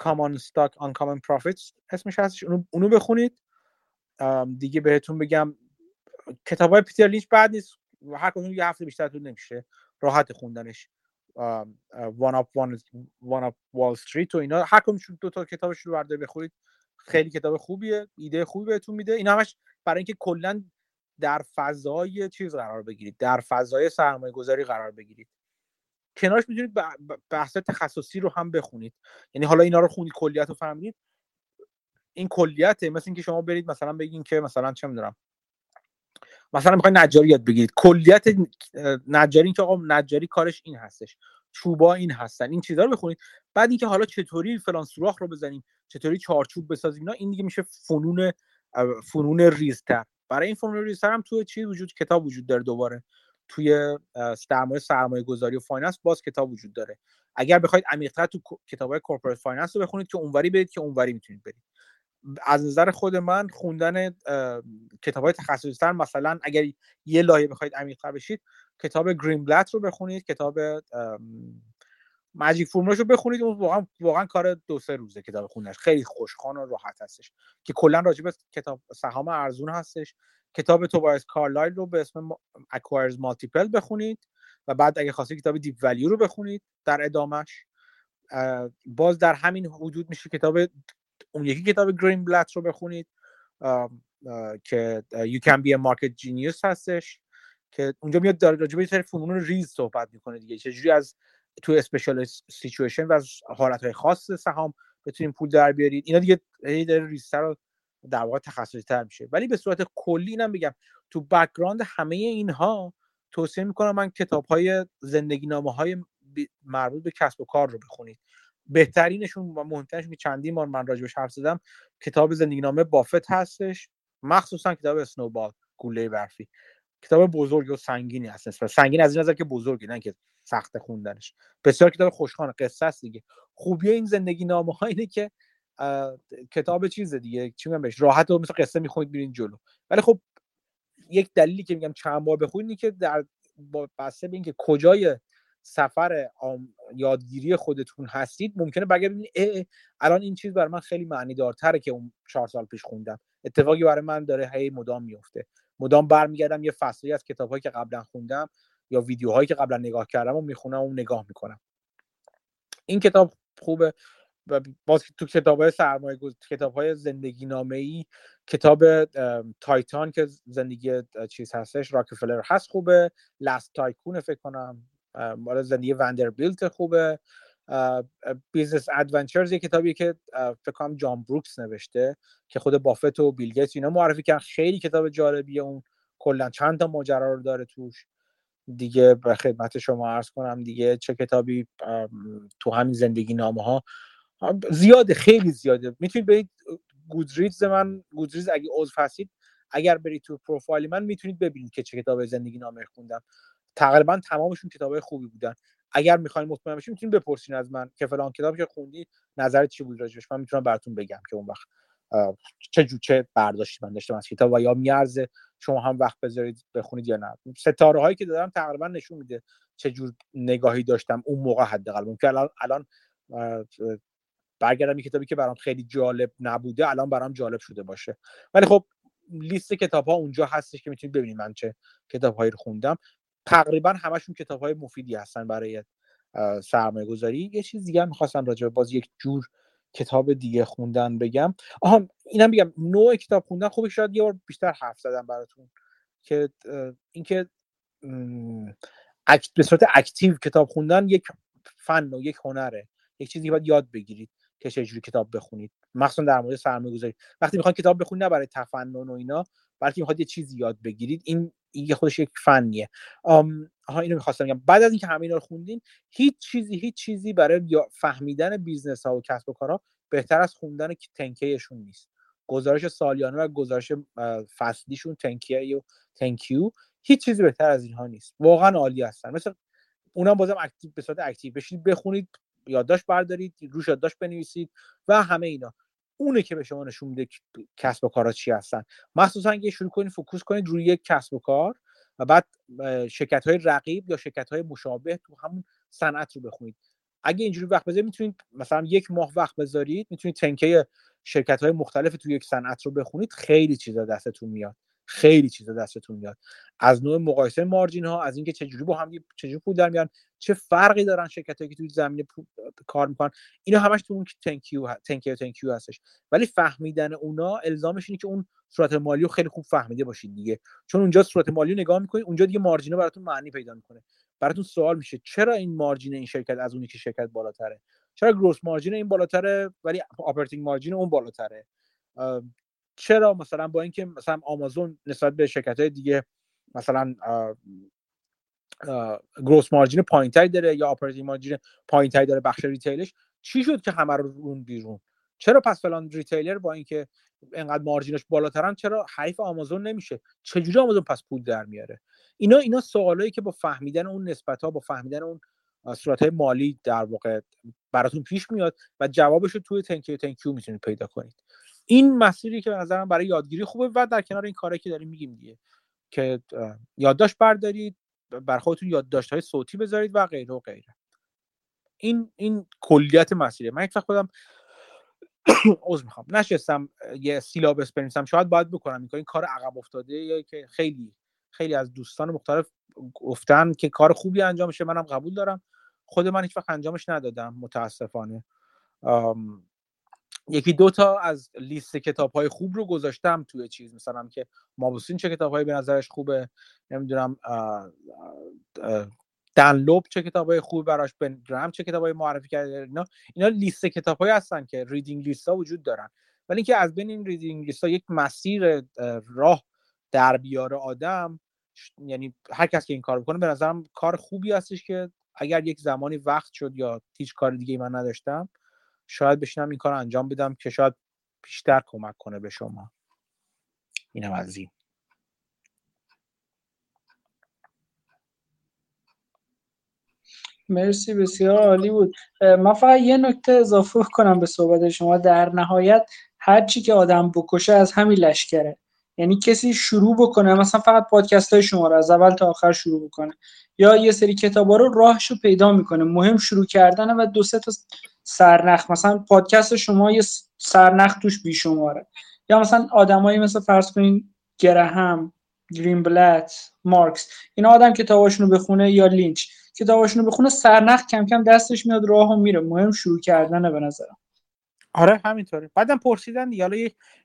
Common Stock Uncommon Profits اسمش هستش اونو, اونو بخونید. دیگه بهتون بگم کتاب های پیتر لینچ بعد نیست. هر کدوم یه هفته بیشتر طول نمیشه راحت خوندنش. One Up One Up Wall Street و اینا. هر کدومشون دو تا کتابش رو بردارید بخونید خیلی کتاب خوبیه ایده خوبی بهتون میده. این همش برای اینکه کلا در فضای چیز قرار بگیرید در فضای سرمایه گذاری قرار بگیرید. کنارش می‌تونید بحث تخصصی رو هم بخونید. یعنی حالا اینا رو خونید کلیت رو فهمید این کلیته مثل اینکه شما برید مثلا بگین که مثلا چه می‌دونم مثلا می‌خواین نجاری یاد بگیرید کلیت نجاری این که آقا نجاری کارش این هستش. چوبا این هستن. این چیزا رو بخونید. بعد اینکه حالا چطوری فلان سوراخ رو بزنیم چطوری چارچوب بسازیم اینا این دیگه میشه فنون فنون ریزتر. برای این فنون ریزتر هم توی چی وجود کتاب وجود داره دوباره. توی سرمایه سرمایه گذاری و finance باز کتاب وجود داره. اگر بخواید عمیق‌تر تو کتابای corporate finance رو بخونید که اونوری برید که اونوری می‌تونید برید. از نظر خود من خوندن کتاب های تخصصی تر مثلا اگر یه لایه بخواید عمیق‌تر بشید کتاب گرین بلت رو بخونید کتاب Magic Formula ش رو بخونید اون واقعا واقعا کار دو سه روزه کتاب خوندنش. خیلی خوشخوان و راحت هستش. که کلا راجع به کتاب سهام ارزون هستش. کتاب توبایس کارلایل رو به اسم Acquirer's Multiple بخونید و بعد اگه خواستید کتاب Deep Value رو بخونید در ادامش باز در همین حدود میشه کتاب اون یکی کتاب گرین بلت رو بخونید که Can Be a Market Genius هستش که اونجا میاد در راجع به فنون ریز صحبت می‌کنه دیگه. چجوری از تو special situation و از حالت خاص سهام بتونیم پول در بیارید. اینا دیگه داره ریزتر رو در واقع تخصصی تر میشه. ولی به صورت کلی اینم بگم تو background همه اینها توصیه می‌کنم من کتاب های زندگی نامه های مربوط به کسب و کار رو بخونید. بهترینشون و مهمترینشون که چندین بار من راجبش حرف زدم کتاب زندگی نامه بافت هستش. مخصوصا کتاب Snowball گوله برفی. کتاب بزرگ و سنگینی هست سنگین از این نظر که بزرگی نه که سخت خوندنش. بسیار کتاب خوشخوان قصه است دیگه. خوبی این زندگی نامه ها اینه که کتاب چیز دیگه. چی میگم بهش؟ راحت و مثل قصه می‌خونید برین جلو. ولی خب یک دلیلی که میگم چند بار بخونید که در بسته به اینکه کجای سفر یادگیری خودتون هستید ممکنه بگردید الان این چیز برای من خیلی معنی دارتره که اون چهار سال پیش خوندم. اتفاقی برای من داره هی مدام میفته. مدام برمیگردم یه فصلی از کتابهایی که قبلا خوندم یا ویدیوهایی که قبلا نگاه کردم و می‌خونم و نگاه می‌کنم. این کتاب خوبه باز تو کتاب های سرمایه کتاب های زندگی نامه ای کتاب Titan که زندگی چیز هستش راکفلر هست خوبه. Last Tycoon فکر کنم. مال زندگی وندربیلت خوبه. Business Adventures یه کتابی که فکر کنم جان بروکس نوشته که خود بافت و بیل گیتس اینا معرفی کردن خیلی کتاب جالبیه اون. کلا چند تا ماجرا رو داره توش. دیگه به خدمت شما عرض کنم دیگه چه کتابی تو همین زندگی نامه ها زیاده خیلی زیاده. می‌تونید برید گودریز من گودریز اگه عضو هستید اگر برید تو پروفایل من می‌تونید ببینید که چه کتاب زندگی نامه خوندم. تقریبا تمامشون کتابای خوبی بودن. اگر می‌خواین مطمئن بشین می‌تونید بپرسین از من که فلان کتابی که خوندی نظرت چی بود راجبش؟ من می‌تونم براتون بگم که اون وقت چه جو چه برداشتی من داشتم از کتاب و یا میارزه شما هم وقت بذارید بخونید یا نه. ستاره هایی که دادم تقریبا نشون میده چه جور نگاهی داشتم اون موقع حداقل. ممکن الان الان برگردم کتابی که برام خیلی جالب نبوده الان برام جالب شده باشه. ولی خب لیست کتاب ها اونجا هستش که می‌تونید ببینید من چه کتاب هایی رو خوندم. تقریبا همشون کتاب های مفیدی هستن برای سرمایه گذاری یه چیز دیگه می‌خواستم راجع باز یک جور کتاب دیگه خوندن بگم. آها اینم بگم نوع کتاب خوندن خوبه شاید یه بار بیشتر حرف زدم براتون که اینکه به صورت اکتیو کتاب خوندن یک فن و یک هنره. یک چیزی باید یاد بگیرید که چجوری کتاب بخونید. مخصوصا در مورد سرمایه گذاری وقتی می‌خواید کتاب بخونید نه برای تفنن و اینا بلکه می‌خواد یه چیزی یاد بگیرید. این این خودش یک فنیه. ها اینو می‌خواستم بگم. بعد از اینکه همه اینا رو خوندین هیچ چیزی هیچ چیزی برای فهمیدن business ها و کسب و کارها بهتر از خوندن تنکیشون نیست. گزارش سالیانه و گزارش فصلیشون تنکیه و تنکیو هیچ چیزی بهتر از اینها نیست. واقعا عالی هستن. مثل اونم بازم active به صورت active. بشید بخونید یادداشت بردارید روش یادداشت بنویسید و همه اینا. اونه که به شما نشون میده کسب و کارا چی هستن. مخصوصا اگه شروع کنید focus کنید روی یک کسب و کار و بعد شرکت های رقیب یا شرکت های مشابه تو همون صنعت رو بخونید. اگه اینجوری وقت بذارید می‌تونید مثلا یک ماه وقت بذارید می‌تونید تنکه شرکت های مختلف تو یک صنعت رو بخونید. خیلی چیزا دستتون میاد. خیلی چیزا دستتون میاد. از نوع مقایسه margin ها از اینکه چجوری با هم چجوری پول در میان چه فرقی دارن شرکت که توی زمینه کار می‌کنن اینا همش تو اون تنکیو تنکیو هستش. ولی فهمیدن اونا الزامش اینه که اون صورت مالی رو خیلی خوب فهمیده باشید دیگه. چون اونجا صورت مالی رو نگاه می‌کنید اونجا دیگه margin براتون معنی پیدا می‌کنه. براتون سوال میشه چرا این margin این شرکت از اونی که شرکت بالاتره؟ چرا gross margin این بالاتره ولی operating margin اون بالاتره؟ چرا مثلا با اینکه مثلا آمازون نسبت به شرکت های دیگه مثلا gross margin پایینتری داره یا operating margin پایینتری داره بخش retail ش چی شد که همه رو روند بیرون؟ چرا پس فلان retailer با اینکه انقدر margin ش بالاترن چرا حریف آمازون نمیشه؟ چجوری آمازون پس پول در میاره؟ اینا اینا سوالایی که با فهمیدن اون نسبت ها با فهمیدن اون صورت های مالی در واقع براتون پیش میاد و جوابش رو توی تنکیو تنکیو می‌تونید پیدا کنید. این مسیری که به نظرم برای یادگیری خوبه و در کنار این کاری که داریم میگیم دیگه که یادداشت بردارید بر خودتون یادداشت های صوتی بذارید و غیره و غیره. این این کلیت مسیره. من یک خودم عذر می‌خوام. نشستم یه سیلابس بنویسم شاید باید بکنم. این این کار عقب افتاده یا که خیلی خیلی از دوستان مختلف گفتن که کار خوبی انجام میشه. منم قبول دارم. خود من هیچ وقت انجامش ندادم متاسفانه. یکی دو تا از لیست کتاب های خوب رو گذاشتم توی چیز. مثلا که مابوسین چه کتاب به نظرش خوبه نمی‌دونم دن لوب چه کتاب های خوبی براش بن گراهام چه کتاب های معرفی کرده اینا اینا لیست کتاب های هستن که reading list ها وجود دارن. ولی اینکه از بین این reading list ها یک مسیر راه در بیاره آدم یعنی هر کس که این کار بکنه به نظرم کار خوبی هستش که اگر یک زمانی وقت شد یا هیچ کار دیگه من نداشتم شاید بشینم این کار انجام بدم که شاید بیشتر کمک کنه به شما. اینم از این. مرسی بسیار عالی بود. من فقط یه نکته اضافه کنم به صحبت شما. در نهایت هر چی که آدم بکشه از همین لشکره. یعنی کسی شروع بکنه مثلا فقط پادکست های شما رو از اول تا آخر شروع بکنه. یا یه سری کتابا رو راهش رو پیدا می‌کنه. مهم شروع کردن و دو سه تا سرنخ. مثلا پادکست شما یه سرنخ توش بیشماره. یا مثلا آدمایی مثل فرض کنین گرهم گرینبلت مارکس اینا آدم کتاباشونو بخونه یا لینچ. کتاباشونو بخونه سرنخ کم کم دستش میاد راه میره. مهم شروع کردنه به نظرم. آره همینطوره. بعدم پرسیدن حالا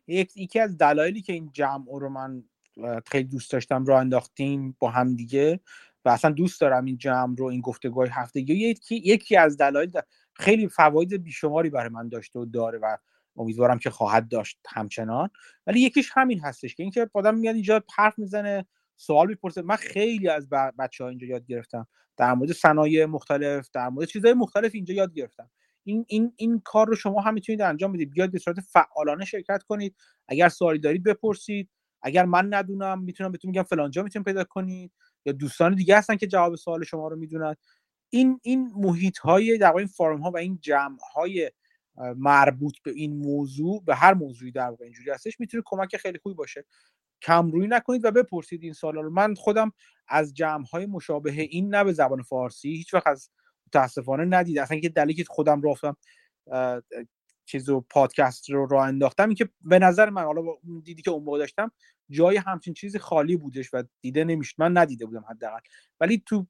یک یکی از دلایلی که این جمع رو من خیلی دوست داشتم راه انداختیم با هم دیگه و اصلا دوست دارم این جمع رو این گفتگوهای هفتگی یکی یکی از دلایل خیلی فواید بیشماری برای من داشته و داره و امیدوارم که خواهد داشت همچنان. ولی یکیش همین هستش که اینکه آدم میاد اینجا حرف می‌زنه سوال می‌پرسه. من خیلی از بچه ها اینجا یاد گرفتم. در مورد صنایع مختلف در مورد چیزهای مختلف اینجا یاد گرفتم. این این این کار رو شما هم می‌تونید انجام بدید. بیاید به صورت فعالانه شرکت کنید. اگر سوالی دارید بپرسید. اگر من ندونم می‌تونم بهتون میگم فلانجا می‌تونید پیدا کنید. یا دوستان دیگه هستن که جواب سوال شما رو می‌دونن. این این محیط های در این فارم ها و این جمع های مربوط به این موضوع به هر موضوعی در واقع اینجوری هستش می‌تونه کمک خیلی خوبی باشه. کم روی نکنید و بپرسید این سوالا رو. من خودم از جمع های مشابه این نه به زبان فارسی هیچ وقت از متاسفانه ندید اصلا که دلیلی که خودم رفتم چیزو پادکست رو راه انداختم این که به نظر من حالا دیدی که اون موقع داشتم جای همچین چیزی خالی بودش و دیده نمی‌شد. من ندیده بودم حداقل. ولی تو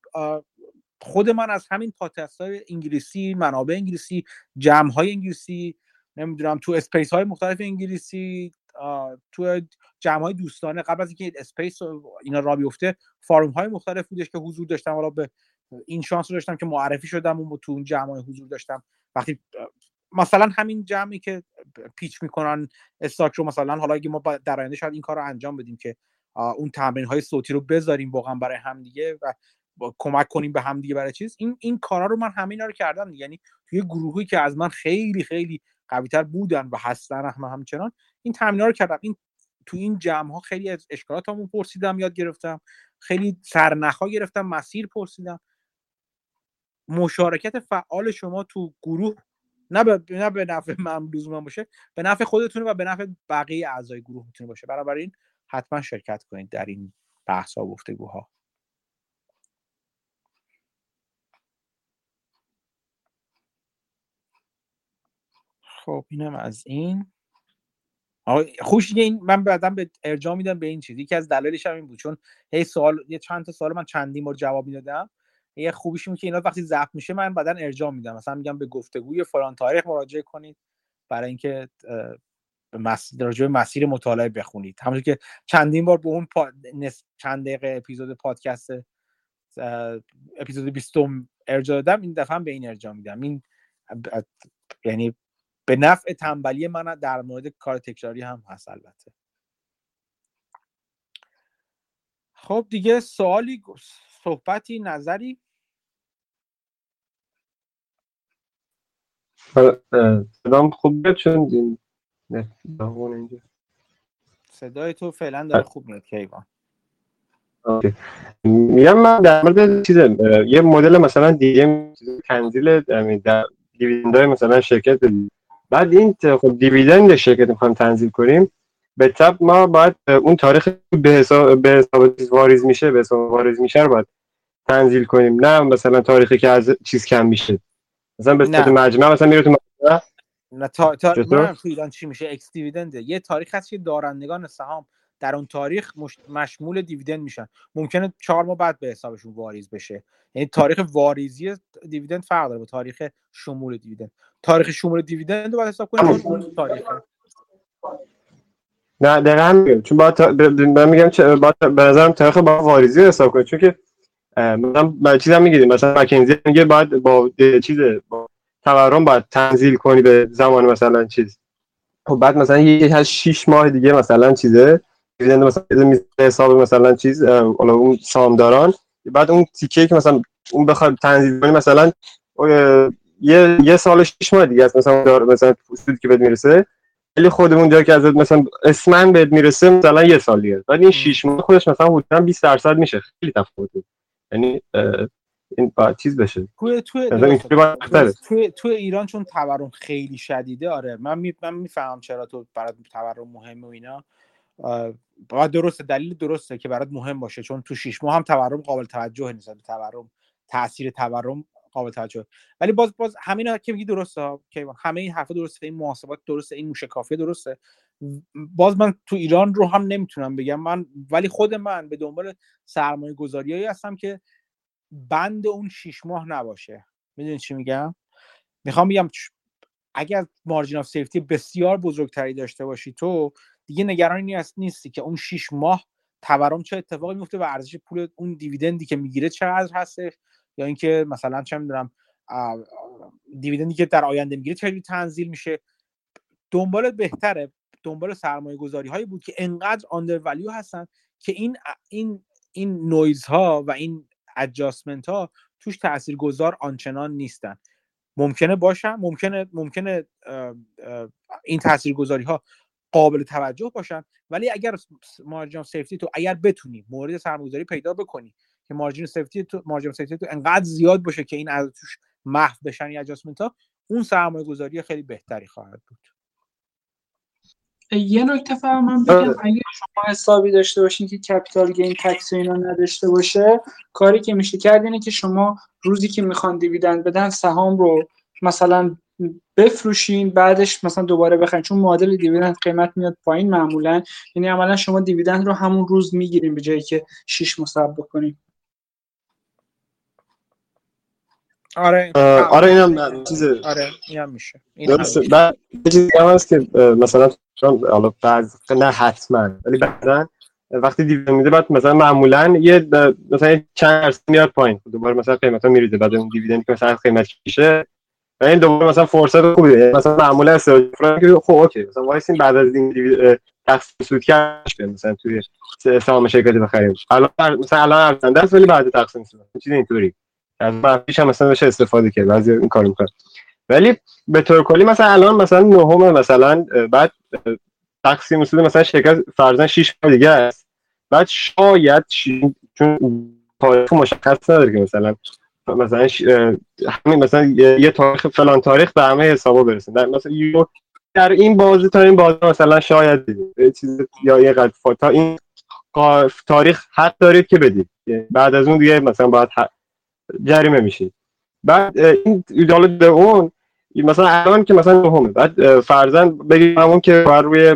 خود من از همین پادکست های انگلیسی منابع انگلیسی جمع های انگلیسی نمی‌دونم تو space های مختلف انگلیسی تو جمع های دوستانه قبل از اینکه space اینا را بیفته forum های مختلف بودش که حضور داشتم. حالا به این شانس رو داشتم که معرفی شدم و تو اون جمع های حضور داشتم. وقتی مثلا همین جمعی که پیچ می‌کنن استاک رو مثلا حالا اگه ما در آینده شاید این کار رو انجام بدیم که اون تمرین های صوتی رو بذاریم واقعا برای همدیگه و کمک کنیم به همدیگه برای چیز. این این کارا رو من همه رو کردم یعنی توی گروهی که از من خیلی خیلی قویتر بودن و هستن هم همچنان این تمرین رو کردم. این تو این جمع ها خیلی از اشکالاتمو پرسیدم یاد گرفتم. خیلی سرنخ گرفتم مسیر پرسیدم. مشارکت فعال شما تو گروه نه به نه به نفع من لزوما باشه به نفع خودتون و به نفع بقیه اعضای گروه می‌تونه باشه. بنابراین حتما شرکت کنید در این بحث ها و گفتگوها خب اینم از این. خوش این من بعدا به ارجاع میدم به این چیز. یکی از دلایلش هم این بود چون هی سوال یه چند تا سوال من چندین بار جواب می‌دادم. یه خوبیش اینه که اینا وقتی ضبط میشه من بعدا ارجاع میدم. مثلا میگم به گفتگوی فلان تاریخ مراجعه کنید برای اینکه مسیر مسیر مطالعه بخونید. همونطور که چندین بار به اون پا... چند دقیقه اپیزود پادکست اپیزود 20 ارجاع دادم این دفعه هم به این ارجاع میدم. این یعنی به نفع تنبلی من در مورد کار تکراری هم هست البته. خب دیگه سوالی صحبتی نظری؟ صدام خوب بیاد چون صدای تو فعلا داره خوب میاد کیوان میگم من در مورد چیز یه مدل مثلا دیگه تنزیل دیویدندهای مثلا شرکت بعد این خب دیویدند شرکت می‌خوایم تنزیل کنیم به تب ما باید اون تاریخ به حساب به حساب واریز میشه به حساب واریز میشه رو باید تنزیل کنیم. نه مثلا تاریخی که از چیز کم میشه. مثلا به صورت مجمع مثلا میره تو مجمع. نه تا, تا... تو ایران چی میشه؟ اکس دیویدنده. یه تاریخ هست که دارندگان سهام در اون تاریخ مشمول دیویدند میشن. ممکنه چهار ماه بعد به حسابشون واریز بشه. یعنی تاریخ واریزی دیویدند فرق داره با تاریخ شمول دیویدند. تاریخ شمول دیویدند رو باید حساب کنیم تاریخ نه دقیقا چون باید تا... من میگم چه باید به نظرم تاریخ با واریزی حساب کنیم. چون که مثلا چیزا می‌گیریم. مثلا مکنزی میگه باید با چیز با تورم باید تنزیل کنی به زمان مثلا چیز. خب بعد مثلا یه از 6 ماه دیگه مثلا چیزه. دیویدند مثلا حساب مثلا چیز حالا اون سامداران بعد اون تیکه که مثلا اون بخواد تنظیم کنی مثلا یه یه سال شش ماه دیگه است مثلا دار مثلا سودی که بهت می‌رسه. ولی خودمون جا که ازت مثلا اسمن بهت می‌رسه مثلا یه سال دیگه بعد این 6 ماه خودش مثلا حدودا 20 درصد میشه. خیلی تفاوته یعنی این با چیز بشه. تو تو تو ایران چون تورم خیلی شدیده آره. من می... من می‌فهمم چرا تو برات تورم مهمه و اینا. باید درسته دلیل درسته که برات مهم باشه چون تو شیش ماه هم تورم قابل توجه نیست تورم تاثیر تورم قابل توجه. ولی باز باز همین که میگی درسته که همه این حرفا درسته این محاسبات درسته این موشکافی درسته. باز من تو ایران رو هم نمی‌تونم بگم. من ولی خود من به دنبال سرمایه گذاریایی هستم که بند اون شیش ماه نباشه. می‌دونی چی میگم؟ می‌خوام بگم اگر مارجین آف سیفتی بسیار بزرگتری داشته باشی تو دیگه نگرانی نیستی که اون 6 ماه تورم چه اتفاقی میفته و ارزش پول اون دیویدندی که می‌گیره چقدر هستش؟ یا اینکه مثلا چه می‌دونم دیویدندی که در آینده می‌گیره چه تنزیل میشه؟ دنبال بهتره دنبال سرمایه گذاری هایی بود که انقدر آندر ولیو هستن که این این این نویز ها و این ادجاستمنت ها توش تاثیرگذار آنچنان نیستن. ممکنه باشن ممکنه ممکنه این تاثیرگذاری ها قابل توجه باشن. ولی اگر margin of safety تو اگر بتونی مورد سرمایه‌گذاری پیدا بکنی که margin of safety تو margin of safety تو انقدر زیاد باشه که این از توش محو بشن یا adjustment ها اون سرمایه گذاری خیلی بهتری خواهد بود. یه نکته فقط من بگم اگر شما حسابی داشته باشین که capital gain tax اینا نداشته باشه کاری که میشه کرد اینه که شما روزی که می‌خوان dividend بدن سهام رو مثلا بفروشین بعدش مثلا دوباره بخرین. چون معادل دیویدند قیمت میاد پایین معمولا. یعنی عملا شما دیویدند رو همون روز می‌گیریم به جایی که 6 مصرف بکنیم آره آره اینم چیز آره اینم میشه. این درسته. بعد چیزی هم هست که مثلا حالا بعض نه حتما ولی بعدا وقتی دیویدند میده بعد مثلا معمولا یه مثلا چند درصد میاد پایین. دوباره مثلا قیمتا میریزه. بعد اون دیویدندی که مثلا قیمت میشه این دوباره مثلا فرصت خوبیه یعنی مثلا معمولا استراتژی که خب اوکی. مثلا وایسین بعد از این تقسیم سود کردش مثلا توی سهام شرکتی بخریم. الان مثلا الان ارزنده است ولی بعد تقسیم سود. چیز اینطوری. از منفیش هم مثلا بشه استفاده کرد. بعضی این کارو می‌کنن ولی به طور کلی مثلا الان مثلا نهم مثلا بعد تقسیم سود مثلا شرکت فرضاً 6 ماه دیگه است. بعد شاید چون مشخص نداره که مثلا مثلا همین مثلا یه تاریخ فلان تاریخ به همه حسابا برسه. در مثلا در این بازی تا این بازی مثلا شاید چیز یا یه قد تا این تاریخ حق دارید که بدید. بعد از اون دیگه مثلا باید جریمه میشید بعد این ایدال اون مثلا الان که مثلا همه بعد فرزن بگیم همون که بر روی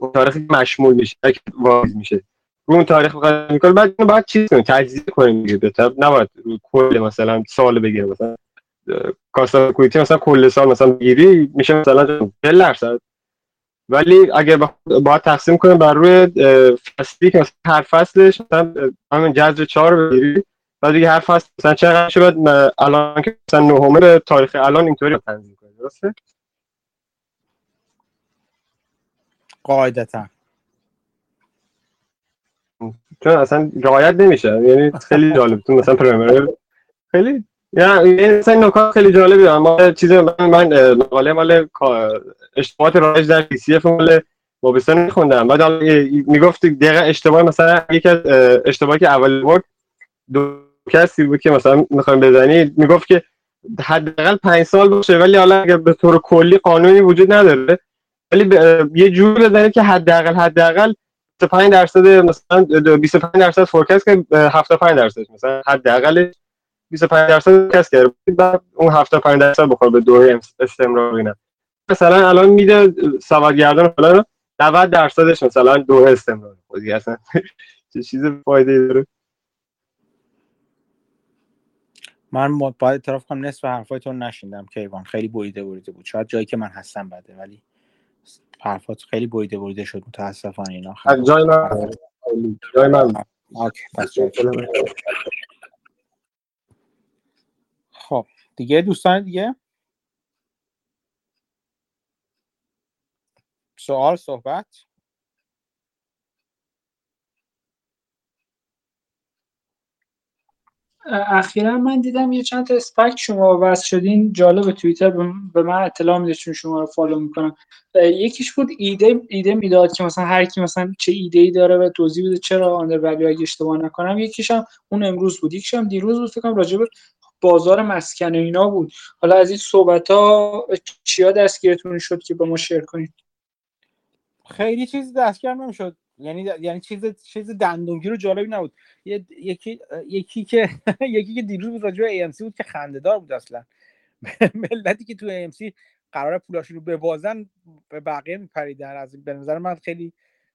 اون تاریخی مشمول میشه میشه. رو اون تاریخ بخواد می‌کنه بعد باید چیز کنیم تجزیه کنیم دیگه بهتر نباید رو کل مثلا سال بگیره مثلا کاستا کویتی مثلا کل سال مثلا بگیری میشه مثلا 40 درصد ولی اگر باید تقسیم کنیم بر روی فصلی که مثلا هر فصلش مثلا همین جذر 4 بگیری بعد دیگه هر فصل مثلا چقدر شد الان که مثلا نهمه تاریخ الان اینطوری تنظیم کنیم درسته قاعدتا چون اصلا رعایت نمیشه. یعنی خیلی جالب. تو مثلا پرمیر خیلی یعنی مثلا نکات خیلی جالبی دارم ما چیز من من مقاله مال اشتباهات رایج در پی سی اف مال وابستان میخوندم. بعد می‌گفت دقیقا اشتباه مثلا یکی از اشتباهی که اول بود دو کسی بود که مثلا می‌خوایم بزنید می‌گفت که حداقل پنج سال باشه ولی حالا اگر به طور کلی قانونی وجود نداره ولی یه جوری بزنید که حداقل حداقل 25 درصد مثلا 25 درصد فورکاست که 75 درصد مثلا حداقل 25 درصد کس کرد بعد اون 75 درصد بخور به دوره استمرار اینا. مثلا الان میده سوادگردان فلان 90 درصدش مثلا دوره استمرار. خودی اصلا چه چیز فایده داره؟ من باید اعتراف کنم نصف حرفایتون نشیندم کیوان. خیلی بریده بریده بود. شاید جایی که من هستم بده ولی حرفات خیلی بریده بریده شد متاسفانه اینا. از جای من. جای من. خب دیگه دوستان دیگه؟ سوال صحبت؟ اخیرا من دیدم یه چند تا اسپک شما وصل شدین جالب توییتر به من اطلاع میده چون شما رو فالو می‌کنم. یکیش بود ایده ایده می‌داد که مثلا هر کی مثلا چه ایده ای داره و توضیح بده چرا آندر ولیو اگه اشتباه نکنم. یکیش اون امروز بود. یکیش هم دیروز بود فکر راجع به بازار مسکن و اینا بود. حالا از این صحبت ها چیا دستگیرتون شد که با ما شیر کنید؟ خیلی چیزی دستگیر نمی‌شد. یعنی یعنی چیز چیز دندونگی رو جالبی نبود. یکی یکی که یکی که دیروز راجع به AMC بود که خندهدار بود اصلا. ملتی که تو AMC قرار پولاشون رو ببازن به بقیه میپریدن. از به نظر من خیلی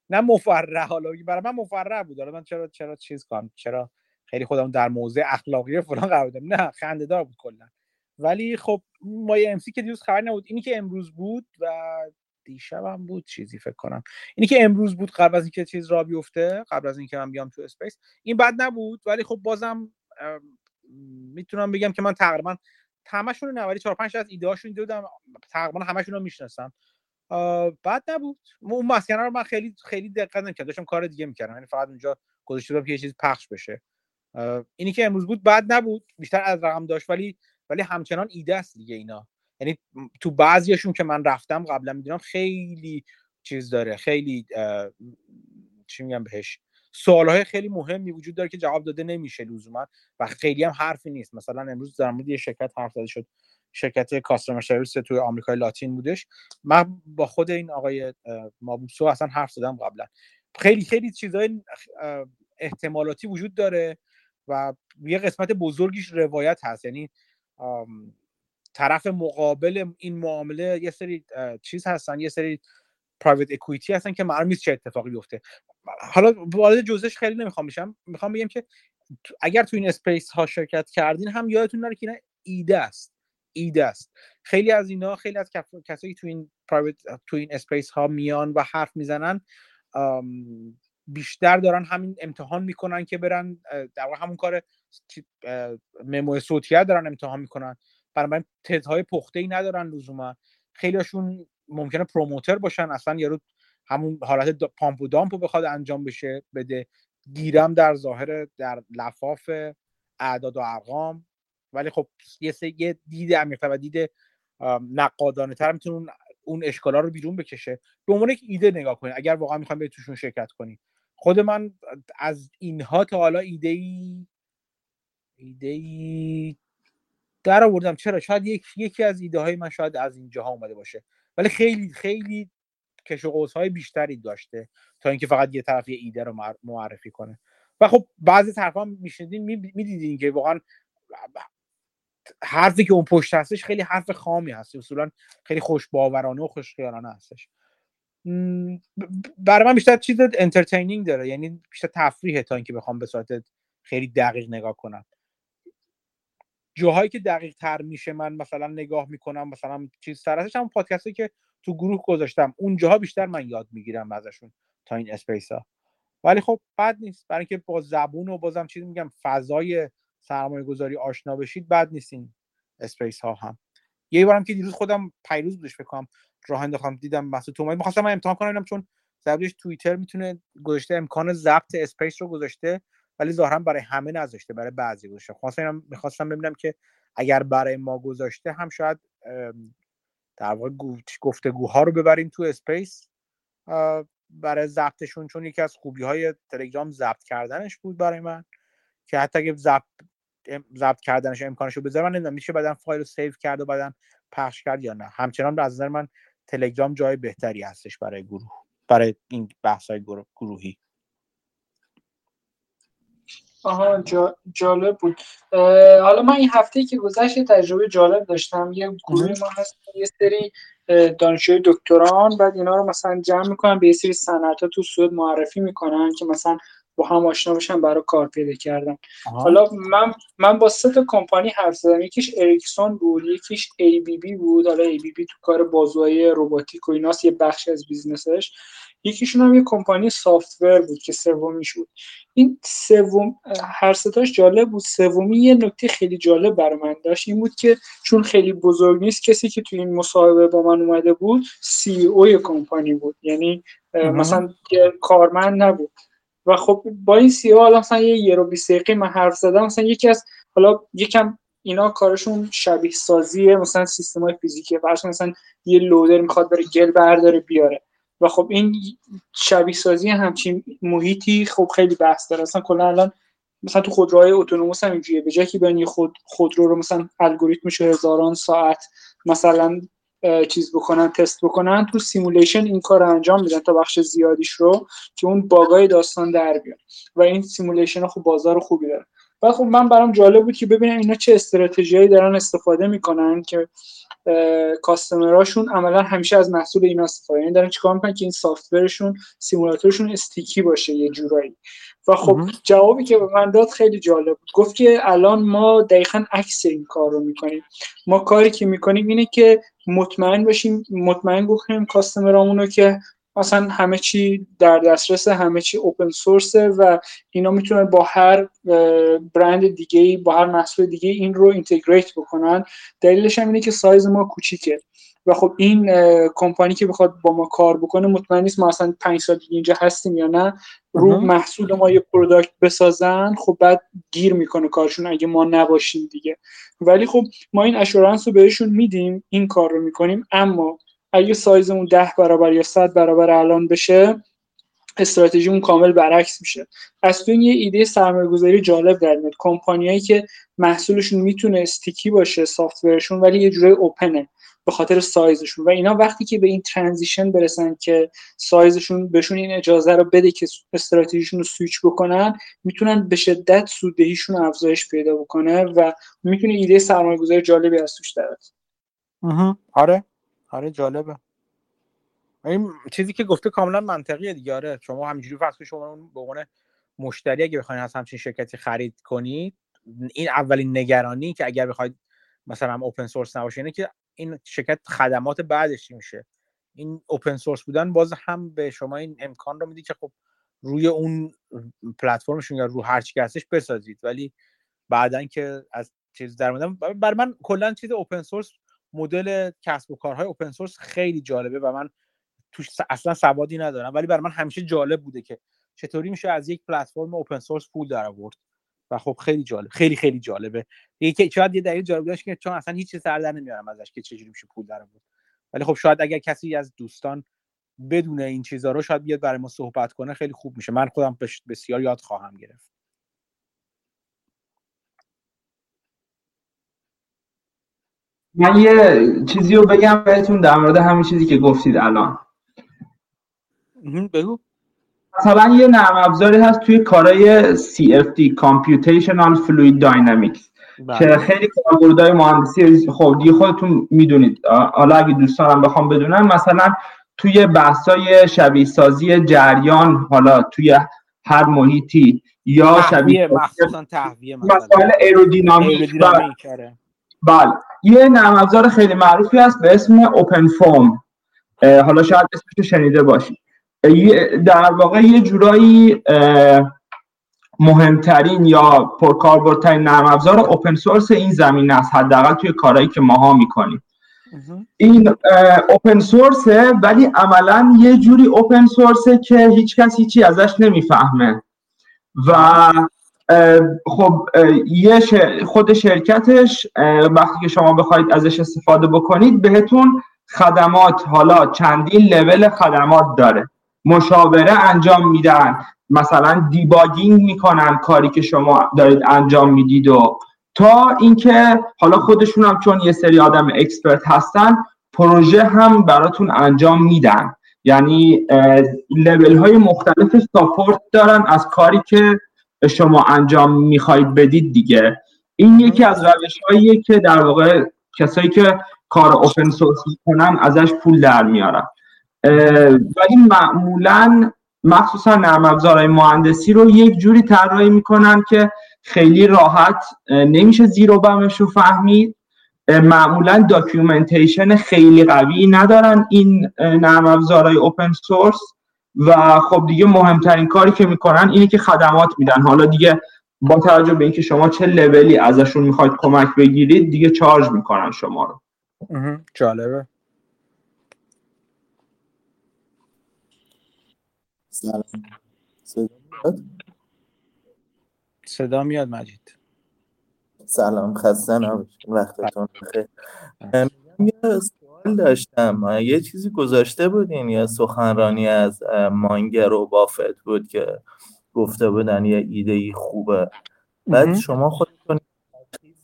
نه مفرح حالا برای من مفرح بود. حالا من چرا چرا چیز کنم؟ چرا خیلی خودم در موضع اخلاقی فلان قرار بدم؟ نه خندهدار بود کلا. ولی خب ما ام که دیروز خبر نبود. اینی که امروز بود و دیشب هم بود چیزی فکر کنم. اینی که امروز بود قبل از اینکه چیز را بیفته قبل از اینکه من بیام تو space این بد نبود ولی خب بازم می‌تونم بگم که من تقریبا همشون نه ولی 4 5 از ایده هاشون دیدم تقریبا همشون رو می‌شناسم بد نبود. اون مسکنه رو من خیلی خیلی دقت نمی‌کردم داشتم کار دیگه می‌کردم یعنی فقط اونجا گذاشته بودم که یه چیز پخش بشه. اینی که امروز بود بد نبود بیشتر از رقم داشت ولی ولی همچنان ایده است دیگه اینا. یعنی تو بعضیشون که من رفتم قبلا می‌دونم خیلی چیز داره خیلی چی میگم بهش سوالهای خیلی مهمی وجود داره که جواب داده نمیشه لزوما و خیلی هم حرفی نیست. مثلا امروز در مورد یه شرکت حرف زده شد شرکت کاستمر سرویس توی آمریکای لاتین بودش. من با خود این آقای مابوسو اصلا حرف زدم قبلا. خیلی خیلی چیزهای احتمالاتی وجود داره و یه قسمت بزرگیش روایت هست. یعنی طرف مقابل این معامله یه سری چیز هستن یه سری private equity هستن که معلوم نیست چه اتفاقی بیفته. حالا وارد جزش خیلی نمی‌خوام بشم. می‌خوام بگم که اگر تو این space ها شرکت کردین هم یادتون نره که ایده است. ایده است. خیلی از اینا خیلی از کسایی تو این private تو این space ها میان و حرف می‌زنن بیشتر دارن همین امتحان می‌کنن که برن در واقع همون کار memo صوتیت دارن امتحان می‌کنن. برای تزهای پخته ای ندارن لزوما. خیلیشون ممکنه promoter باشن اصلا یارو همون حالت pump و dump رو بخواد انجام بشه بده گیرم در ظاهر در لفاف اعداد و ارقام. ولی خب یه یه دید عمیق‌تر و دید نقادانه تر می‌تونه اون اشکالا رو بیرون بکشه. به عنوان یک ایده نگاه کنید اگر واقعا می‌خوایم به توشون شرکت کنید خود من از اینها تا حالا ایده ای ایده ای در آوردم. چرا؟ شاید یک یکی از ایده های من شاید از اینجاها اومده باشه. ولی خیلی خیلی کش و های بیشتری داشته تا اینکه فقط یه طرف یه ایده رو معرفی کنه. و خب بعضی طرفا میشنیدین می‌دیدین که واقعا حرفی که اون پشت هستش خیلی حرف خامی هست. اصولا خیلی خوش باورانه و خوش خیالانه هستش. برای من بیشتر چیز انترتینینگ داره. یعنی بیشتر تفریحه تا اینکه بخوام به صورت خیلی دقیق نگاه کنم. جاهایی که دقیق تر میشه من مثلا نگاه می‌کنم مثلا چیز سرسش هم پادکستی که تو گروه گذاشتم اونجاها بیشتر من یاد می‌گیرم ازشون تا این space ها ولی خب بد نیست. برای اینکه با زبون و بازم چیز میگم فضای سرمایه گذاری آشنا بشید بد نیست این space ها هم. یه بارم که دیروز خودم پیروز بودش فکر راه انداختم دیدم مسعود تومایی می‌خواستم من امتحان کنم چون زبونش توییتر می‌تونه گذاشته امکان ضبط space رو گذاشته. ولی ظاهرا برای همه نذاشته برای بعضی گذاشته. خواستم می‌خواستم ببینم که اگر برای ما گذاشته هم شاید در واقع گفتگوها رو ببریم تو space برای ضبطشون. چون یکی از خوبی های تلگرام ضبط کردنش بود برای من که حتی اگه ضبط ضبط کردنش امکانش رو بذارم نمی‌دونم میشه بعدا فایل رو save کرد و بعدا پخش کرد یا نه. همچنان از نظر من تلگرام جای بهتری هستش برای گروه برای این بحث های گروهی. آها جالب بود. حالا من این هفته که گذشت تجربه جالب داشتم. یه گروه ما هست یه سری دانشجوی دکتران بعد اینا رو مثلا جمع می‌کنن به یه سری صنعت تو سوئد معرفی می‌کنن که مثلا با هم آشنا بشن برای کار پیدا کردن. حالا من من با سه تا کمپانی حرف زدم. یکیش اریکسون بود یکیش ABB بود. حالا ABB تو کار بازوهای رباتیک و ایناست یه بخش از business ش. یکیشون هم یه کمپانی software بود که سومیش بود. این سوم هر ستاش جالب بود. سومی یه نکته خیلی جالب برای من داشت. این بود که چون خیلی بزرگ نیست کسی که تو این مصاحبه با من اومده بود سی او کمپانی بود. یعنی مثلا کارمند نبود. و خب با این سی او حالا مثلا یه یه بیست دقیقه من حرف زدم مثلا یکی از حالا یکم اینا کارشون شبیه سازیه مثلا سیستم های فیزیکیه فرض مثلا یه لودر می‌خواد بره گل برداره بیاره. و خب این شبیه سازی همچین محیطی خب خیلی بحث داره. مثلا کلا الان مثلا تو خودروهای autonomous هم اینجوریه. به جای که خود خودرو رو مثلا الگوریتمش هزاران ساعت مثلا چیز بکنن تست بکنن تو simulation این کار انجام میدن تا بخش زیادیش رو که اون باگای داستان در بیان و این simulation خب بازار خوبی داره. و خب من برام جالب بود که ببینم اینا چه استراتژیایی دارن استفاده می‌کنن که کاستمراشون عملا همیشه از محصول اینا استفاده یعنی دارن چیکار می‌کنن که این سافتورشون سیمولاتورشون استیکی باشه یه جورایی. و خب جوابی که به من داد خیلی جالب بود. گفت که الان ما دقیقا عکس این کار رو می‌کنیم. ما کاری که می‌کنیم اینه که مطمئن باشیم مطمئن بکنیم کاستمرامونو که مثلا همه چی در دسترس همه چی اوپن سورسه و اینا می‌تونن با هر برند دیگه با هر محصول دیگه این رو اینتگریت بکنن. دلیلش هم اینه که سایز ما کوچیکه. و خب این کمپانی که بخواد با ما کار بکنه مطمئن نیست ما اصلا پنج سال دیگه اینجا هستیم یا نه. رو محصول ما یه product بسازن خب بعد گیر می‌کنه کارشون اگه ما نباشیم دیگه. ولی خب ما این assurance رو بهشون میدیم این کار رو می‌کنیم. اما اگه سایزمون ده برابر یا صد برابر الان بشه استراتژیمون کامل برعکس میشه. از تو این یه ایده سرمایه‌گذاری جالب در میاد. کمپانیایی که محصولشون می‌تونه استیکی باشه سافتورشون ولی یه جوری اوپنه به خاطر سایزشون. و اینا وقتی که به این ترانزیشن برسن که سایزشون بهشون این اجازه رو بده که استراتژیشون رو سویچ بکنن می‌تونن به شدت سوددهیشون افزایش پیدا بکنه و می‌تونه ایده سرمایه‌گذاری جالبی از توش در آره. آره جالبه. این چیزی که گفته کاملا منطقیه دیگه. آره شما همینجوری فرض شما به عنوان مشتری اگه بخواید از همچین شرکتی خرید کنید این اولین نگرانی که اگر بخواید مثلا اوپن سورس نباشه اینه که این شرکت خدمات بعدش میشه؟ این اوپن سورس بودن باز هم به شما این امکان رو میدی که خب روی اون پلتفرمشون یا رو هر چی هستش بسازید. ولی بعدا که از چیز در بر من کلا چیز اوپن سورس مدل کسب و کارهای اوپن سورس خیلی جالبه و من توش اصلا سوادی ندارم. ولی برای من همیشه جالب بوده که چطوری میشه از یک پلتفرم اوپن سورس پول در آورد. و خب خیلی جالب خیلی خیلی جالبه. یکی شاید یه دلیل جالب داشت که چون اصلا هیچ سر در نمیارم ازش که چجوری میشه پول در آورد. ولی خب شاید اگر کسی از دوستان بدون این چیزا رو شاید بیاد برای ما صحبت کنه خیلی خوب میشه. من خودم بسیار یاد خواهم گرفت. من یه چیزی رو بگم بهتون در مورد همین چیزی که گفتید الان. بگو. مثلا یه نرم ابزاری هست توی کارهای CFD Computational Fluid Dynamics بله. که خیلی کاربردهای مهندسی خب دیگه خودتون می‌دونید. حالا اگه دوستانم بخوام بدونن مثلا توی بحثای شبیه سازی جریان حالا توی هر محیطی یا شبیه مخصوصا تهویه مسائل ایرودینامیک بله. یه نرم افزار خیلی معروفی هست به اسم اوپن فوم حالا شاید اسمش شنیده باشید. در واقع یه جورایی مهمترین یا پرکاربردترین نرم افزار اوپن سورس این زمین است حداقل توی کارهایی که ماها می‌کنیم. این اوپن سورسه ولی عملا یه جوری اوپن سورسه که هیچ کس هیچی ازش نمی‌فهمه. و خب یه خود شرکتش وقتی که شما بخواید ازش استفاده بکنید بهتون خدمات حالا چندین لول خدمات داره. مشاوره انجام میدن. مثلا debugging می‌کنن کاری که شما دارید انجام می‌دید و تا اینکه حالا خودشون هم چون یه سری آدم expert هستن پروژه هم براتون انجام میدن. یعنی لول های مختلف ساپورت دارن از کاری که شما انجام می‌خواهید بدید دیگه. این یکی از روش هاییه که در واقع کسایی که کار اوپن سورس می‌کنن ازش پول در میارن. ولی معمولا مخصوصا نرم افزارهای مهندسی رو یک جوری طراحی می‌کنن که خیلی راحت نمیشه زیرو بمش رو فهمید. معمولا documentation خیلی قوی ندارن این نرم افزارهای open source و خب دیگه مهمترین کاری که می‌کنن اینه که خدمات میدن. حالا دیگه با توجه به اینکه شما چه لولی ازشون می‌خواید کمک بگیرید دیگه charge می‌کنن شما رو. جالبه. سلام صدا میاد مجید. سلام خسته نباشید وقتتون بخیر. یه سوال داشتم. یه چیزی گذاشته بودین یا سخنرانی از مانگر و بافت بود که گفته بودن یه ایده ای خوبه. بعد شما خودتون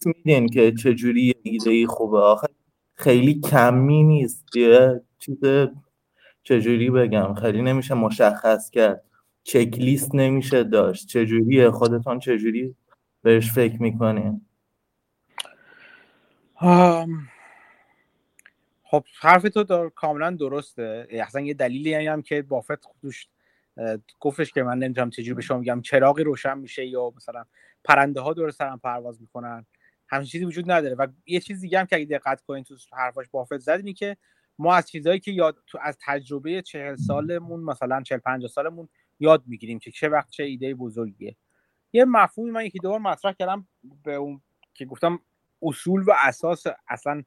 میدین که چجوری یه ایده ای خوبه. آخه خیلی کمی نیست یه چیز چجوری بگم؟ خیلی نمیشه مشخص کرد. چک لیست نمیشه داشت. چجوریه؟ خودتون چجوری بهش فکر می‌کنین؟ خب حرف تو دار کاملا درسته. اصلا یه دلیلی هم که بافت خودش گفتش که من نمی‌دونم چجوری به شما میگم. چراغی روشن میشه یا مثلا پرنده ها دور سرم پرواز می‌کنن؟ همین چیزی وجود نداره. و یه چیز دیگه هم که اگه دقت کنین تو حرفاش بافت زد اینه که ما از چیزهایی که یاد تو از تجربه چهل سالمون مثلا چهل پنجاه سالمون یاد می‌گیریم که چه وقت چه ایده بزرگیه. یه مفهومی من یکی دور مطرح کردم به اون که گفتم اصول و اساس اصلا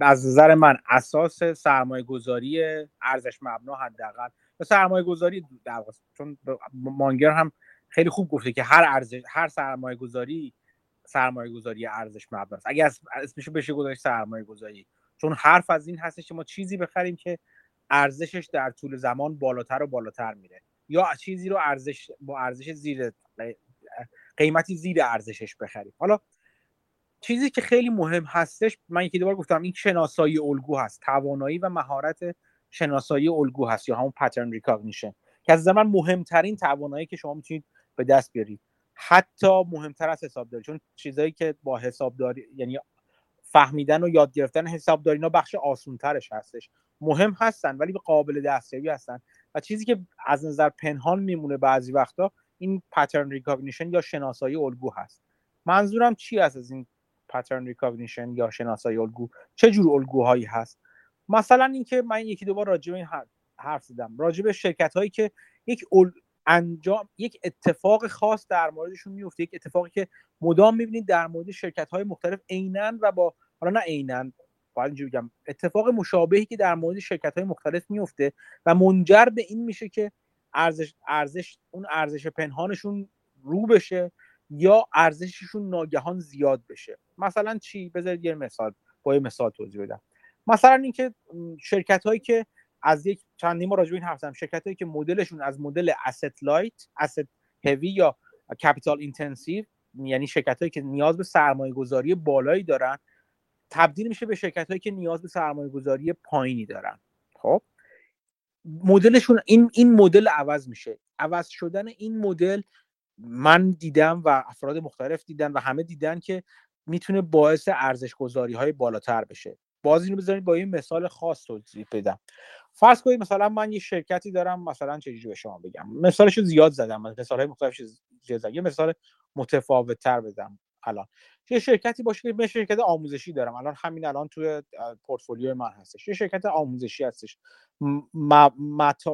از نظر من اساس سرمایه گذاری ارزش مبنا حداقل. و سرمایه گذاری در چون مانگر هم خیلی خوب گفته که هر ارزش هر سرمایه گذاری سرمایه گذاری ارزش مبنا است اگه اسمش بشه گذاشت سرمایه گذاری چون حرف از این هستش که ما چیزی بخریم که ارزشش در طول زمان بالاتر و بالاتر میره. یا چیزی رو ارزش با ارزش زیر قیمتی زیر ارزشش بخریم. حالا چیزی که خیلی مهم هستش من یکی دوبار گفتم این شناسایی الگو هست. توانایی و مهارت شناسایی الگو هست یا همون pattern recognition که از زمان مهمترین توانایی که شما می‌تونید به دست بیارید. حتی مهمتر از حسابداری. چون چیزایی که با حسابداری یعنی فهمیدن و یاد گرفتن حسابداری اینا بخش آسونترش هستش. مهم هستن ولی قابل دستیابی هستن. و چیزی که از نظر پنهان میمونه بعضی وقتا این pattern recognition یا شناسایی الگو هست. منظورم چی است از این pattern recognition یا شناسایی الگو؟ چه جور الگوهایی هست؟ مثلا اینکه من یکی دوبار راجع این حرف زدم. راجع به شرکت هایی که یک انجام یک اتفاق خاص در موردشون میفته یک اتفاقی که مدام می‌بینید در مورد شرکت های مختلف عینا و با حالا نه عینا باید اینجوری بگم. اتفاق مشابهی که در مورد شرکت های مختلف میفته و منجر به این میشه که ارزش ارزش اون ارزش پنهانشون رو بشه یا ارزششون ناگهان زیاد بشه. مثلا چی؟ بذارید یه مثال با یه مثال توضیح بدم. مثلا اینکه شرکت هایی که از یک چندی ما راجع این حرف زدم شرکت هایی که مدلشون از مدل asset لایت asset هوی یا capital intensive یعنی شرکت هایی که نیاز به سرمایه گذاری بالایی دارن تبدیل میشه به شرکت هایی که نیاز به سرمایه گذاری پایینی دارن. خب؟ مدلشون این این مدل عوض میشه. عوض شدن این مدل من دیدم و افراد مختلف دیدن و همه دیدن که می‌تونه باعث ارزش گذاری های بالاتر بشه. باز اینو بذارید با این مثال خاص توضیح بدم. فرض کنید مثلا من یه شرکتی دارم مثلا چجوری به شما بگم؟ مثالش زیاد زدم مثال های مختلف زیاد زدم. یه مثال متفاوت تر بدم. الان. یه شرکتی باشه که من شرکت آموزشی دارم. الان همین الان توی پورتفولیو من هستش. یه شرکت آموزشی هستش.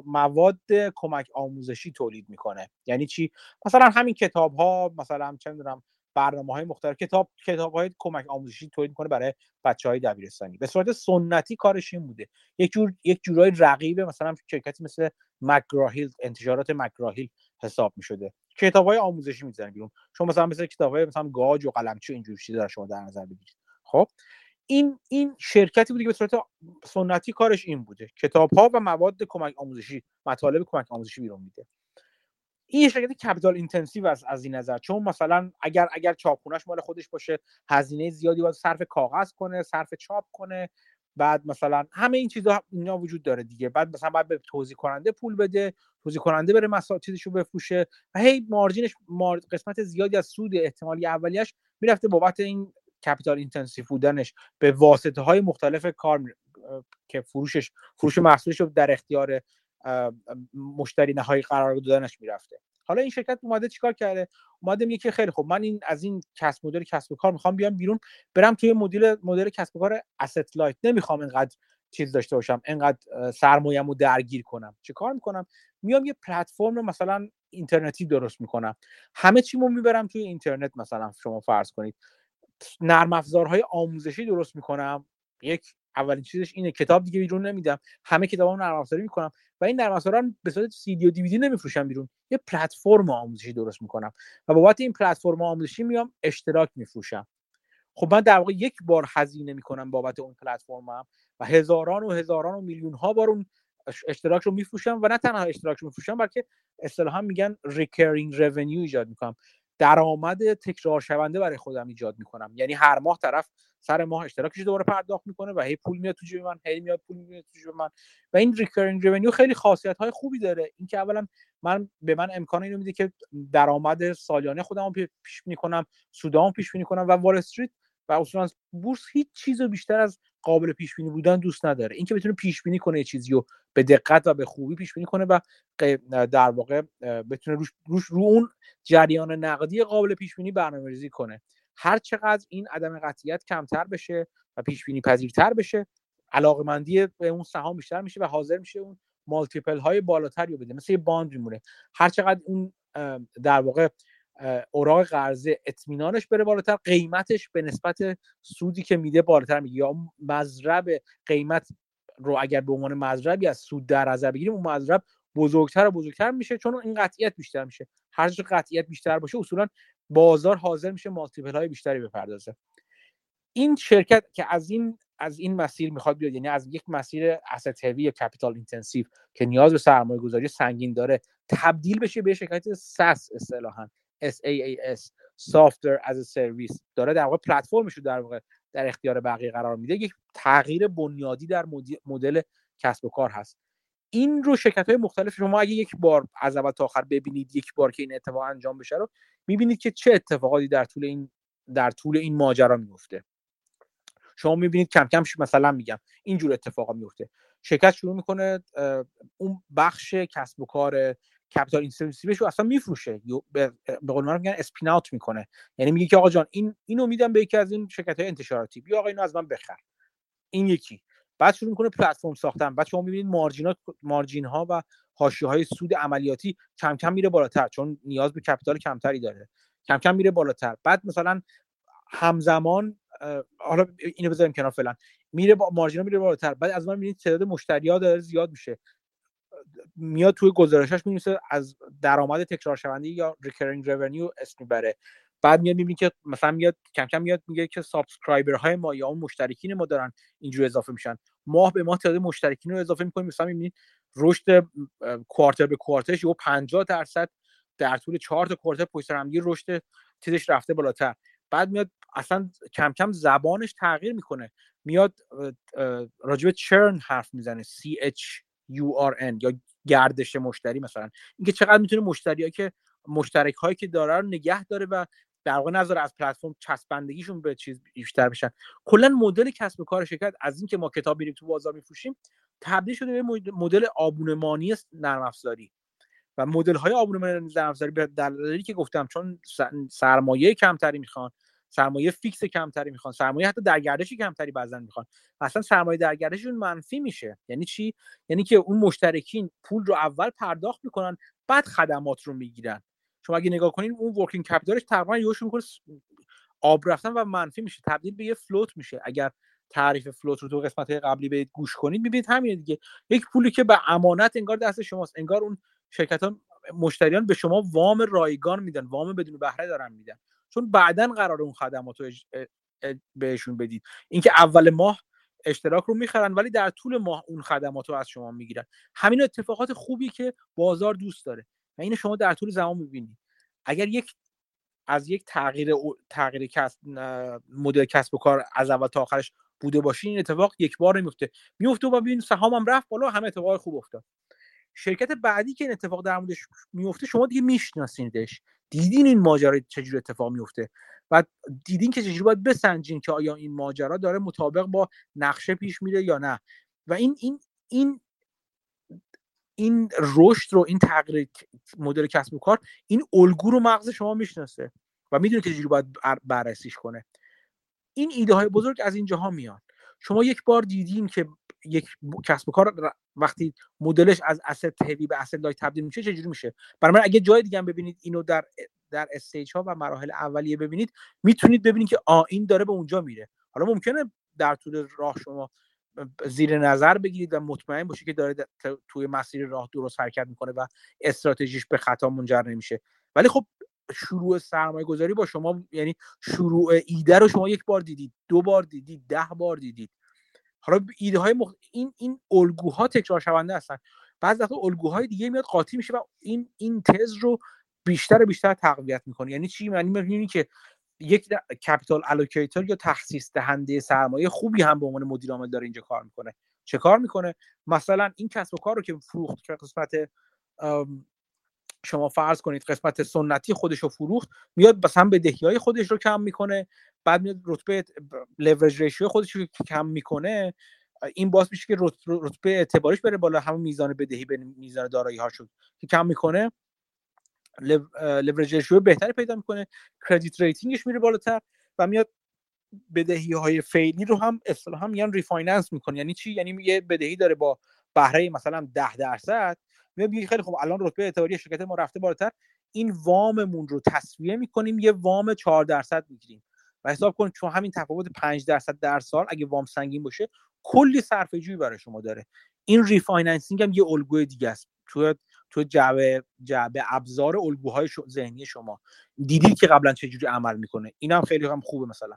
مواد کمک آموزشی تولید می‌کنه. یعنی چی؟ مثلا همین کتاب ها مثلا چه می‌دونم برنامه های مختلف. کتاب کتاب های کمک آموزشی تولید کنه برای بچه های دبیرستانی. به صورت سنتی کارش این بوده. یک جور یک جورای رقیب مثلا شرکتی مثل مک‌گراهیل انتشارات مک‌گراهیل حساب می شده کتاب های آموزشی می‌ذارن بیرون. شما مثلا مثل کتاب های مثلا گاج و قلمچی اینجور چیزا شما در نظر بگیرید. خب؟ این این شرکتی بوده که به صورت سنتی کارش این بوده. کتاب ها و مواد کمک آموزشی مطالب کمک آموزشی بیرون میده. این یه شرکت capital intensive است از این نظر. چون مثلا اگر اگر چاپخونهش مال خودش باشه هزینه زیادی باید صرف کاغذ کنه صرف چاپ کنه. بعد مثلا همه این چیزها اینا وجود داره دیگه. بعد مثلا باید به توزیع کننده پول بده توزیع کننده بره مسائل چیزشو بفروشه و هی margin ش مار... قسمت زیادی از سود احتمالی اولیش می‌رفته بابت این capital intensive بودنش. به واسطه های مختلف کار که فروشش فروش محصولش رو در اختیار مشتری نهایی قرار دادنش می‌رفته. حالا این شرکت اومده چیکار کرده؟ اومده میگه که خیلی خب من این از این کسب مدل کسب و کار می‌خوام بیام بیرون برم توی مدل مدل کسب و کار asset لایت نمی‌خوام اینقدر چیز داشته باشم اینقدر سرمایه‌مو درگیر کنم. چه کار می‌کنم؟ میام یه پلتفرم مثلا اینترنتی درست می‌کنم. همه چیمو می‌برم توی اینترنت مثلا شما فرض کنید. نرم افزارهای آموزشی درست می‌کنم. یک اولین چیزش اینه. کتاب دیگه بیرون نمیدم. همه کتابا نرم افزاری می‌کنم. و این نرم افزارا به صورت سی دی و دیویدی نمیفروشم بیرون. یه پلتفرم آموزشی درست می‌کنم. و بابت این پلتفرم آموزشی میام اشتراک میفروشم. خب من در واقع یک بار هزینه می‌کنم بابت اون پلتفرمم و هزاران و هزاران و میلیون ها بار اون اشتراک رو میفروشم و نه تنها اشتراک رو میفروشم بلکه اصطلاحا میگن recurring revenue ایجاد می‌کنم. درآمد تکرار شونده برای خودم ایجاد می‌کنم. یعنی هر ماه طرف سر ماه اشتراکش دوباره پرداخت می‌کنه و هی پول میاد تو جیب من هی میاد پول میاد تو جیب من. و این recurring revenue خیلی خاصیت های خوبی داره. اینکه اولا من به من امکان اینو میده که درآمد سالیانه خودم پیش بینی کنم سودام پیش بینی کنم و وال استریت و اصولا بورس هیچ چیز بیشتر از قابل پیش بینی بودن دوست نداره. اینکه بتونه پیش بینی کنه چیزی رو به دقت و به خوبی پیش بینی کنه و در واقع بتونه روش, روش رو اون جریان نقدی قابل پیش بینی برنامه‌ریزی کنه. هر چقدر این عدم قطعیت کمتر بشه و پیش بینی پذیرتر بشه علاقمندی به اون سهام بیشتر میشه و حاضر میشه اون مالتیپل های بالاتری رو بده. مثل یه باند میمونه. هر چقدر اون در واقع اوراق قرضه اطمینانش بره بالاتر قیمتش به نسبت سودی که میده بالاتر میگه یا مزرب قیمت رو اگر به عنوان مزربی از سود در نظر بگیریم اون مزرب بزرگتر و بزرگتر میشه چون این قطعیت بیشتر میشه. هر قطعیت بیشتر باشه اصولا بازار حاضر میشه multiple های بیشتری بپردازه. این شرکت که از این از این مسیر می‌خواد بیاد یعنی از یک مسیر asset heavy یا capital intensive که نیاز به سرمایه گذاری سنگین داره تبدیل بشه به شرکت SaaS اصطلاحا SaaS Software as a Service. داره در واقع پلتفرمش رو در واقع در اختیار بقیه قرار میده. یک تغییر بنیادی در مدل کسب و کار هست. این رو شرکت های مختلف شما اگه یک بار از اول تا آخر ببینید یک بار که این اتفاق انجام بشه رو می‌بینید که چه اتفاقاتی در طول این در طول این ماجرا میفته شما می‌بینید کم کم مثلا میگم اینجور اتفاقا میفته شرکت شروع می‌کنه اون بخش کسب و کار capital intensive ش رو اصلا میفروشه. به قول من میگن spin out می‌کنه. یعنی میگه که آقا جان این اینو میدم به یکی از این شرکت های انتشاراتی. بیا آقا اینو از من بخر. این یکی. بعد شروع می‌کنه پلتفرم ساختن. بعد شما می‌بینید margin ات margin ها و حاشیه های سود عملیاتی کم کم میره بالاتر چون نیاز به capital کمتری داره. کم کم میره بالاتر. بعد مثلا همزمان حالا اینو بذاریم کنار فعلا. میره با margin ا میره بالاتر. بعد از من می‌بینید تعداد مشتری ها داره زیاد میشه. میاد توی گزارشش می‌نویسه از درآمد تکرار شونده یا recurring revenue اسم می‌بره. بعد میاد می‌بینی که مثلا میاد کم کم میاد میگه که subscriber های ما یا اون مشترکین ما دارن اینجور اضافه میشن. ماه به ماه تعداد مشترکین رو اضافه می‌کنیم مثلا می‌بینید رشد کوارتر به کوارترش یهو 50 درصد در طول چهار تا کوارتر پشت هم رشد چیزش رفته بالاتر. بعد میاد اصلا کم کم زبانش تغییر می‌کنه. میاد راجب چرن حرف می‌زنه. C H U R N یا گردش مشتری مثلا. اینکه چقدر می‌تونه مشتری که مشترک هایی که داره رو نگه داره و در واقع نظر از پلتفرم چسبندگیشون به چیز بیشتر بشن کلا مدل کسب و کار شرکت از اینکه ما کتاب میریم تو بازار میفروشیم تبدیل شده به مدل آبونمانی نرم افزاری. و مدل های آبونمانی نرم افزاری به دلیلی که گفتم چون سرمایه کمتری می‌خوان سرمایه فیکس کمتری می‌خوان سرمایه حتی در گردشی کمتری بعضا می‌خوان. اصلا سرمایه در گردششون منفی میشه. یعنی چی؟ یعنی که اون مشترکین پول رو اول پرداخت می‌کنن بعد خدمات رو می‌گیرن. شما اگه نگاه کنین اون ورکینگ کپیتالش تقریبا یهوش می‌کنه آب رفتن و منفی میشه تبدیل به یه فلوت میشه. اگر تعریف فلوت رو تو قسمت قبلی به گوش کنید می‌بینید همینه دیگه. یک پولی که به امانت انگار دست شماست. انگار اون شرکت ها مشتریان به شما وام رایگان میدن وام بدون بهره دارن میدن. چون بعدا قرار اون خدمات رو بهشون بدید. اینکه اول ماه اشتراک رو می‌خرن ولی در طول ماه اون خدمات رو از شما می‌گیرن. همین اتفاقات خوبی که بازار دوست داره. و اینو شما در طول زمان می‌بینید اگر یک از یک تغییر تغییر کسب مدل کسب و کار از اول تا آخرش بوده باشین این اتفاق یک بار میفته میفته و ببین سهامم رفت بالا همه اتفاق خوب افتاد. شرکت بعدی که این اتفاق در موردش میفته شما دیگه میشناسینش دیدین این ماجرا چجور اتفاق میفته و دیدین که چجوری باید بسنجین که آیا این ماجرا داره مطابق با نقشه پیش میره یا نه؟ و این این این این رشد رو این تغییر مدل کسب و کار این الگو رو مغز شما می‌شناسه و می‌دونه که چجوری باید بررسیش کنه. این ایده های بزرگ از اینجاها میان. شما یک بار دیدین که یک کسب و کار وقتی مدلش از asset heavy به asset light تبدیل میشه چجوری میشه؟ برای من اگه جای دیگه ببینید اینو در در stage ها و مراحل اولیه ببینید می‌تونید ببینید که آ این داره به اونجا میره. حالا ممکنه در طول راه شما زیر نظر بگیرید و مطمئن باشید که داره توی مسیر راه درست حرکت می‌کنه و استراتژیش به خطا منجر نمیشه. ولی خب شروع سرمایه گذاری با شما یعنی شروع ایده رو شما یک بار دیدید دو بار دیدید ده بار دیدید. حالا ایده های مخ... این این الگوها تکرار شونده هستن. بعضی وقتا الگوهای دیگه میاد قاطی میشه و این این تز رو بیشتر و بیشتر تقویت می‌کنه. یعنی چی؟ یعنی می‌بینی که یک capital allocator یا تخصیص دهنده سرمایه خوبی هم به عنوان مدیر عامل داره اینجا کار می‌کنه. چه کار می‌کنه؟ مثلا این کسب و کار رو که فروخت که قسمت شما فرض کنید قسمت سنتی خودش رو فروخت میاد مثلا بدهی های خودش رو کم می‌کنه بعد میاد رتبه لورج ریشیو خودش رو کم می‌کنه. این باعث میشه که رتبه اعتبارش بره بالا همون میزان بدهی به میزان دارایی ها که کم می‌کنه. لورج ریشیو بهتری پیدا می‌کنه. credit rating ش میره بالاتر و میاد بدهی های فعلی رو هم اصطلاحا میگن refinance می‌کنه. یعنی چی؟ یعنی یه بدهی داره با بهره مثلا 10 درصد. میگه خیلی خوب الان رتبه اعتباری شرکت ما رفته بالاتر. این واممون رو تصویه می‌کنیم یه وام 4 درصد می‌گیریم. و حساب کنید چون همین تفاوت 5 درصد در سال اگه وام سنگین باشه کلی صرفه جویی برای شما داره. این refinancing هم یه الگوی دیگه است. تو تو جعبه جعبه ابزار الگوهای ذهنی شما. دیدید که قبلا چجوری عمل می‌کنه. این هم خیلی هم خوبه مثلا.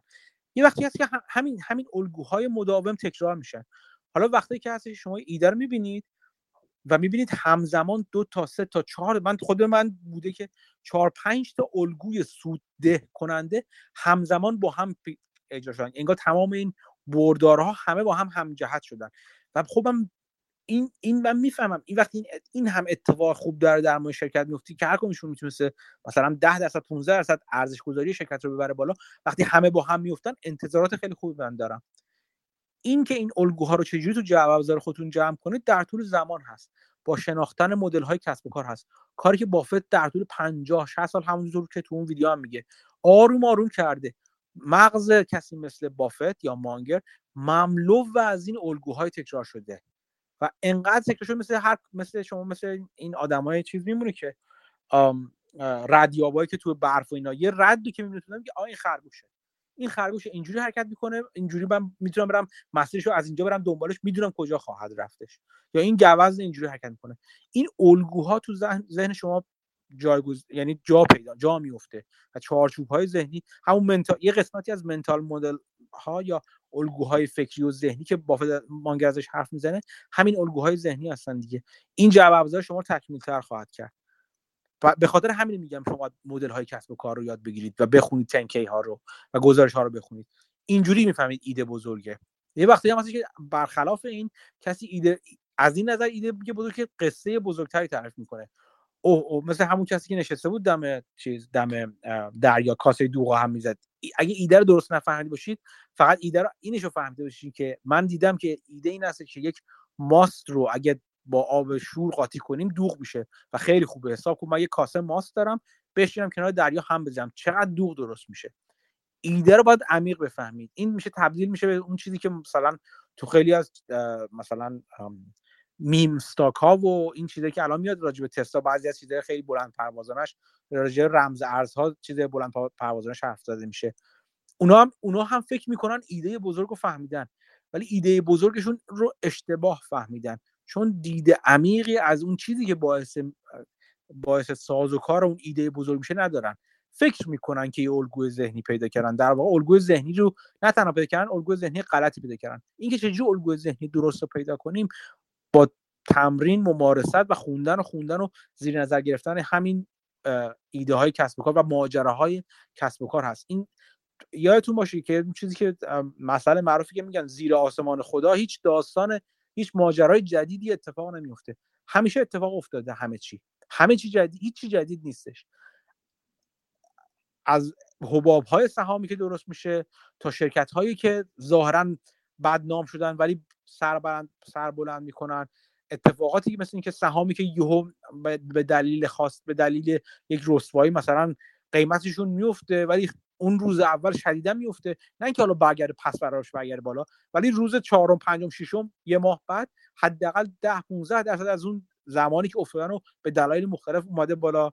یه وقتی هست که همین همین الگوهای مداوم تکرار میشن حالا وقتی که هست شما ایده رو می‌بینید و می‌بینید همزمان دو تا سه تا چهار من خود من بوده که چهار پنج تا الگوی سودده کننده همزمان با هم اجرا شدن. انگار تمام این بردارها همه با هم همجهت شدن. و خب این این من می‌فهمم. این وقتی این, این هم اتفاق خوب داره در مورد شرکت میفتی که هر کدومشون می‌تونسته مثلا 10 درصد 15 درصد ارزش گذاری شرکت رو ببره بالا وقتی همه با هم میفتن انتظارات خیلی خوبی من دارم. این که این الگوها رو چجوری تو جعبه ابزار خودتون جمع کنید در طول زمان هست. با شناختن مدل های کسب و کار هست. کاری که بافت در طول 50 60 سال همونجور که تو اون ویدیو هم میگه. آروم آروم کرده. مغز کسی مثل بافت یا مانگر مملو و از این الگوهای تکرار شده. و انقدر شده مثل هر مثل شما مثل این آدمای چیز میمونه که ردیابایی که تو برف و اینا یه ردی که می‌تونم که آ این خرگوشه. این خرگوش اینجوری حرکت می‌کنه اینجوری من می‌تونم برم مسیرش رو از اینجا برم دنبالش می‌دونم کجا خواهد رفتش. یا این گوز اینجوری حرکت می‌کنه. این الگوها تو ذهن, ذهن شما جایگز یعنی جا پیدا جا میفته و چارچوب های ذهنی همون منتال یه قسمتی از منتال مدل ها یا الگوهای فکری و ذهنی که بافت مانگر ازش حرف می‌زنه همین الگوهای ذهنی هستن دیگه. این جواب ابزار شما تکمیل تر خواهد کرد. و به خاطر همین میگم شما مدل های کسب و کار رو یاد بگیرید و بخونید تنکی ها رو و گزارش ها رو بخونید. اینجوری می‌فهمید ایده بزرگه. یه وقتی هم که برخلاف این کسی ایده از این نظر ایده بزرگ که قصه بزرگتری تعریف می‌کنه. اوه او مثل همون کسی که نشسته بود دم چیز دم دریا کاسه دوغ هم می‌زد. اگه ایده رو درست نفهمیده باشید فقط ایده رو اینشو فهمیده باشید که من دیدم که ایده این است که یک ماست رو اگه با آب شور قاطی کنیم دوغ میشه و خیلی خوبه. حساب کن من یه کاسه ماست دارم بشینم کنار دریا هم بزنم. چقدر دوغ درست میشه؟ ایده رو باید عمیق بفهمید. این میشه تبدیل میشه به اون چیزی که مثلا تو خیلی از مثلا میم ها و این چیزی که الان میاد راجع به تسلا بعضی از چیزهای خیلی بلند پروازانش راجع رمز ارزها چیز بلند پروازانش حرف زده میشه. اونا هم اونا هم فکر می‌کنن ایده بزرگ رو فهمیدن ولی ایده بزرگشون رو اشتباه فهمیدن. چون دید عمیقی از اون چیزی که باعث باعث ساز و کار اون ایده بزرگ میشه ندارن. فکر می‌کنن که یه الگوی ذهنی پیدا کردن. در واقع الگوی ذهنی رو نه تنها پیدا کردن الگوی ذهنی غلطی پیدا کردن. اینکه چجوری الگوی ذهنی درست رو پیدا کنیم با تمرین ممارست و خوندن و خوندن و زیر نظر گرفتن همین ایده های کسب و کار و ماجراهای کسب و کار هست. این یادتون باشه که چیزی که مسئله معروفی که میگن زیر آسمان خدا هیچ داستان هیچ ماجرای جدیدی اتفاق نمیفته همیشه اتفاق افتاده همه چی. همه چی جدید هیچ چی جدید نیستش. از حباب های سهامی که درست میشه تا شرکت هایی که ظاهرا بدنام شدن ولی سر, بلند سر بلند می‌کنن. اتفاقاتی مثل اینکه سهامی که یهو به دلیل خاص به دلیل یک رسوایی مثلا قیمتشون میفته ولی اون روز اول شدیدا میفته نه اینکه حالا برگرده پس براش برگرده بالا ولی روز چهارم پنجم ششم یه ماه بعد حداقل 10 15 درصد از اون زمانی که افتادن و به دلایل مختلف اومده بالا.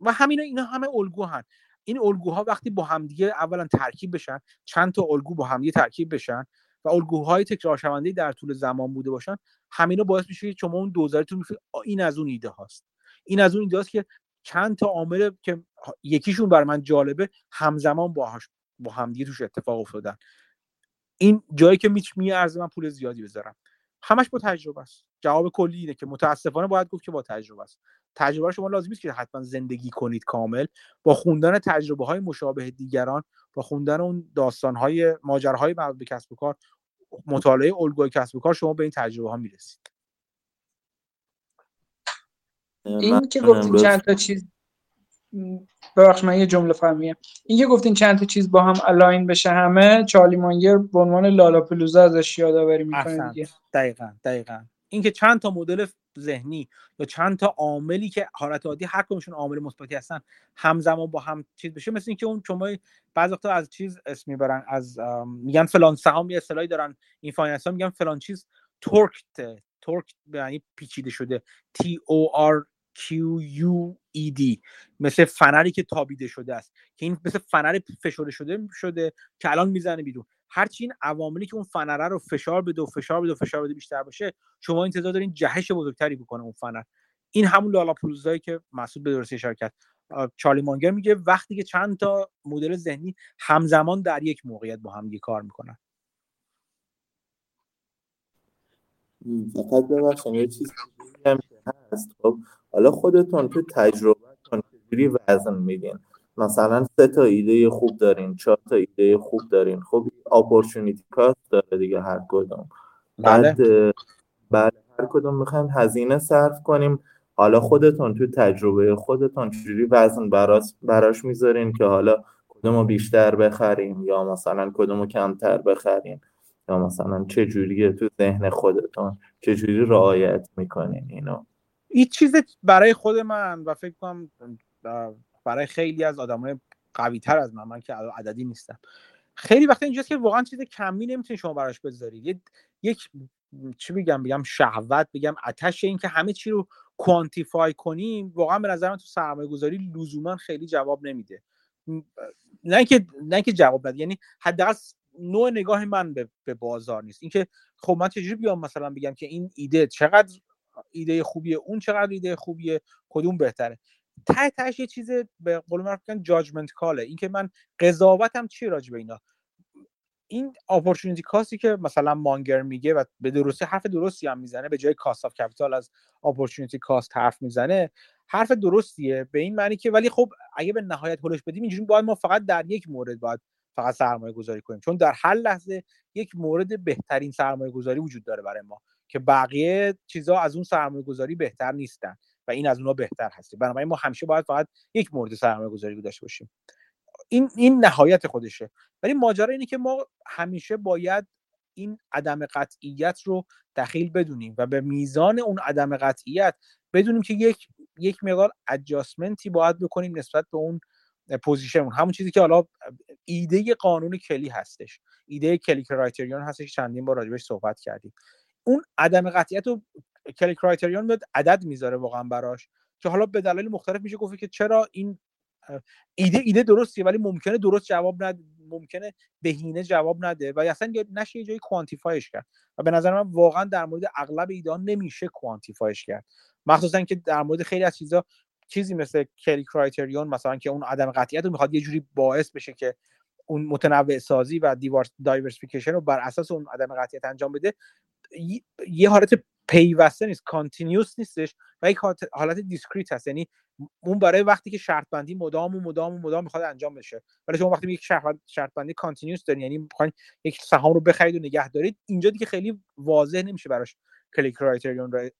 و همین اینا همه الگو هن. این الگوها وقتی با همدیگه اولا ترکیب بشن چند تا الگو با همدیگه ترکیب بشن و الگوهای تکرار شونده در طول زمان بوده باشن همینا باعث میشه که شما اون دوزارتون می‌فهمید این از اون ایده هاست. این از اون ایده هاست که چند تا عامل که یکیشون بر من جالبه همزمان باهاش با همدیگه توش اتفاق افتادن. این جایی که میچ میارزه من پول زیادی بذارم. همش با تجربه است. جواب کلی اینه که متاسفانه باید گفت که با تجربه است. تجربه شما لازم نیست که حتما زندگی کنید کامل. با خوندن تجربه های مشابه دیگران با خوندن اون داستان های ماجراهای مربوط به کسب و کار مطالعه الگوی کسب و کار شما به این تجربه ها می‌رسید. این که گفتین چند تا چیز ببخش من یه جمله فهمیم این که گفتین چند تا چیز با هم الاین بشه همه چارلی مانگر به عنوان لالاپلوزا ازش یادآوری می‌کنه دیگه. دقیقاً دقیقاً. اینکه چند تا مدل ذهنی یا چند تا عاملی که حالت عادی هر کدومشون عامل مثبتی هستن همزمان با هم چیز بشه. مثل اینکه اون شما بعضی وقتا از چیز اسم می‌برن از میگن فلان سهام یه اصطلاحی دارن این finance ها میگن فلان چیز torqued torque یعنی پیچیده شده. T O R Q U E D. مثل فنری که تابیده شده است. که این مثل فنر فشرده شده شده که الان می‌زنه بیرون. هرچی این عواملی که اون فنره رو فشار بده و فشار بده و فشار بده بیشتر باشه شما انتظار دارین جهش بزرگتری بکنه اون فنر. این همون لالاپولوزایی که مسعود به درستی شرکت چارلی مانگر میگه وقتی که چند تا مدل ذهنی همزمان در یک موقعیت با هم کار می‌کنن. فقط ببخشم یه چیز هم هست. خب حالا خودتون تو تجربهتون چجوری وزن میدین؟ مثلا سه تا ایده خوب دارین چهار تا ایده خوب دارین. خب اپورتونیتی کاست داره دیگه هر کدوم. بعد بله, بله، هر کدوم می‌خوایم هزینه صرف کنیم. حالا خودتون تو تجربه خودتون چجوری وزن براش, براش می‌ذارین که حالا کدومو بیشتر بخریم یا مثلا کدومو کمتر بخریم؟ یا مثلا چه جوریه تو ذهن خودتون؟ چه جوری رعایت می‌کنین اینو؟ این چیز برای خود من و فکر کنم برای خیلی از آدمای قوی تر از من من که عددی نیستم. خیلی وقتا اینجاست که واقعا چیز کمی نمی‌تونی شما براش بذارید یک چی بگم بگم شهوت بگم آتش این که همه چی رو کوانتیفای کنیم واقعا به نظر من تو سرمایه گذاری لزوما خیلی جواب نمیده. نه اینکه نه اینکه جواب نده یعنی حداقل نوع نگاه من به, به بازار نیست. اینکه خب من چجوری بیام مثلا بگم که این ایده چقدر ایده خوبیه اون چقدر ایده خوبیه کدوم بهتره؟ ته تهش یه چیز به قول معروف judgment call ه اینکه من قضاوتم چی راجع به اینا؟ این opportunity cost ی که مثلا مانگر میگه و به درستی حرف درستی هم می‌زنه به جای cost of capital از opportunity cost حرف می‌زنه حرف درستیه. به این معنی که ولی خب اگه به نهایت هولش بدیم اینجوری باید ما فقط در یک مورد باید فقط سرمایه گذاری کنیم. چون در هر لحظه یک مورد بهترین سرمایه گذاری وجود داره برای ما که بقیه چیزها از اون سرمایه گذاری بهتر نیستن. و این از اونها بهتر هست بنابراین ما همیشه باید فقط یک مورد سرمایه گذاری داشته باشیم. این این نهایت خودشه. ولی ماجرا اینه که ما همیشه باید این عدم قطعیت رو دخیل بدونیم و به میزان اون عدم قطعیت بدونیم که یک یک مقدار ادجاستمنتی باید بکنیم نسبت به اون position همون چیزی که حالا ایده قانون کلی هستش. ایده Kelly criterion هستش. چندین بار راجبش صحبت کردیم. اون عدم قطعیت رو Kelly criterion میاد عدد می‌ذاره واقعا براش. که حالا به دلایل مختلف میشه گفت که چرا این ایده ایده درستیه ولی ممکنه درست جواب نده ممکنه بهینه جواب نده و اصلا نشه یه جایی quantify ش کرد. و به نظر من واقعا در مورد اغلب ایده نمیشه quantify ش کرد. مخصوصا که در مورد خیلی از چیزا چیزی مثل Kelly criterion مثلا که اون عدم قطعیت رو می‌خواد یه جوری باعث بشه که اون متنوع سازی و diversification رو بر اساس اون عدم قطعیت انجام بده یه حالت پیوسته نیست continuous نیستش و یک حالت discrete هست. یعنی اون برای وقتی که شرط بندی مدام و مدام و مدام می‌خواد انجام بشه. ولی شما وقتی یک شرط بندی continuous دارین یعنی می‌خواین یک سهام رو بخرید و نگه دارید اینجا دیگه خیلی واضح نمیشه براش Kelly criterion رو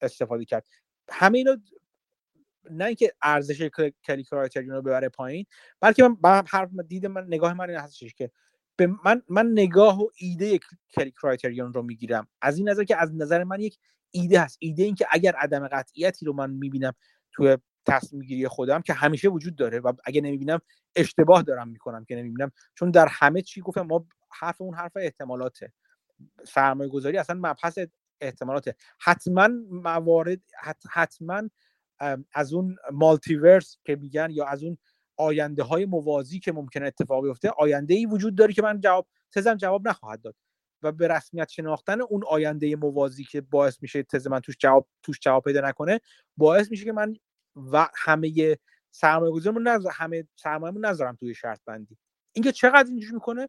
استفاده کرد. همه اینا نه اینکه ارزش Kelly criterion رو ببره پایین بلکه من هر دید من نگاه من این هستش که به من من نگاه و ایده criterion رو می‌گیرم. از این نظر که از نظر من یک ایده هست. ایده این که اگر عدم قطعیتی رو من می‌بینم توی تصمیم گیری خودم که همیشه وجود داره و اگه نمی‌بینم اشتباه دارم می‌کنم که نمی‌بینم. چون در همه چی گفتم ما حرف اون حرف احتمالاته. سرمایه گذاری اصلا مبحث احتمالاته. حتما موارد حتما از اون مالتیورس که میگن یا از اون آینده های موازی که ممکنه اتفاق بیفته آینده ای وجود داره که من جواب تزم جواب نخواهد داد. و به رسمیت شناختن اون آینده موازی که باعث میشه تز من توش جواب توش جواب پیدا نکنه باعث میشه که من و همه سرمایه گذارمون نذار همه سرمایه‌مون نذارم توی شرط بندی. اینکه چقدر اینجوری می‌کنه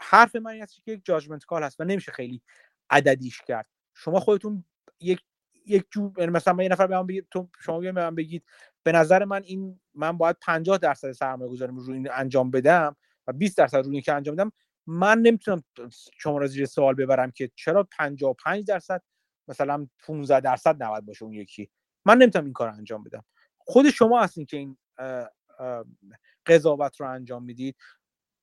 حرف من هست که یک جاجمنت کال هست و نمیشه خیلی عددیش کرد. شما خودتون یک یک جو یعنی مثلا یه نفر به من بگید تو شما به من بگید به نظر من این من باید 50 درصد سرمایه گذاریم رو این انجام بدم و 20 درصد رو که انجام بدم من نمی‌تونم شما را زیر سوال ببرم که چرا 55 درصد مثلا 15 درصد نباید باشه اون یکی. من نمی‌تونم این کار رو انجام بدم. خود شما هستین که این قضاوت رو انجام می‌دید.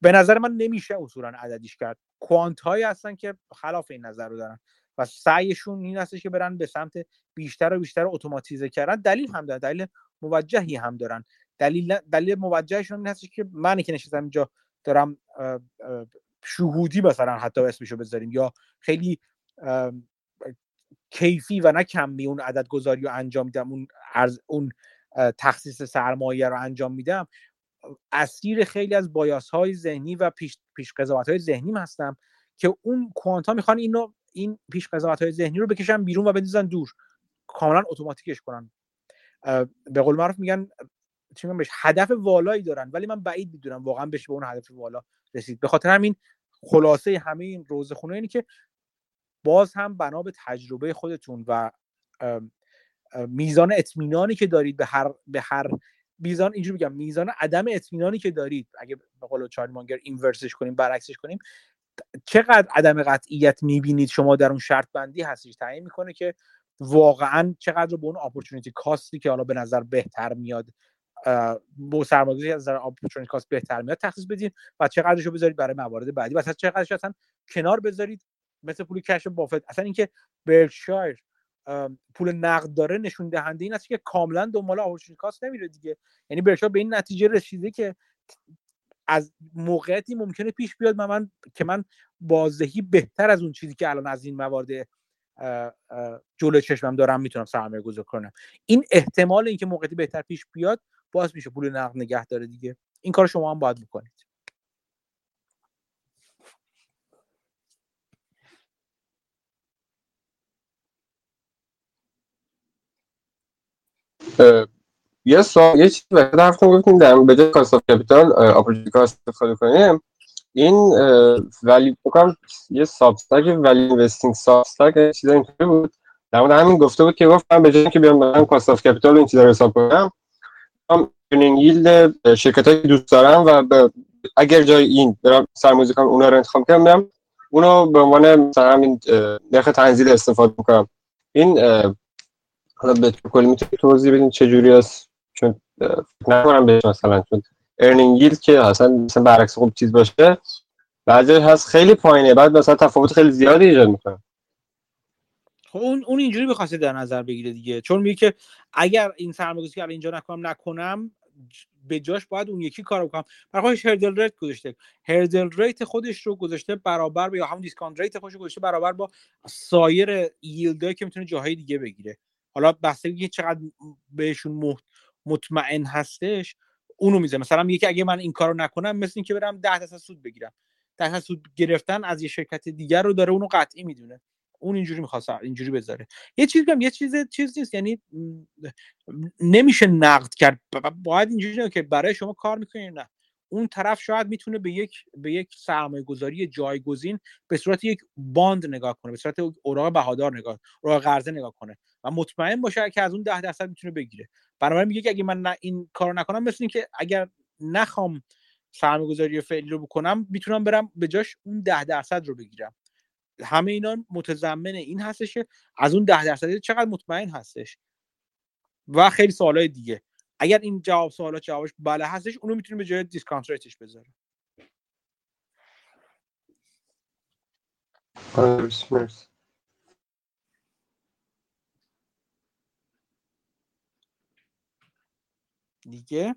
به نظر من نمیشه اصولا عددیش کرد. کوانت هایی هستن که خلاف این نظر رو دارن و سعیشون این هستش که برن به سمت بیشتر و بیشتر اتوماتیزه کردن. دلیل هم دارن دلیل موجهی هم دارن. دلیل دلیل موجهشون این هستش که من که نشستم اینجا دارم شهودی مثلا حتی اسمشو بذاریم یا خیلی کیفی و نه کمی اون عدد گذاری رو انجام میدم اون اون تخصیص سرمایه رو انجام میدم. اسیر خیلی از بایاس های ذهنی و پیش, پیش قضاوت های ذهنی هستم که اون کوانتا می‌خوان اینو این پیش قضاوت های ذهنی رو بکشن بیرون و بندازن دور. کاملا اتوماتیکش کنن. به قول معروف میگن چی بهش؟ هدف والایی دارن. ولی من بعید می‌دونم. واقعا بشه به اون هدف والا رسید. به خاطر همین خلاصه همه این روزخونه اینه که باز هم بنا به تجربه خودتون و میزان اطمینانی که دارید به هر به هر میزان اینجوری میگم میزان عدم اطمینانی که دارید. اگه به قول چارلی مانگر اینورسش کنیم برعکسش کنیم چقدر عدم قطعیت می‌بینید؟ شما در اون شرط بندی هستش تعیین می‌کنه که واقعا چقدر به اون اپورتونیتی کاستی که حالا به نظر بهتر میاد با سرمایه‌گذاری از نظر اپورتونیتی کاست بهتر میاد تخصیص بدید و چقدرش رو بذارید برای موارد بعدی. و چقدرش اصلا کنار بذارید مثل پول کش بافت. اصلا اینکه برکشایر پول نقد داره نشون دهنده این است که کاملا دنبال اپورتونیتی کاست نمیره دیگه. یعنی برکشایر به این نتیجه رسیده که از موقعیتی ممکنه پیش بیاد من, من که من بازدهی بهتر از اون چیزی که الان از این موارد جلو چشمم دارم می‌تونم سرمایه گذار کنم. این احتمال اینکه موقعیتی بهتر پیش بیاد باز میشه پول نقد نگه داره دیگه. این کار شما هم باید بکنید. یه سوال یه چیزی در به کاست کپیتال اپورتونتی کاست استفاده کنیم. این ولی بکنم یه سابستک ولی اینوستینگ سابستک چیزا اینطوری بود. در مورد همین گفته بود که گفتم به جای اینکه بیام برم کاست آف کپیتال این چیزا رو حساب کنم ترنینگ ییلد شرکت های دوست دارم و اگر جای این برم سرمایه‌گذاری کنم اونا رو انتخاب کنم برم اونو به عنوان مثلا همین نرخ تنزیل استفاده می‌کنم. این حالا به کلی می‌تونید توضیح بدین چه جوری است چون نکنم بهش مثلا چون ارنینگ که اصلا مثلا برعکس خوب چیز باشه بعضی هست خیلی پایینه بعد مثلا تفاوت خیلی زیادی ایجاد می‌کنه. خب اون اون اینجوری بخواسته در نظر بگیره دیگه. چون میگه که اگر این سرمایه‌گذاری که اینجا نکنم نکنم به جاش باید اون یکی کارو بکنم. برای hurdle rate گذاشته. hurdle rate خودش رو گذاشته برابر با یا همون discount rate خودش رو گذاشته برابر با سایر yield ایی که می‌تونه جاهای دیگه بگیره. حالا بحث چقدر بهشون مطمئن هستش اونو میزه مثلا میگه که اگه من این کارو نکنم مثل اینکه برم 10 درصد سود بگیرم. 10 درصد سود گرفتن از یه شرکت دیگر رو داره اونو قطعی می‌دونه. اون اینجوری می‌خواست اینجوری بذاره. یه چیزی هم یه چیز چیز نیست. یعنی نمیشه نقد کرد. باید اینجوری که برای شما کار می‌کنه نه. اون طرف شاید می‌تونه به یک به یک سرمایه گذاری جایگزین به صورت یک باند نگاه کنه به صورت اوراق بهادار نگاه اوراق قرضه نگاه کنه و مطمئن باشه که از اون ده درصد می‌تونه بگیره. بنابراین میگه که اگه من این کارو نکنم مثل که اگر نخوام سرمایه گذاری فعلی رو بکنم می‌تونم برم به جاش اون ده درصد رو بگیرم. همه اینا متضمن این هستش از اون ده درصد چقدر مطمئن هستش و خیلی سوالای دیگه. اگر این جواب سوالات جوابش بله هستش اونو می‌تونیم به جای دیسکانت ریتش بذاره دیگه؟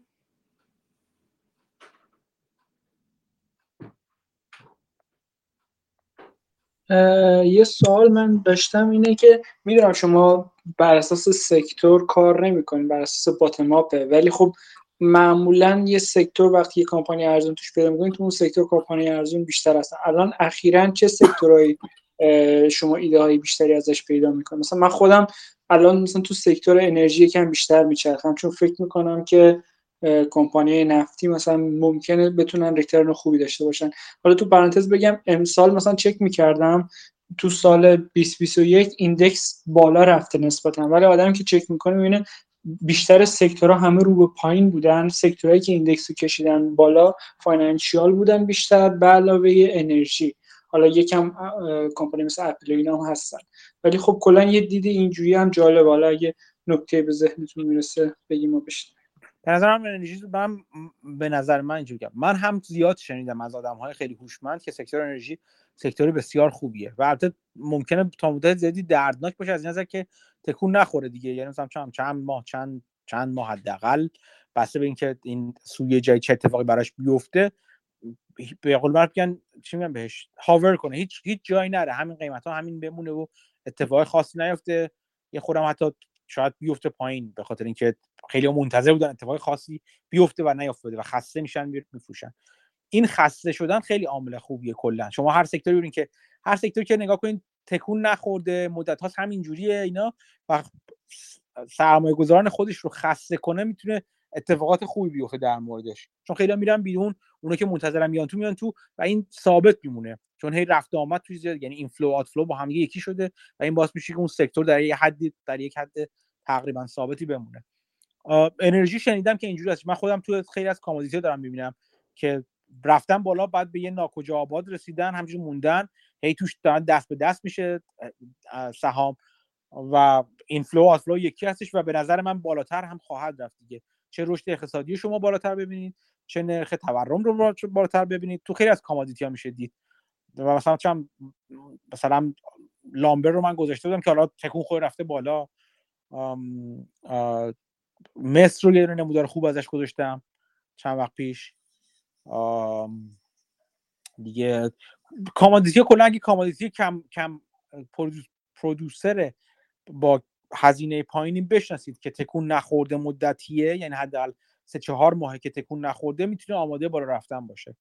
یه سوال من داشتم اینه که می‌دونم شما بر اساس سکتور کار نمی‌کنین بر اساس باتماپه ولی خب معمولا یه سکتور وقتی یه کمپانی ارزون توش پیدا می‌کنین تو اون سکتور کمپانی ارزون بیشتر هستن. الان اخیرا چه سکتورهایی شما ایده های بیشتری ازش پیدا می‌کنید مثلا من خودم الان مثلا تو sector انرژی یکم بیشتر میچرخم چون فکر می‌کنم که کمپانی نفتی مثلا ممکنه بتونن return خوبی داشته باشن. حالا تو پرانتز بگم امسال مثلا چک می‌کردم تو سال 2021 index بالا رفته نسبتا. ولی آدمی که چک می‌کنه می‌بینه بیشتر sector ها همه رو به پایین بودن. sector هایی که index رو کشیدن بالا financial بودن بیشتر به علاوه انرژی. حالا یکم کمپانی مثل اپل اینا هم هستن. ولی خب کلا یه دید اینجوری هم جالب حالا اگه نکته به ذهنتون می‌رسه بگیم و بشنویم. به نظر من انرژی من به نظر من اینجوری من هم زیاد شنیدم از آدم های خیلی هوشمند که سکتور انرژی سکتوری بسیار خوبیه و البته ممکنه تا مدت زیادی دردناک باشه از این نظر که تکون نخوره دیگه. یعنی مثلا چند چند ماه چند چند ماه حداقل بسته به اینکه این سوی جای چه اتفاقی براش بیفته به قول معروف میگن چی میگن بهش؟ هاور کنه. هیچ هیچ جایی نره. همین قیمت همین بمونه و اتفاق خاصی نیفته. یه خودم حتی شاید بیفته پایین به خاطر اینکه خیلی منتظر بودن اتفاق خاصی بیفته و نیفتاده و خسته میشن میفروشن. این خسته شدن خیلی عامل خوبیه کلا. شما هر سکتوری ببینید که هر سکتوری که نگاه کنید تکون نخورده مدت هاست همین جوریه اینا. و سرمایه گذاران خودش رو خسته کنه می‌تونه اتفاقات خوبی بیفته در موردش. چون خیلی میرن بیرون اونا که منتظرن میان تو میان تو و این ثابت میمونه. چون هی رفت آمد توی یعنی inflow outflow با هم یکی شده و این باعث میشه که اون sector در یک حدی در یک حد تقریبا ثابتی بمونه. انرژی شنیدم که اینجوری است من خودم تو خیلی از commodity دارم می‌بینم که رفتن بالا بعد به یه ناکجا آباد رسیدن همینجور موندن هی توش دارن دست به دست میشه سهام. و inflow flow یکی هستش و به نظر من بالاتر هم خواهد رفت دیگه. چه رشد اقتصادی شما بالاتر ببینید چه نرخ تورم رو بالاتر ببینید. تو خیلی از commodity ها میشه دید. و مثلا چم مثلا lumber رو من گذاشته بودم که حالا تکون خورد رفته بالا. مس رو یه نمودار خوب ازش گذاشتم چند وقت پیش. دیگه commodity کلا اگه commodity کم کم producer با هزینه پایینی بشناسید که تکون نخورده مدتیه یعنی حداقل سه چهار ماهه که تکون نخورده می‌تونه آماده بالا رفتن باشه.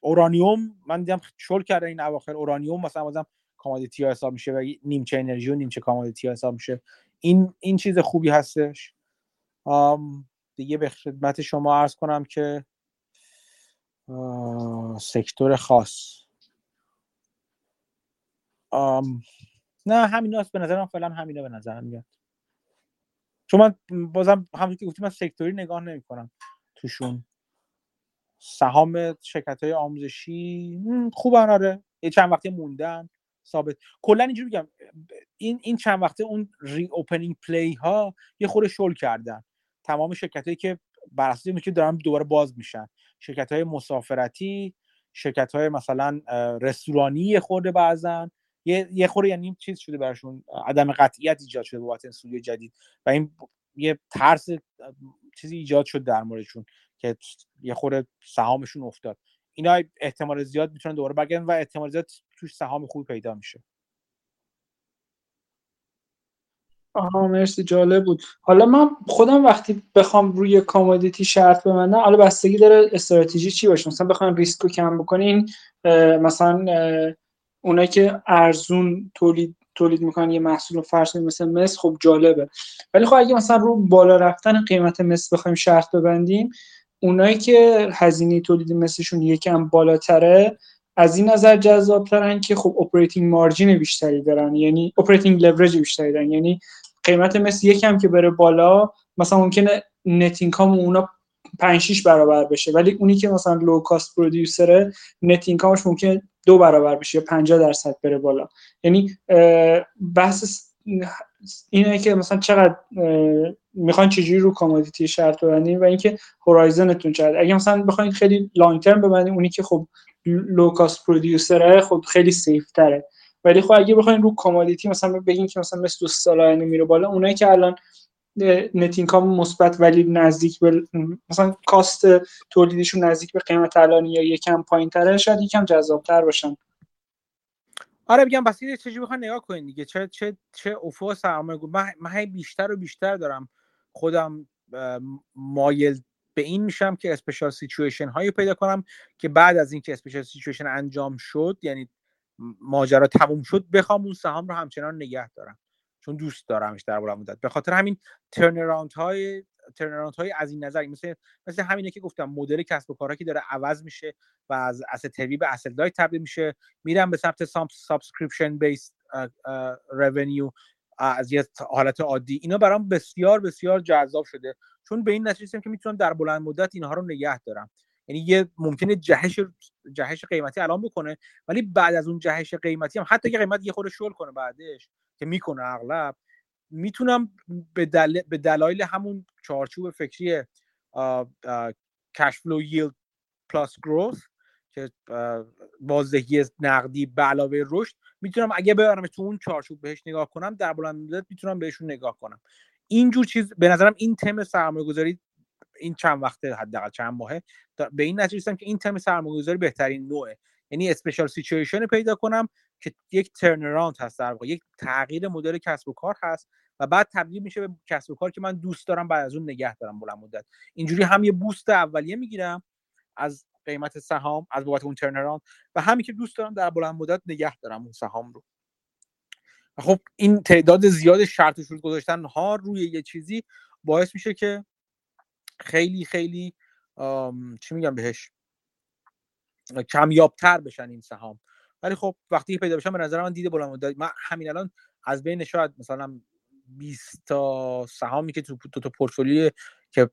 اورانیوم من دیدم شل کرده این اواخر. اورانیوم مثلا بازم commodity ها حساب میشه و نیمچه انرژی و نیمچه commodity ها حساب میشه. این این چیز خوبی هستش. دیگه به خدمت شما عرض کنم که sector خاص. نه همین هست به نظرم فعلا همینه به نظرم میاد. چون من بازم همونطور که گفتم من sector ی نگاه نمی کنم توشون. سهام شرکت های آموزشی خوبن آره. یه چند وقتی موندن ثابت. کلا اینجوری بگم این این چند وقته اون reopening play ها یه خورده شل کردن. تمام شرکت هایی که بر اساس که دارن دوباره باز میشن. شرکت های مسافرتی شرکت های مثلا رستورانی خورده بعضن. یه یه خورده یعنی چیز شده براشون عدم قطعیت ایجاد شده بابت استودیو جدید. و این یه ترس چیزی ایجاد شد در موردشون که یه خورده سهامشون افتاد. اینا احتمال زیاد می‌تونن دوباره برگردن و احتمال زیاد توش سهام خوبی پیدا میشه. آها مرسی جالب بود. حالا من خودم وقتی بخوام روی commodity شرط ببندم حالا بستگی داره استراتژی چی باشه؟ مثلا بخوام ریسک رو کم بکنین مثلا اونایی که ارزون تولید تولید می‌کنن یه محصول فرض مثل مس خب جالبه. ولی خب اگه مثلا رو بالا رفتن قیمت مس بخوایم شرط ببندیم اونایی که هزینه تولید مسشون یکم بالاتره از این نظر جذابترن که خب operating margin بیشتری دارن یعنی operating leverage بیشتری دارن. یعنی قیمت مس یکم که بره بالا مثلا ممکنه net income اونا 5 6 برابر بشه. ولی اونی که مثلا low cost producer ه net income ش ممکنه دو برابر بشه یا 50 درصد بره بالا. یعنی بحث اینه که مثلا چقدر می‌خواین چجوری رو commodity شرط ببندین و اینکه horizon تون چقدر. اگه مثلا بخواین خیلی long term ببندین اونی که خب low cost producer ه خب خیلی safe تره. ولی خب اگه بخواین رو commodity مثلا بگین که مثلا مس دو سال آینده میره بالا اونایی که الان net income مثبت ولی نزدیک به مثلا cost تولیدشون نزدیک به قیمت الان یا یکم پایین تره شاید یکم جذابتر باشن. آره بگم بس یه چیزی بخوام نگاه کنین دیگه؟ چه چه چه افق سرمایه من من بیشتر و بیشتر دارم خودم مایل به این میشم که special situation هایی پیدا کنم که بعد از اینکه special situation انجام شد یعنی ماجرا تموم شد بخوام اون سهام رو همچنان نگه دارم. چون دوست دارمش در بلند مدت. به خاطر همین turnaround های turnaround های از این نظر مثل مثل همینه که گفتم مدل کسب و کارها که داره عوض میشه و از asset heavy به asset light تبدیل میشه میرم به سمت subscription based revenue از یه حالت عادی. اینا برام بسیار بسیار جذاب شده. چون به این نتیجه که می‌تونم در بلند مدت اینها رو نگه دارم. یعنی یه ممکنه جهش جهش قیمتی الان بکنه ولی بعد از اون جهش قیمتی هم حتی که قیمت یه خورده شل کنه بعدش که می‌کنه اغلب می‌تونم به, دل... به دلایل همون چارچوب فکری cash flow yield plus growth که بازدهی نقدی به علاوه رشد می‌تونم اگه ببرم تو اون چارچوب بهش نگاه کنم در بلند مدت می‌تونم بهشون نگاه کنم. اینجور چیز به نظرم این تم سرمایه گذاری این چند وقته حداقل چند ماهه به این نتیجه رسیدم که این تم سرمایه گذاری بهترین نوعه. یعنی special situation پیدا کنم که یک turnaround هست در واقع یک تغییر مدل کسب و کار هست و بعد تبدیل میشه به کسب و کار که من دوست دارم بعد از اون نگه دارم بلند مدت. اینجوری هم یه boost اولیه می‌گیرم از قیمت سهام از بابت اون turnaround و همین که دوست دارم در بلند مدت نگه دارم اون سهام رو. خب این تعداد زیاد شرط شروط گذاشتن ها روی یه چیزی باعث میشه که خیلی خیلی چی میگم بهش؟ کمیابتر بشن این سهام. ولی خب وقتی پیدا بشن به نظر من دیده بلند مدت من همین الان از بین شاید مثلا 20 تا سهامی که تو تو, تو پورتفولیو که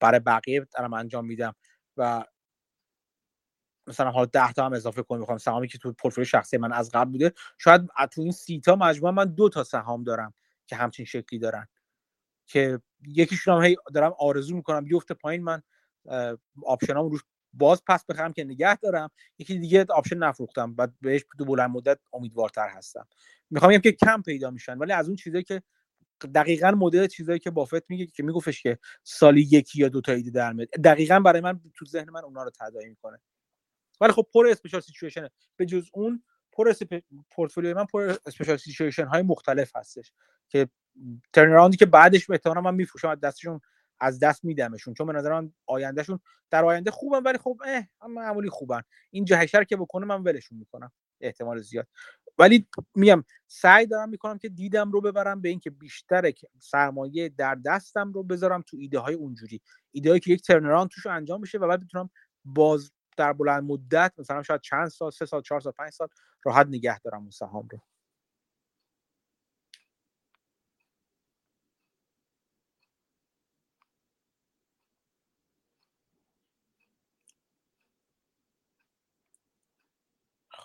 برای بقیه دارم انجام میدم و مثلا حالا 10 تا هم اضافه کنم می‌خوام سهامی که تو پورتفولیو شخصی من از قبل بوده شاید تو این سی تا مجموعا من دو تا سهام دارم که همچین شکلی دارن که یکیشون هم هی دارم آرزو می‌کنم بیفته پایین من option ام روش باز پس بخرم که نگه دارم. یکی دیگه option نفروختم. و بهش تو بلند مدت امیدوارتر هستم. می‌خوام بگم که کم پیدا میشن ولی از اون چیزایی که دقیقا مدل چیزایی که بافت میگه که میگفتش که سالی یکی یا دو تا ایده در میاد. دقیقا برای من تو ذهن من اونا رو تداعی می‌کنه. ولی خب پر special situation به جز اون پر پورتفولیو من پر special situation های مختلف هستش که turnaround ی که بعدش به من میفروشم از دستشون از دست میدمشون چون به نظر آیندهشون در آینده خوبن ولی خب اه معمولی خوبن. این جهش رو که بکنه من ولشون می‌کنم احتمال زیاد. ولی میگم سعی دارم می‌کنم که دیدم رو ببرم به اینکه بیشتر سرمایه در دستم رو بذارم تو ایده های اونجوری. ایده هایی که یک ترنراند توش انجام بشه و بعد بتونم باز در بلند مدت مثلا شاید چند سال سه سال چهار سال پنج سال راحت نگه دارم اون سهام رو.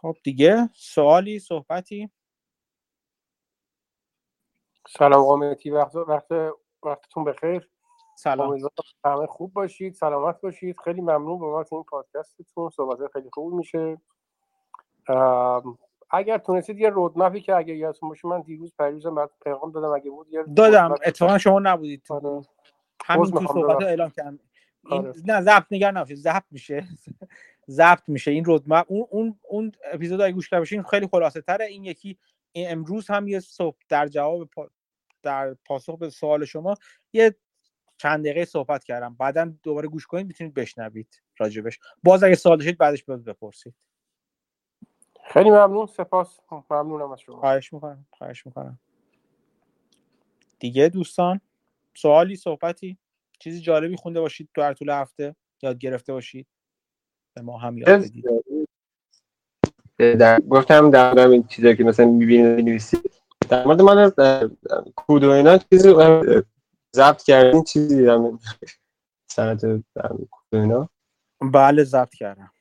خب دیگه سوالی صحبتی؟ سلام قامتی وقت وقت وقتتون بخیر. سلام. همه خوب باشید سلامت باشید. خیلی ممنون بابت این پادکستتون. صحبت خیلی خوب میشه. اگر تونستید یه رودمپی که اگه یادتون باشه من دیروز پریروزم برات پیغام دادم. اگه بود یه دادم. اتفاقا شما نبودید آره. همین تو صحبت. اعلام کردم. این آره. نه ضبط نگر نباشه ضبط میشه. ضبط میشه. این رودمپ اون اون اون اپیزود اگه گوش کرده باشین خیلی خلاصه تره. این یکی امروز هم یه صبح در جواب پا... در پاسخ به سوال شما یه چند دقیقه صحبت کردم. بعدا دوباره گوش کنید می‌تونید بشنوید راجبش. باز اگه سوال داشتید بعدش باز بپرسید. خیلی ممنون. سپاس. ممنونم از شما. خواهش می‌کنم. خواهش می‌کنم. دیگه دوستان سوالی صحبتی چیزی جالبی خونده باشید در طول هفته یاد گرفته باشید. به ما هم یاد بدید. در گفتم در مورد این چیزایی که مثلا می‌بینید می‌نویسید در مورد من کود و اینا چیزی ضبط کردین چیزی دیدم. سنت کود و اینا. بله ضبط کردم.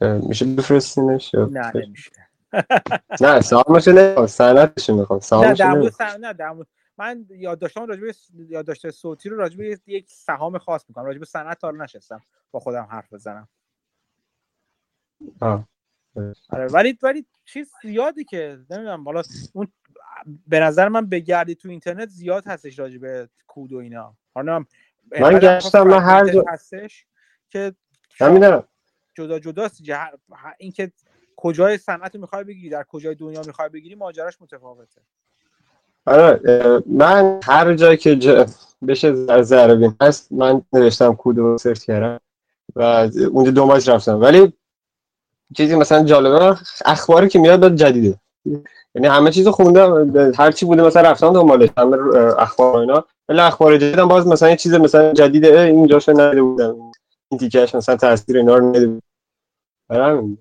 اه، میشه بفرستینش نه نمیشه. نه سهامش نه سنتش می‌خوام. نه در مورد نه در مورد- من یادداشتام راجع به یادداشت صوتی رو راجع به یک سهام خاص می‌کنم. راجع به صنعت تا حالا نشستم. با خودم حرف بزنم. آه. آره ولی ولی چیز زیادی که نمی‌دونم حالا اون به نظر من بگردی تو اینترنت زیاد هستش راجع به کود و اینا. حالا من گشتم، من هر جا- هستش که من می‌دونم. جدا جداست. جه... اینکه کجای صنعت رو می‌خوای بگیری در کجای دنیا می‌خوای بگیری ماجراش متفاوته. آره من هر جایی که جا بشه زر- ذره هست من نوشتم کود رو سرچ کردم و اونجا دنبالش رفتم. ولی چیزی مثلا جالبه اخباری که میاد داد جدیده. یعنی همه چیزو خوندم هر چی بوده مثلا رفتم دنبالش همه اخبار و اینا. ولی اخبار جدیدم باز مثلا یه چیز مثلا جدیده اه، این جاشو ندیده بودم. این تیکش مثلا تاثیر اینا رو ندیده بودم.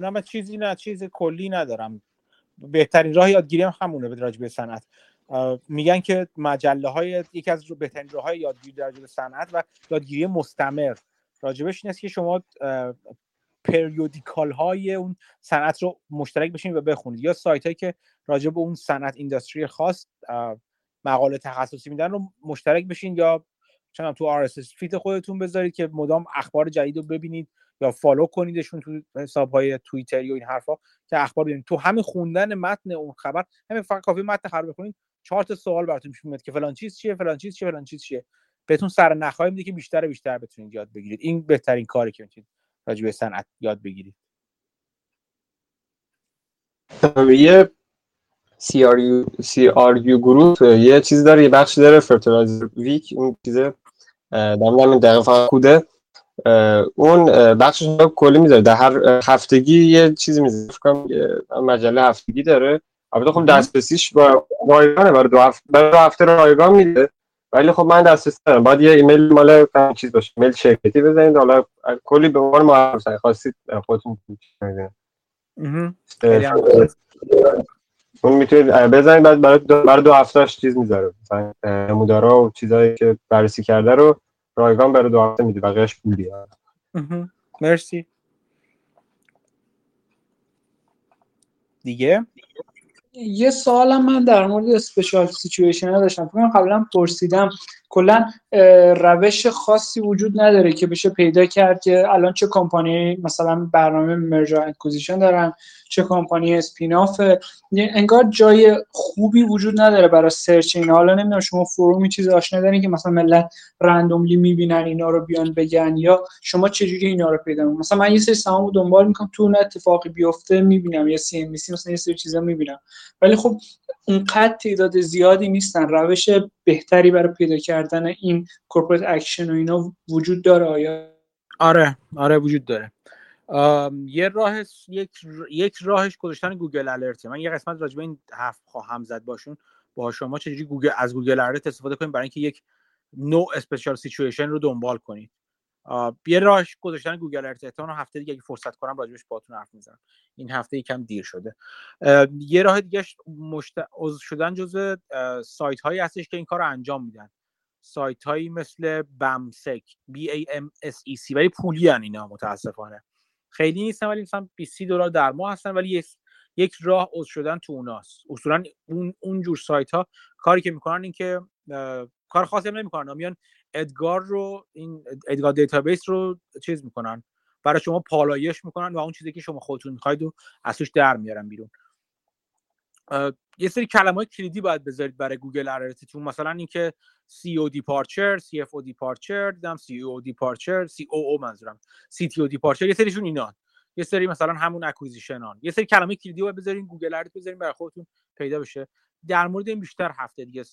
نه من چیزی نه چیز کلی ندارم. بهترین راه یادگیری هم همونه به راجع صنعت. میگن که مجله های یکی از بهترین راه های یادگیری در به صنعت و یادگیری مستمر. راجبش این است که شما پریودیکال های اون صنعت رو مشترک بشین و بخونید. یا سایت هایی که راجع به اون صنعت اینداستری خاص مقاله تخصصی میدن رو مشترک بشین یا چون تو RSS فیت خودتون بذارید که مدام اخبار جدید رو ببینید. یا follow کنیدشون تو حساب های توییتری و این حرفا که اخبار ببینید تو همین خوندن متن اون خبر همین فقط کافی متن خبر بخونید چهار تا سوال براتون پیش میاد که فلان چیز چیه فلان چیز چیه فلان چیز چیه. بهتون سرنخ‌هایی میده که بیشتر و بیشتر بتونید یاد بگیرید. این بهترین کاری که می‌تونید راجع به صنعت یاد بگیرید. یه CRU CRU Group یه چیز داره یه بخشی داره Fertilizer Week اون چیزه در مورد دقیقا کوده. اون بخشش کلی می‌ذاره. در هر هفتگی یه چیزی می‌ذاره. مجله هفتگی داره. البته خب دسترسیش با رایگانه. برای دو هفته برای دو هفته رایگان میده. ولی خب من دسترسی دارم باید یه ایمیل مال چیز باشه. ایمیل شرکتی بزنید. حالا کلی به عنوان معرف خواستید خودتون. اون می‌تونید بزنید. بعد برای دو, برای دو هفتهش چیز می‌ذاره. مثلا نمودارا و چیزایی که بررسی کرده رو رایگان برای دو هفته میده بقیهش پولی. مرسی. دیگه؟ یه سوالم من در مورد special situation داشتم. فکر کنم قبلا پرسیدم. کلا روش خاصی وجود نداره که بشه پیدا کرد که الان چه کمپانی مثلا برنامه merger acquisition دارن؟ چه کمپانی spin-off. انگار جای خوبی وجود نداره برای search اینا. حالا نمی‌دونم شما forum ی چیز آشنا دارین که مثلا ملت randomly می‌بینن اینا رو بیان بگن یا شما چجوری اینا رو پیدا می‌کنید؟ مثلا من یه سری سهام دنبال می‌کنم تو اون اتفاقی بیفته می‌بینم یا سی ام مثلا یه سری چیزا می‌بینم. ولی خب اونقدر تعداد زیادی نیستن. روش بهتری برای پیدا کردن این corporate action و اینا وجود داره آیا؟ آره آره وجود داره. یه راه یک یک راهش گذاشتن Google Alert ه من یه قسمت راجع به این حرف خواهم زد باشون با شما چجوری گوگل از Google Alert استفاده کنید برای اینکه یک نوع special situation رو دنبال کنید. یه راهش گذاشتن Google Alert. احتمالاً هفته دیگه اگه فرصت کنم راجبش باهاتون حرف می‌زنم. این هفته یکم دیر شده. یه راه دیگه مشت... عضو شدن جزء سایت هایی هستش که این کار رو انجام میدن. سایت هایی مثل BAMSEC B A M S E C ولی پولی هن اینا متاسفانه. خیلی نیستن ولی مثلا 20 دلار در ماه هستن ولی یه یک راه عضو شدن تو اوناست. اصولا اون اون جور سایت ها کاری که می‌کنن این که کار خاصی هم نمی‌کنن. میان EDGAR رو این EDGAR database رو چیز می‌کنن. برای شما پالایش می‌کنن و اون چیزی که شما خودتون می‌خواید و از در میارن بیرون. یه سری کلمه های کلیدی باید بذارید برای Google Alert تون مثلا اینکه CEO departure CFO departure دیدم CEO departure COO منظورم. CTO departure یه سریشون اینا. یه سری مثلا همون acquisition ان یه سری کلمه کلیدی رو بذارین Google Alert بذارین برای خودتون پیدا بشه. در مورد این بیشتر هفته دیگه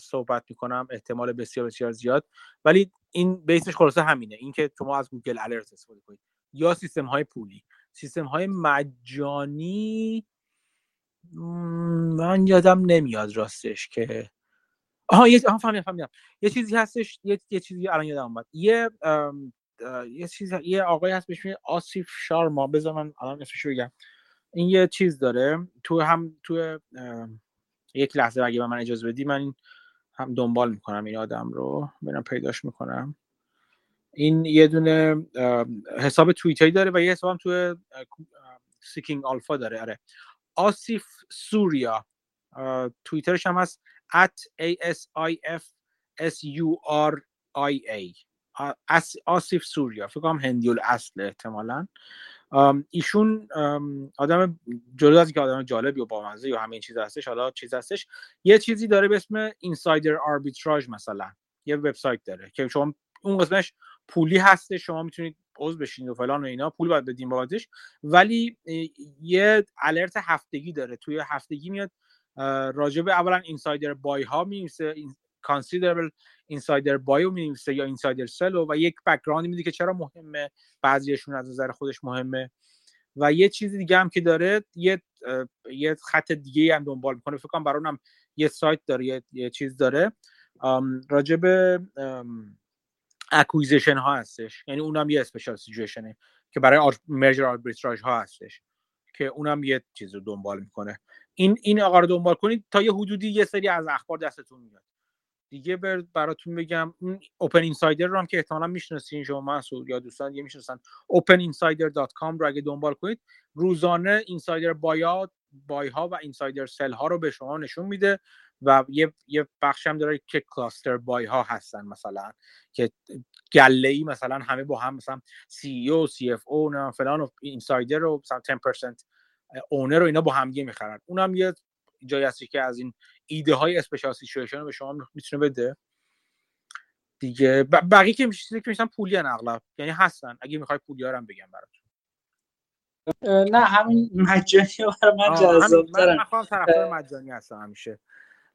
صحبت می‌کنم. احتمال بسیار بسیار زیاد. ولی این base ش خلاصه همینه. اینکه شما از Google Alert استفاده کنید. یا سیستم های پولی. سیستم های مجانی من یادم نمیاد راستش که. آها یه آها فهمیدم فهمیدم. یه چیزی هستش یه, یه چیزی الان یادم اومد. یه یه چیز یه آقای هست بهش آصف شارما. بذار من الان اسمش بگم. این یه چیز داره. تو هم تو یک لحظه اگه به من اجازه بدی من هم دنبال می‌کنم این آدم رو. برم پیداش می‌کنم. این یه دونه حساب توییتری داره و یه حساب هم تو سیکینگ آلفا داره. آره. آسیف سوریا. توییترش هم هست at asif s-u-r-i-a آسیف سوریا. فکر کنم هندیول اصل احتمالا. ایشون آدم جلو از که آدم جالبی و بامزه یا همه این چیز هستش حالا چیز هستش. یه چیزی داره به اسم اینسایدر آربیتراژ مثلا. یه وبسایت داره که شما اون قسمش پولی هسته شما می‌تونید عضو بشین و فلان و اینا پول باید بدین بابتش ولی یه alert هفتگی داره. توی هفتگی میاد راجع به اولا insider buy ها می‌نویسه considerable insider buy و می‌نویسه یا insider sell و یک background میده که چرا مهمه بعضیشون از نظر خودش مهمه. و یه چیز دیگه هم که داره یه یه خط دیگه هم دنبال می‌کنه. فکر کنم برای یه سایت داره یه, یه چیز داره. راجع به acquisition ها هستش. یعنی اونم یه special situation ه که برای مرجر آربیتراژ ها هستش که اونم یه چیز رو دنبال می‌کنه. این این آقا رو دنبال کنید تا یه حدودی یه سری از اخبار دستتون میاد. دیگه براتون بگم اون اوپن اینسایدر رو هم که احتمالا می‌شناسین شما مسعود یا دوستان دیگه می‌شناسن. openinsider.com رو اگه دنبال کنید روزانه اینسایدر بایات بای ها و اینسایدر سل ها رو به شما نشون میده. و یه یه بخش هم داره که کلاستر بای ها هستن مثلا که گله ای مثلا همه با هم مثلا سی ای او سی اف او نه فلان و insider و مثلا 10% owner رو اینا با هم دیگه می‌خرن. اونم یه جایی هستی که از این ایده های special situation رو به شما می‌تونه بده. دیگه بقیه که میشه که میشن پولی اغلب. یعنی هستن. اگه می‌خوای پولی هم بگم براتون. نه همین مجانی برای من جذاب من من طرفدار مجانی هستم همیشه.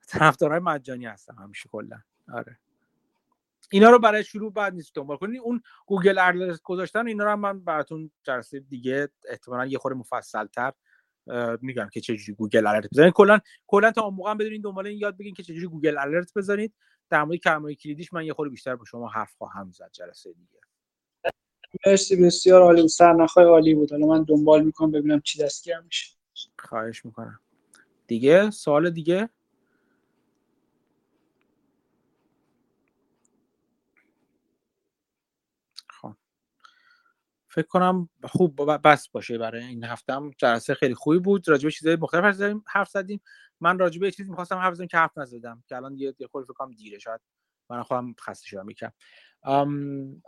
طرفدارای مجانی هستم همیشه کلا. آره. اینا رو برای شروع بد نیست دنبال کنید اون Google Alert گذاشتن اینا رو من براتون جلسه دیگه احتمالاً یه خورده مفصل‌تر میگم که چجوری Google Alert بزنید. کلا کلا تا اون موقع بدونین دنبال این یاد بگین که چجوری Google Alert بزنید. در مورد کلمه کلیدیش من یه خورده بیشتر با شما حرف خواهم زد جلسه دیگه. مرسی بسیار عالی سرنخای عالی بود. حالا من دنبال می‌کنم ببینم چی دستگیر میشه. خواهش می‌کنم. دیگه؟ سوال دیگه؟ فکر کنم خوب بس باشه برای این هفته هم جلسه خیلی خوبی بود. راجبه چیزای مختلف حرف زدیم من راجبه یه چیزی می‌خواستم حرف بزنم که حرف نزدم که الان یه خورده فکر کنم دیره. شاید من خودم خسته شدم یکم.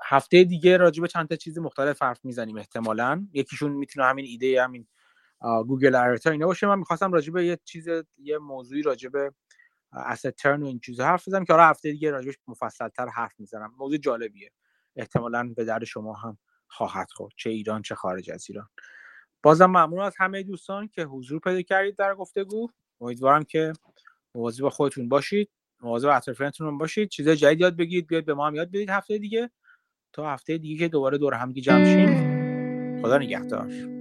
هفته دیگه راجبه چند تا چیز مختلف حرف می‌زنیم احتمالا. یکیشون می‌تونه همین ایده همین گوگل ارتا اینا باشه. من می‌خواستم راجبه یه چیز یه موضوعی راجبه asset ترن و این چیزا حرف بزنم که حالا هفته دیگه راجبش مفصلتر حرف می‌زنم. موضوع جالبیه. احتمالا به درد شما هم خواهد خورد. چه ایران چه خارج از ایران. بازم ممنون از همه دوستان که حضور پیدا کردید در گفتگو. امیدوارم که مواظب خودتون باشید مواظب اطرافیانتون باشید. چیزای جدید یاد بگیرید بیاید به ما هم یاد بدید هفته دیگه. تا هفته دیگه که دوباره دور هم جمع شیم. خدا نگهدار.